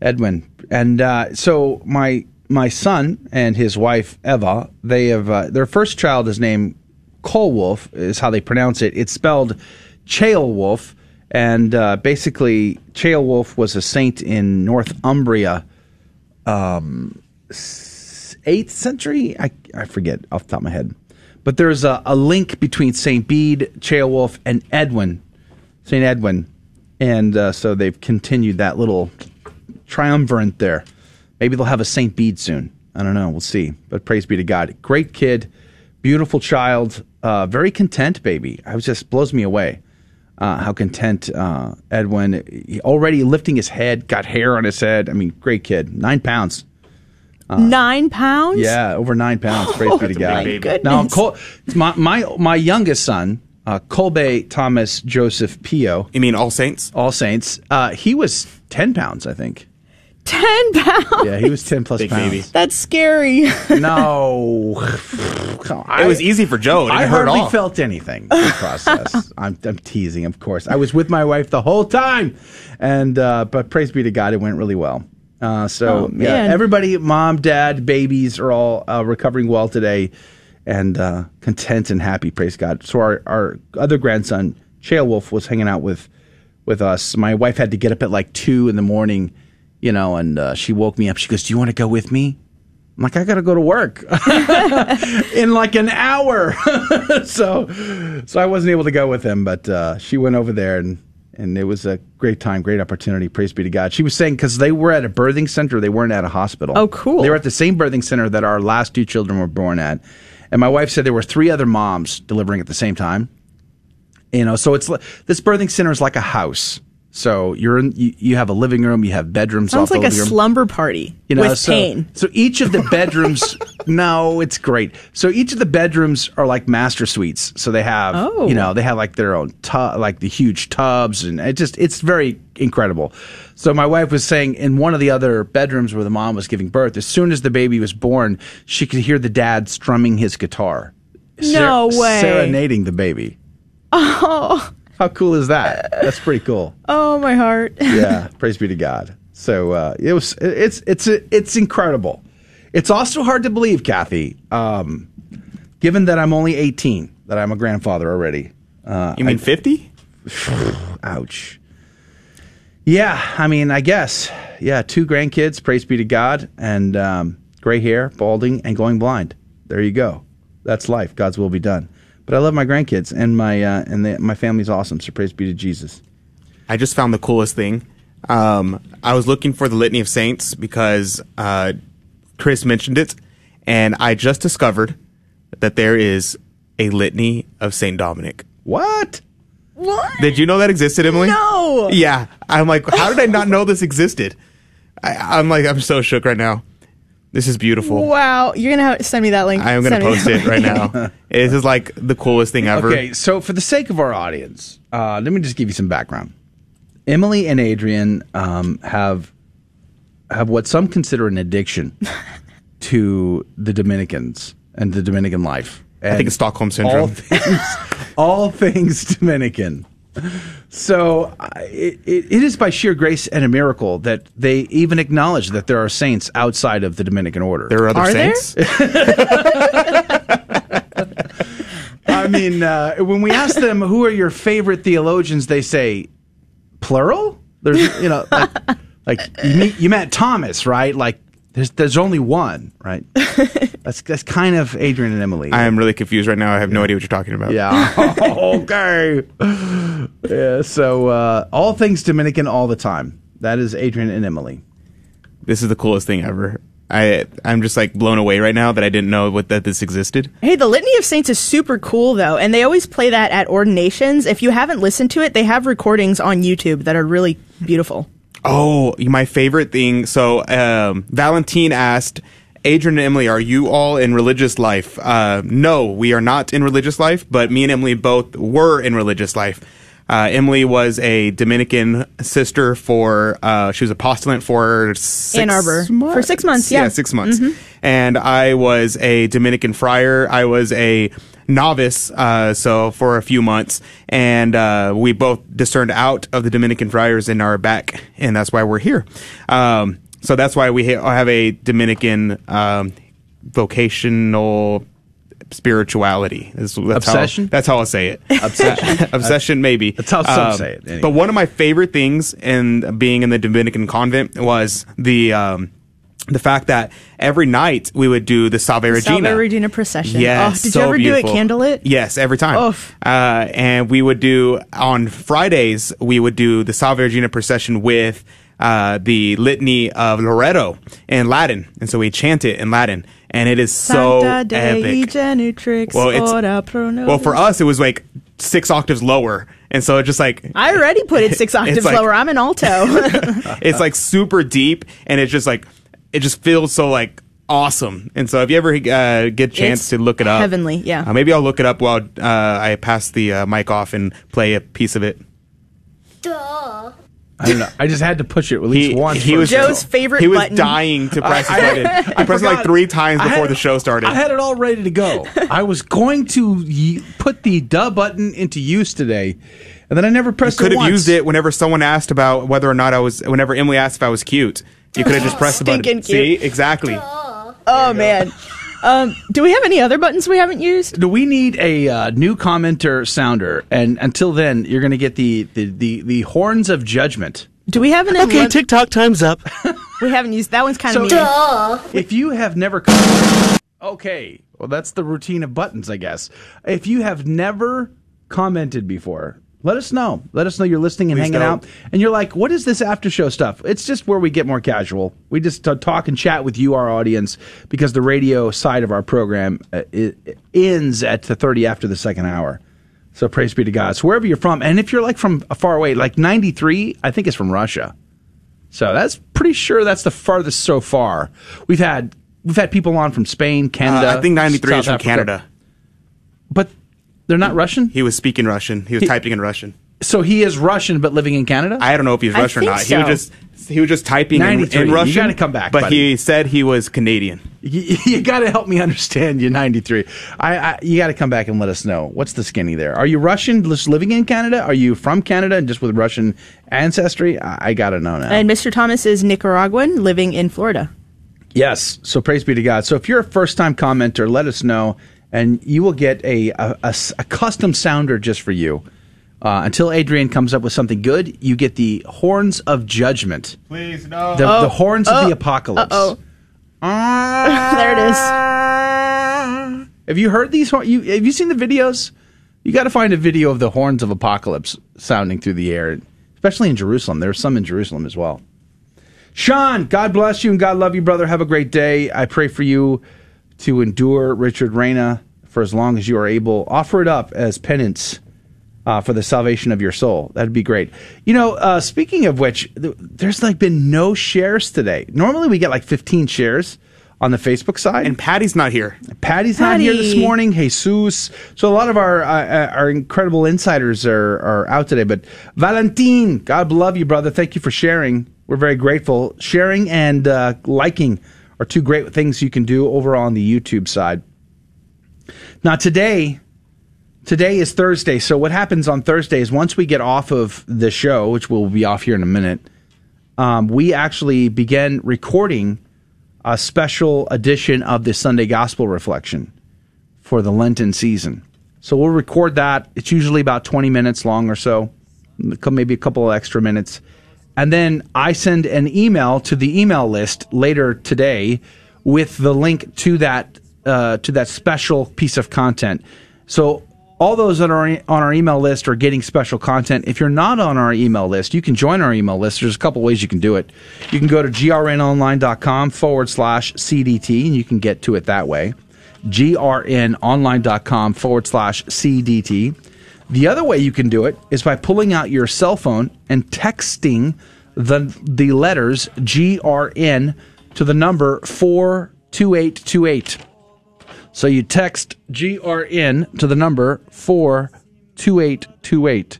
Edwin. And uh, so my my son and his wife Eva, they have uh, their first child is named Colwolf, is how they pronounce it. It's spelled Ceolwulf, And uh, basically, Ceolwulf was a saint in Northumbria, um, 8th century? I, I forget off the top of my head. But there's a, a link between St. Bede, Ceolwulf, and Edwin, St. Edwin. And uh, so they've continued that little triumvirate there. Maybe they'll have a St. Bede soon. I don't know. We'll see. But praise be to God. Great kid, beautiful child, uh, very content baby. I was just blows me away uh, how content uh, Edwin. Already lifting his head, got hair on his head. I mean, great kid. Nine pounds. Nine pounds? Yeah, over nine pounds. Praise be to Oh, God. my goodness. Now, Col- my, my my youngest son, uh, Colby Thomas Joseph Pio. You mean All Saints? All Saints. Uh, he was ten pounds, I think. 10 pounds? Yeah, he was ten plus Big pounds. baby. That's scary. No, It was easy for Joe. It I hurt hardly all. felt anything in the process. I'm, I'm teasing, of course. I was with my wife the whole time, and uh, but praise be to God, it went really well. Uh, so Oh, yeah, man. everybody, mom, dad, babies are all uh, recovering well today, and uh, content and happy. Praise God. So our our other grandson, Chael Wolf, was hanging out with with us. My wife had to get up at like two in the morning, you know, and uh, she woke me up. She goes, "Do you want to go with me?" I'm like, I got to go to work in like an hour. so, so I wasn't able to go with him, but uh, she went over there and, and it was a great time, great opportunity. Praise be to God. She was saying, because they were at a birthing center, they weren't at a hospital. Oh, cool. They were at the same birthing center that our last two children were born at. And my wife said there were three other moms delivering at the same time. You know, so it's this birthing center is like a house. So you're in, you, you have a living room, you have bedrooms. Sounds like a slumber party you know, with so, pain. So each of the bedrooms, no, it's great. So each of the bedrooms are like master suites. So they have, Oh. you know, they have like their own tub, like the huge tubs, and it just it's very incredible. So my wife was saying in one of the other bedrooms where the mom was giving birth, as soon as the baby was born, she could hear the dad strumming his guitar, No way. serenading the baby. Oh, How cool is that? That's pretty cool oh, my heart. yeah, praise be to God. So uh, it was. It's it's it's incredible. It's also hard to believe, Kathy, um, given that I'm only 18, that I'm a grandfather already. Uh, You mean 50? ouch. Yeah, I mean, I guess. Yeah, two grandkids. Praise be to God, and um, gray hair, balding, and going blind. There you go. That's life. God's will be done. But I love my grandkids, and my uh, and the, my family's awesome. So praise be to Jesus. I just found the coolest thing. Um, I was looking for the Litany of Saints because uh, Chris mentioned it, and I just discovered that there is a Litany of Saint Dominic. What? What? Did you know that existed, Emily? No. Yeah. I'm like, how did I not know this existed? I, I'm like, I'm so shook right now. This is beautiful. Wow. You're going to have send me that link. I am gonna me post that it right now. This is like the coolest thing ever. Okay, so for the sake of our audience, uh, let me just give you some background. Emily and Adrian um, have have what some consider an addiction to the Dominicans and the Dominican life. I think it's Stockholm All syndrome. things, all things Dominican. So it, it, it is by sheer grace and a miracle that they even acknowledge that there are saints outside of the Dominican order. There are other Are there? saints. I mean, uh, when we ask them who are your favorite theologians, they say plural. There's, you know, like, like you, meet, you met Thomas, right? Like there's there's only one, right? That's that's kind of Adrian and Emily. I am really confused right now. I have no idea what you're talking about. yeah. okay. Yeah. So uh, all things Dominican all the time. That is Adrian and Emily. This is the coolest thing ever. I I'm just like blown away right now that I didn't know what that this existed. Hey, the Litany of Saints is super cool though, and they always play that at ordinations. If you haven't listened to it, they have recordings on YouTube that are really beautiful. Oh, my favorite thing. So um, Valentine asked. Adrian and Emily, are you all in religious life? Uh, no, we are not in religious life, but me and Emily both were in religious life. Uh, Emily was a Dominican sister for, uh, she was a postulant for six Ann Arbor. For six months, yeah. six months. Mhm. And I was a Dominican friar. I was a novice, uh, so for a few months. And uh, we both discerned out of the Dominican friars and are back, and that's why we're here. Um, so that's why we ha- have a Dominican um, vocational spirituality. Is- That's Obsession? How, that's how I'll say it. Obsession. Obsession, maybe. That's how some Um, say it, anyway. But one of my favorite things in being in the Dominican convent was the um, the fact that every night we would do the Salve Regina. Salve Regina procession. Yes, oh, did so you ever beautiful. do it candlelit? Yes, every time. Oof. Uh, and we would do on Fridays. We would do the Salve Regina procession with uh, the litany of Loreto in Latin, and so we chant it in Latin, and it is so epic. Well, it's-. Well, for us, it was like six octaves lower, and so it just like I already put it six octaves like- lower. I'm an alto. it's like super deep, and it's just like it just feels so like awesome. And so if you ever uh, get a chance It's to look it up, heavenly, yeah. uh, maybe I'll look it up while uh, I pass the uh, mic off and play a piece of it. Duh. I don't know. I just had to push it at least He- once. he was- Joe's favorite He was button. dying to press I- the I- button. I I pressed it like three times before had- the show started. I had it all ready to go. I was going to y- put the duh button into use today, and then I never You pressed could it have once. used it whenever someone asked about whether or not I was. Whenever Emily asked if I was cute, you could have just pressed the button. Stinking See, cute. exactly. oh man. Um, do we have any other buttons we haven't used? Do we need a uh, new commenter sounder? And until then, you're going to get the, the, the, the horns of judgment. Do we have an Okay, 11 TikTok time's up. We haven't used that one's kind of So- mean. If you have never commented, okay, well, that's the routine of buttons, I guess. If you have never commented before, let us know. Let us know you're listening and Please hanging don't. out. And you're like, what is this after show stuff? It's just where we get more casual. We just talk and chat with you, our audience, because the radio side of our program uh, ends at the 30 after the second hour. So praise be to God. So wherever you're from, and if you're like from a far away, like 93, I think it's from Russia. So that's pretty sure that's the farthest so far. We've had we've had people on from Spain, Canada. Uh, I think 93 is from Africa. Canada. But they're not Russian? He was speaking Russian. He was He- typing in Russian. So he is Russian but living in Canada? I don't know if he's I Russian or think not. He was so. just he was just typing in, 93. in You Russian. gotta come back, but buddy. he said he was Canadian. You, you got to help me understand you 93. I, I you got to come back and let us know. What's the skinny there? Are you Russian just living in Canada? Are you from Canada and just with Russian ancestry? I, I got to know now. And Mr. Thomas is Nicaraguan living in Florida. Yes. So praise be to God. So if you're a first time commenter, let us know, and you will get a a custom sounder just for you. Uh, until Adrian comes up with something good, you get the horns of judgment. Please no. The, Oh, the horns of oh, the apocalypse. Uh-oh. there it is. Have you heard these? hor- You have you seen the videos? You got to find a video of the horns of apocalypse sounding through the air, especially in Jerusalem. There are some in Jerusalem as well. Sean, God bless you and God love you, brother. Have a great day. I pray for you to endure Richard Reyna for as long as you are able. Offer it up as penance uh, for the salvation of your soul. That'd be great. You know, uh, speaking of which, th- there's like been no shares today. Normally we get like 15 shares on the Facebook side. And Patty's not here. Patty's not here this Patty. morning. Jesus. So a lot of our uh, uh, our incredible insiders are are out today. But Valentin, God love you, brother. Thank you for sharing. We're very grateful. Sharing and uh, liking are two great things you can do over on the YouTube side. Now today, today is Thursday. So what happens on Thursday is once we get off of the show, which we'll be off here in a minute, um, we actually begin recording a special edition of the Sunday Gospel Reflection for the Lenten season. So we'll record that. It's usually about 20 minutes long or so, maybe a couple of extra minutes. And then I send an email to the email list later today with the link to that uh, to that special piece of content. So all those that are on our email list are getting special content. If you're not on our email list, you can join our email list. There's a couple ways you can do it. You can go to grnonline.com forward slash CDT and you can get to it that way. grnonline.com forward slash CDT. The other way you can do it is by pulling out your cell phone and texting the, the letters GRN to the number 42828. So you text GRN to the number 42828.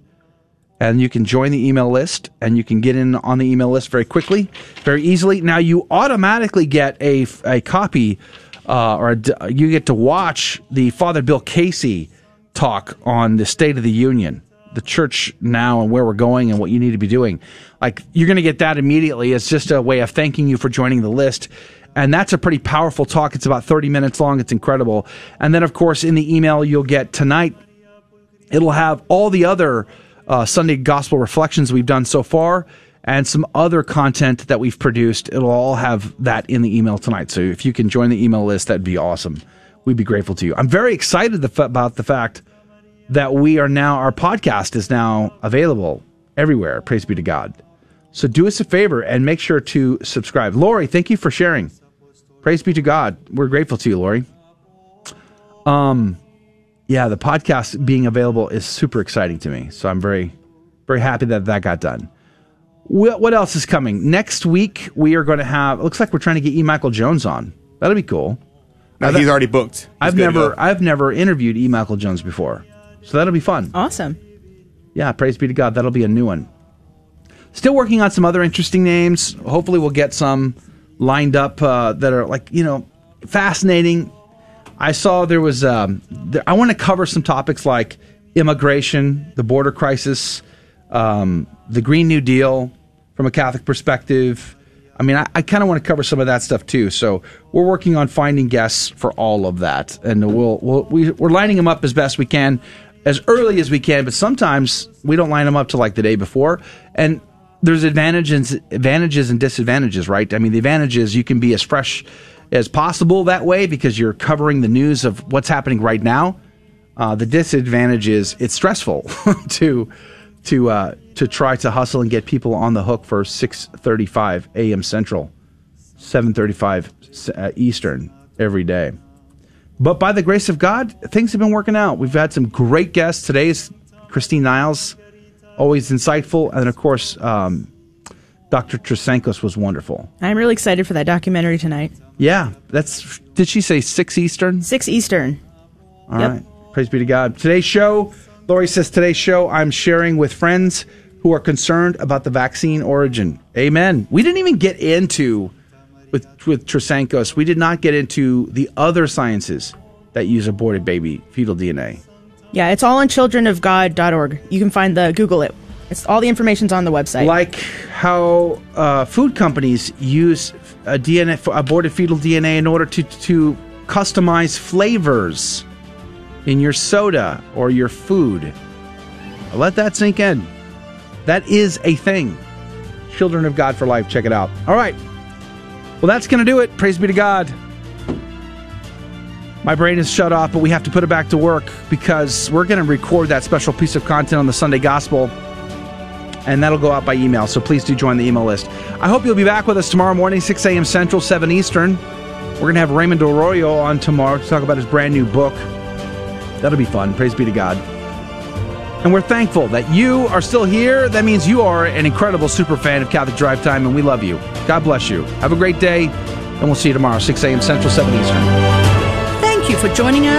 And you can join the email list and you can get in on the email list very quickly, very easily. Now you automatically get a, a copy uh, or a you get to watch the Father Bill Casey talk on the State of the Union, the church now and where we're going and what you need to be doing. Like you're going to get that immediately. It's just a way of thanking you for joining the list. And that's a pretty powerful talk. It's about 30 minutes long. It's incredible. And then, of course, in the email you'll get tonight, it'll have all the other uh, Sunday gospel reflections we've done so far and some other content that we've produced. It'll all have that in the email tonight. So if you can join the email list, that'd be awesome. We'd be grateful to you. I'm very excited the, about the fact that we are now, our podcast is now available everywhere. Praise be to God. So do us a favor and make sure to subscribe. Lori, thank you for sharing. Praise be to God. We're grateful to you, Lori. Um, yeah, the podcast being available is super exciting to me. So I'm very, very happy that that got done. What else is coming? Next week, we are going to have, it looks like we're trying to get E. Michael Jones on. That'll be cool. No, he's already booked. He's I've never. I've never interviewed E. Michael Jones before. So that'll be fun. Awesome. Yeah, praise be to God. That'll be a new one. Still working on some other interesting names. Hopefully, we'll get some lined up uh, that are like you know fascinating. I saw there was. Um, there, I want to cover some topics like immigration, the border crisis, um, the Green New Deal from a Catholic perspective. I mean, I, I kind of want to cover some of that stuff too. So we're working on finding guests for all of that, and we'll, we'll we, we're lining them up as best we can, as early as we can. But sometimes we don't line them up to like the day before, and there's advantages advantages and disadvantages, right? I mean, the advantage is you can be as fresh as possible that way because you're covering the news of what's happening right now. Uh, the disadvantage is it's stressful to to uh, to try to hustle and get people on the hook for 6:35 a.m. Central, 7:35 uh, Eastern every day. But by the grace of God, things have been working out. We've had some great guests. Today's Christine Niles, always insightful, and of course, um, Dr. Trasancos was wonderful. I'm really excited for that documentary tonight. Yeah, that's. Did she say six Eastern? Six Eastern. All right. Yep. Praise be to God. Today's show, Lori says, today's show I'm sharing with friends who are concerned about the vaccine origin. Amen. We didn't even get into with with Trasancos. We did not get into the other sciences that use aborted baby fetal DNA. Yeah, it's all on childrenofgod.org. You can find the Google it. It's all the information's on the website. Like how uh, food companies use a DNA for aborted fetal DNA in order to to customize flavors in your soda or your food. Let that sink in. That is a thing. Children of God for Life. Check it out. All right. Well, that's going to do it. Praise be to God. My brain is shut off, but we have to put it back to work because we're going to record that special piece of content on the Sunday Gospel, and that'll go out by email. So please do join the email list. I hope you'll be back with us tomorrow morning, 6 a.m. Central, 7 Eastern. We're going to have Raymond Arroyo on tomorrow to talk about his brand new book. That'll be fun. Praise be to God. And we're thankful that you are still here. That means you are an incredible super fan of Catholic Drive Time, and we love you. God bless you. Have a great day, and we'll see you tomorrow, 6 a.m. Central, 7 Eastern. Thank you for joining us